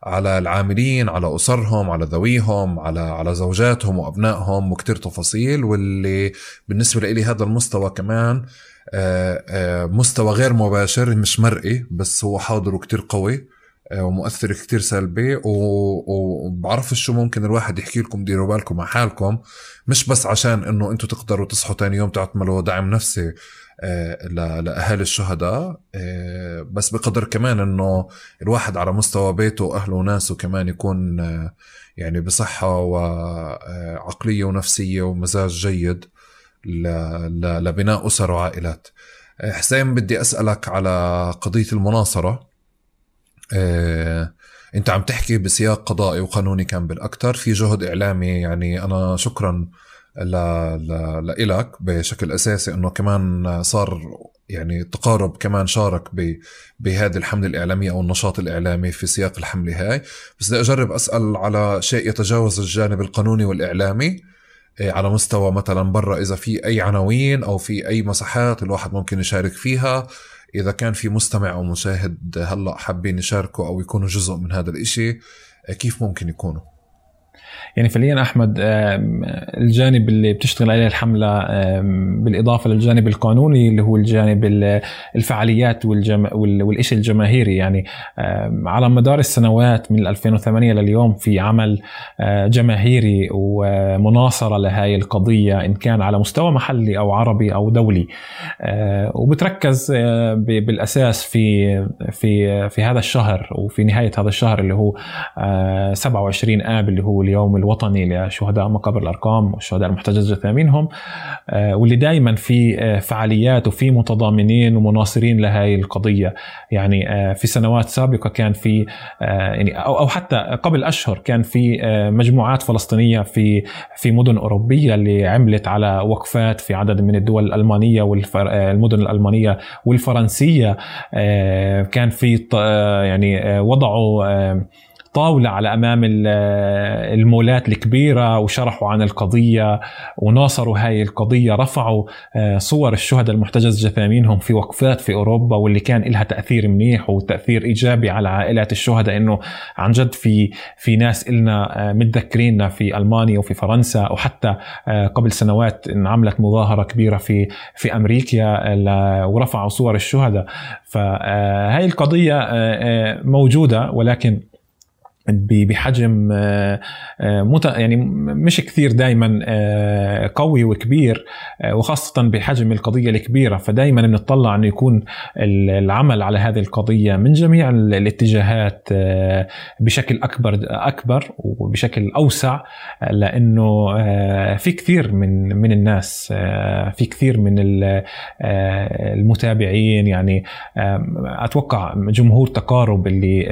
Speaker 2: على العاملين على أسرهم على ذويهم على على زوجاتهم وأبنائهم وكتير تفاصيل واللي بالنسبة لي هذا المستوى كمان آه، آه، مستوى غير مباشر مش مرئي بس هو حاضر وكتير قوي آه، ومؤثر كتير سلبي وبعرف شو ممكن الواحد يحكي لكم ديروا بالكم مع حالكم. مش بس عشان إنه أنتم تقدروا تصحوا تاني يوم تعملوا دعم نفسي لأهالي الشهداء بس بقدر كمان إنه الواحد على مستوى بيته وأهله وناسه كمان يكون يعني بصحة وعقليه ونفسية ومزاج جيد. لبناء أسر وعائلات. حسين بدي أسألك على قضية المناصرة. آه، أنت عم تحكي بسياق قضائي وقانوني كان بالأكثر. في جهد إعلامي يعني أنا شكرا لإلك بشكل أساسي أنه كمان صار يعني تقارب كمان شارك بهذه الحملة الإعلامية أو النشاط الإعلامي في سياق الحملة هاي. بس بدي أجرب أسأل على شيء يتجاوز الجانب القانوني والإعلامي. على مستوى مثلا برا إذا في أي عناوين أو في أي مساحات الواحد ممكن يشارك فيها. إذا كان في مستمع أو مشاهد هلأ حابين يشاركوا أو يكونوا جزء من هذا الإشي إيه، كيف ممكن يكونوا؟
Speaker 1: يعني فعليا أحمد الجانب اللي بتشتغل عليه الحملة بالإضافة للجانب القانوني اللي هو الجانب الفعاليات والجم... والشيء الجماهيري. يعني على مدار السنوات من 2008 لليوم في عمل آه، جماهيري ومناصرة لهي القضية إن كان على مستوى محلي أو عربي أو دولي. آه، وبتركز آه، بالأساس في في في هذا الشهر وفي نهاية هذا الشهر اللي هو 27 آب اللي هو اليوم. الوطني لشهداء مقابر الأرقام والشهداء المحتجز جثامينهم آه، واللي دائما في آه، فعاليات وفي متضامنين ومناصرين لهي القضية. يعني آه، في سنوات سابقة كان في يعني أو حتى قبل أشهر كان في مجموعات فلسطينية في في مدن أوروبية اللي عملت على وقفات في عدد من الدول الألمانية والمدن الألمانية والفرنسية. كان في يعني وضعوا طاولة على أمام المولات الكبيرة وشرحوا عن القضية وناصروا هاي القضية رفعوا آه، صور الشهداء المحتجز جثامينهم في وقفات في أوروبا واللي كان لها تأثير منيح وتأثير إيجابي على عائلات الشهداء إنه عن جد في في ناس إلنا آه، متذكريننا في ألمانيا وفي فرنسا وحتى آه، قبل سنوات انعملت مظاهرة كبيرة في في أمريكا ورفعوا صور الشهداء. فهاي القضية موجودة ولكن بحجم آه، آه، يعني مش كثير دائما آه، قوي وكبير وخاصة بحجم القضية الكبيرة. فدائما بنطلع انه يكون العمل على هذه القضية من جميع الاتجاهات بشكل أكبر أكبر وبشكل أوسع لأنه في كثير من من الناس في كثير من المتابعين. يعني أتوقع جمهور تقارب اللي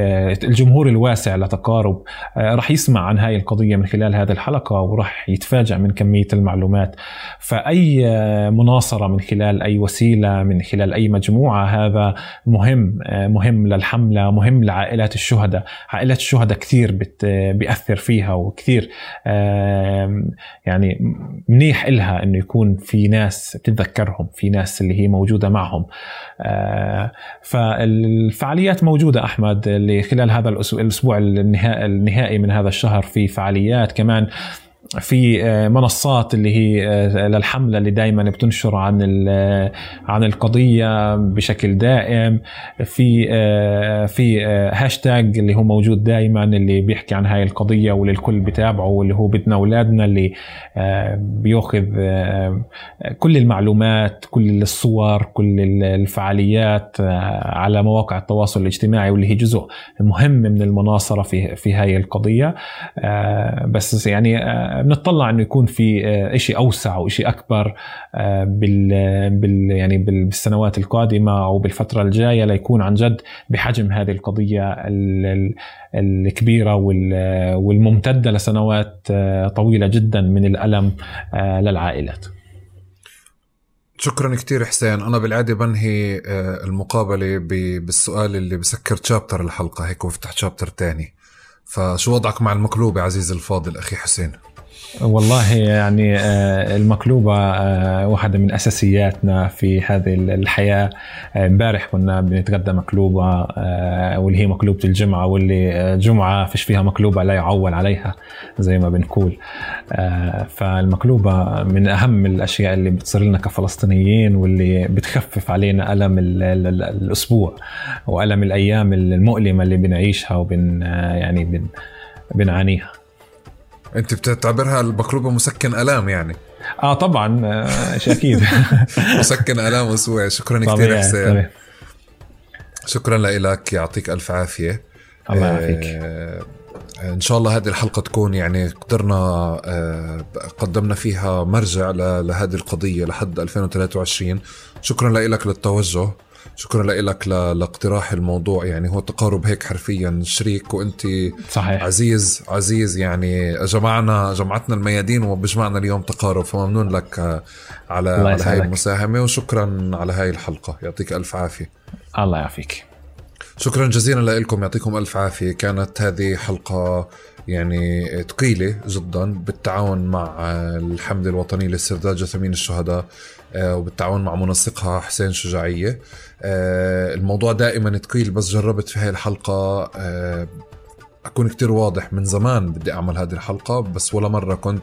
Speaker 1: الجمهور الواسع لتقارب تقارب راح يسمع عن هاي القضية من خلال هذه الحلقة وراح يتفاجأ من كمية المعلومات. فأي مناصرة من خلال أي وسيلة من خلال أي مجموعة هذا مهم مهم للحملة مهم لعائلات الشهداء. عائلات الشهداء كثير بيأثر فيها وكثير يعني منيح إلها أنه يكون في ناس بتتذكرهم في ناس اللي هي موجودة معهم. آه، فالفعاليات موجودة أحمد اللي خلال هذا الأسبوع النهائي من هذا الشهر في فعاليات. كمان في آه، منصات اللي هي آه، للحملة اللي دائما بتنشر عن عن القضية بشكل دائم. في آه، في هاشتاج اللي هو موجود دائما اللي بيحكي عن هاي القضية واللي الكل بتابعه واللي هو بدنا اولادنا اللي بيأخذ كل المعلومات كل الصور كل الفعاليات على مواقع التواصل الاجتماعي واللي هي جزء مهم من المناصرة في في هاي القضية. بس يعني بنطلع إنه يكون في آه، شيء أوسع وشيء أكبر آه، بال, بال يعني بالسنوات القادمة أو بالفترة الجاية ليكون عن جد بحجم هذه القضية الكبيرة والممتدة لسنوات آه، طويلة جدا من الألم للعائلات.
Speaker 2: شكرا كثير حسين. أنا بالعادة بنهي المقابلة بالسؤال اللي بسكر تشابتر الحلقة هيك وفتح تشابتر تاني. فشو وضعك مع المقلوبة عزيزي الفاضل أخي حسين؟
Speaker 1: والله يعني آه، المقلوبة آه، واحدة من أساسياتنا في هذه الحياة. آه، امبارح كنا بنتغدى مقلوبة واللي هي مقلوبة الجمعة واللي جمعة فيش فيها مقلوبة لا يعول عليها زي ما بنقول. فالمقلوبة من أهم الأشياء اللي بتصير لنا كفلسطينيين واللي بتخفف علينا ألم الأسبوع وألم الأيام المؤلمة اللي بنعيشها وبن يعني بن بنعانيها.
Speaker 2: انت بتعتبرها المقلوبة مسكن آلام يعني.
Speaker 1: آه طبعا آه أكيد. *laughs*
Speaker 2: مسكن آلام اسبوعي شكرا كثير حسين. شكرا لك يعطيك ألف عافية.
Speaker 1: الله يعافيك.
Speaker 2: آه إن شاء الله هذه الحلقة تكون يعني قدرنا آه قدمنا فيها مرجع لهذه القضية لحد 2023 شكرا لك للتوجه. شكرا لك لاقتراح الموضوع. يعني هو تقارب هيك حرفيا. شريك وأنت
Speaker 1: صحيح.
Speaker 2: عزيز عزيز يعني جمعنا جمعتنا الميادين وبجمعنا اليوم تقارب. فممنون لك على على هاي المساهمة وشكرا على هاي الحلقة. يعطيك ألف عافية.
Speaker 1: الله يعافيك.
Speaker 2: شكرا جزيلا لكم يعطيكم ألف عافية. كانت هذه حلقة يعني ثقيلة جدا بالتعاون مع الحملة الوطنية لاسترداد جثامين الشهداء. آه، وبالتعاون مع منسقها حسين شجاعية. آه، الموضوع دائما ثقيل بس جربت في هاي الحلقة آه، أكون كتير واضح. من زمان بدي أعمل هذه الحلقة بس ولا مرة كنت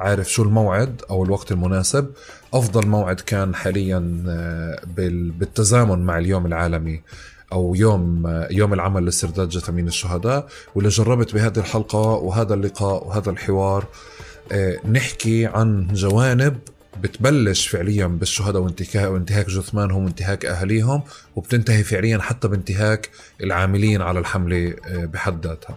Speaker 2: عارف شو الموعد أو الوقت المناسب. أفضل موعد كان حاليا بالتزامن مع اليوم العالمي أو يوم يوم العمل لاسترداد جثامين الشهداء. واللي جربت بهذه الحلقة وهذا اللقاء وهذا الحوار نحكي عن جوانب بتبلش فعليا بالشهداء وانتهاك وانتهاك جثمانهم وانتهاك أهاليهم وبتنتهي فعليا حتى بانتهاك العاملين على الحملة آه، بحد ذاتها.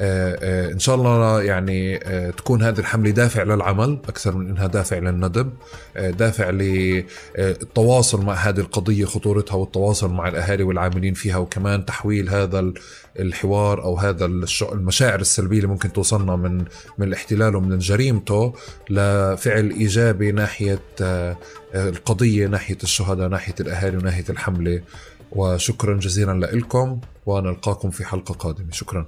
Speaker 2: آه، آه، إن شاء الله يعني تكون هذه الحملة دافع للعمل أكثر من إنها دافع للندب دافع للتواصل مع هذه القضية خطورتها والتواصل مع الأهالي والعاملين فيها وكمان تحويل هذا الحوار أو هذا المشاعر السلبية اللي ممكن توصلنا من من الاحتلال ومن جريمته لفعل إيجابي ناحية آه، القضية ناحية الشهداء ناحية الأهالي وناحية الحملة. وشكرا جزيلا لكم ونلقاكم في حلقة قادمة. شكرا.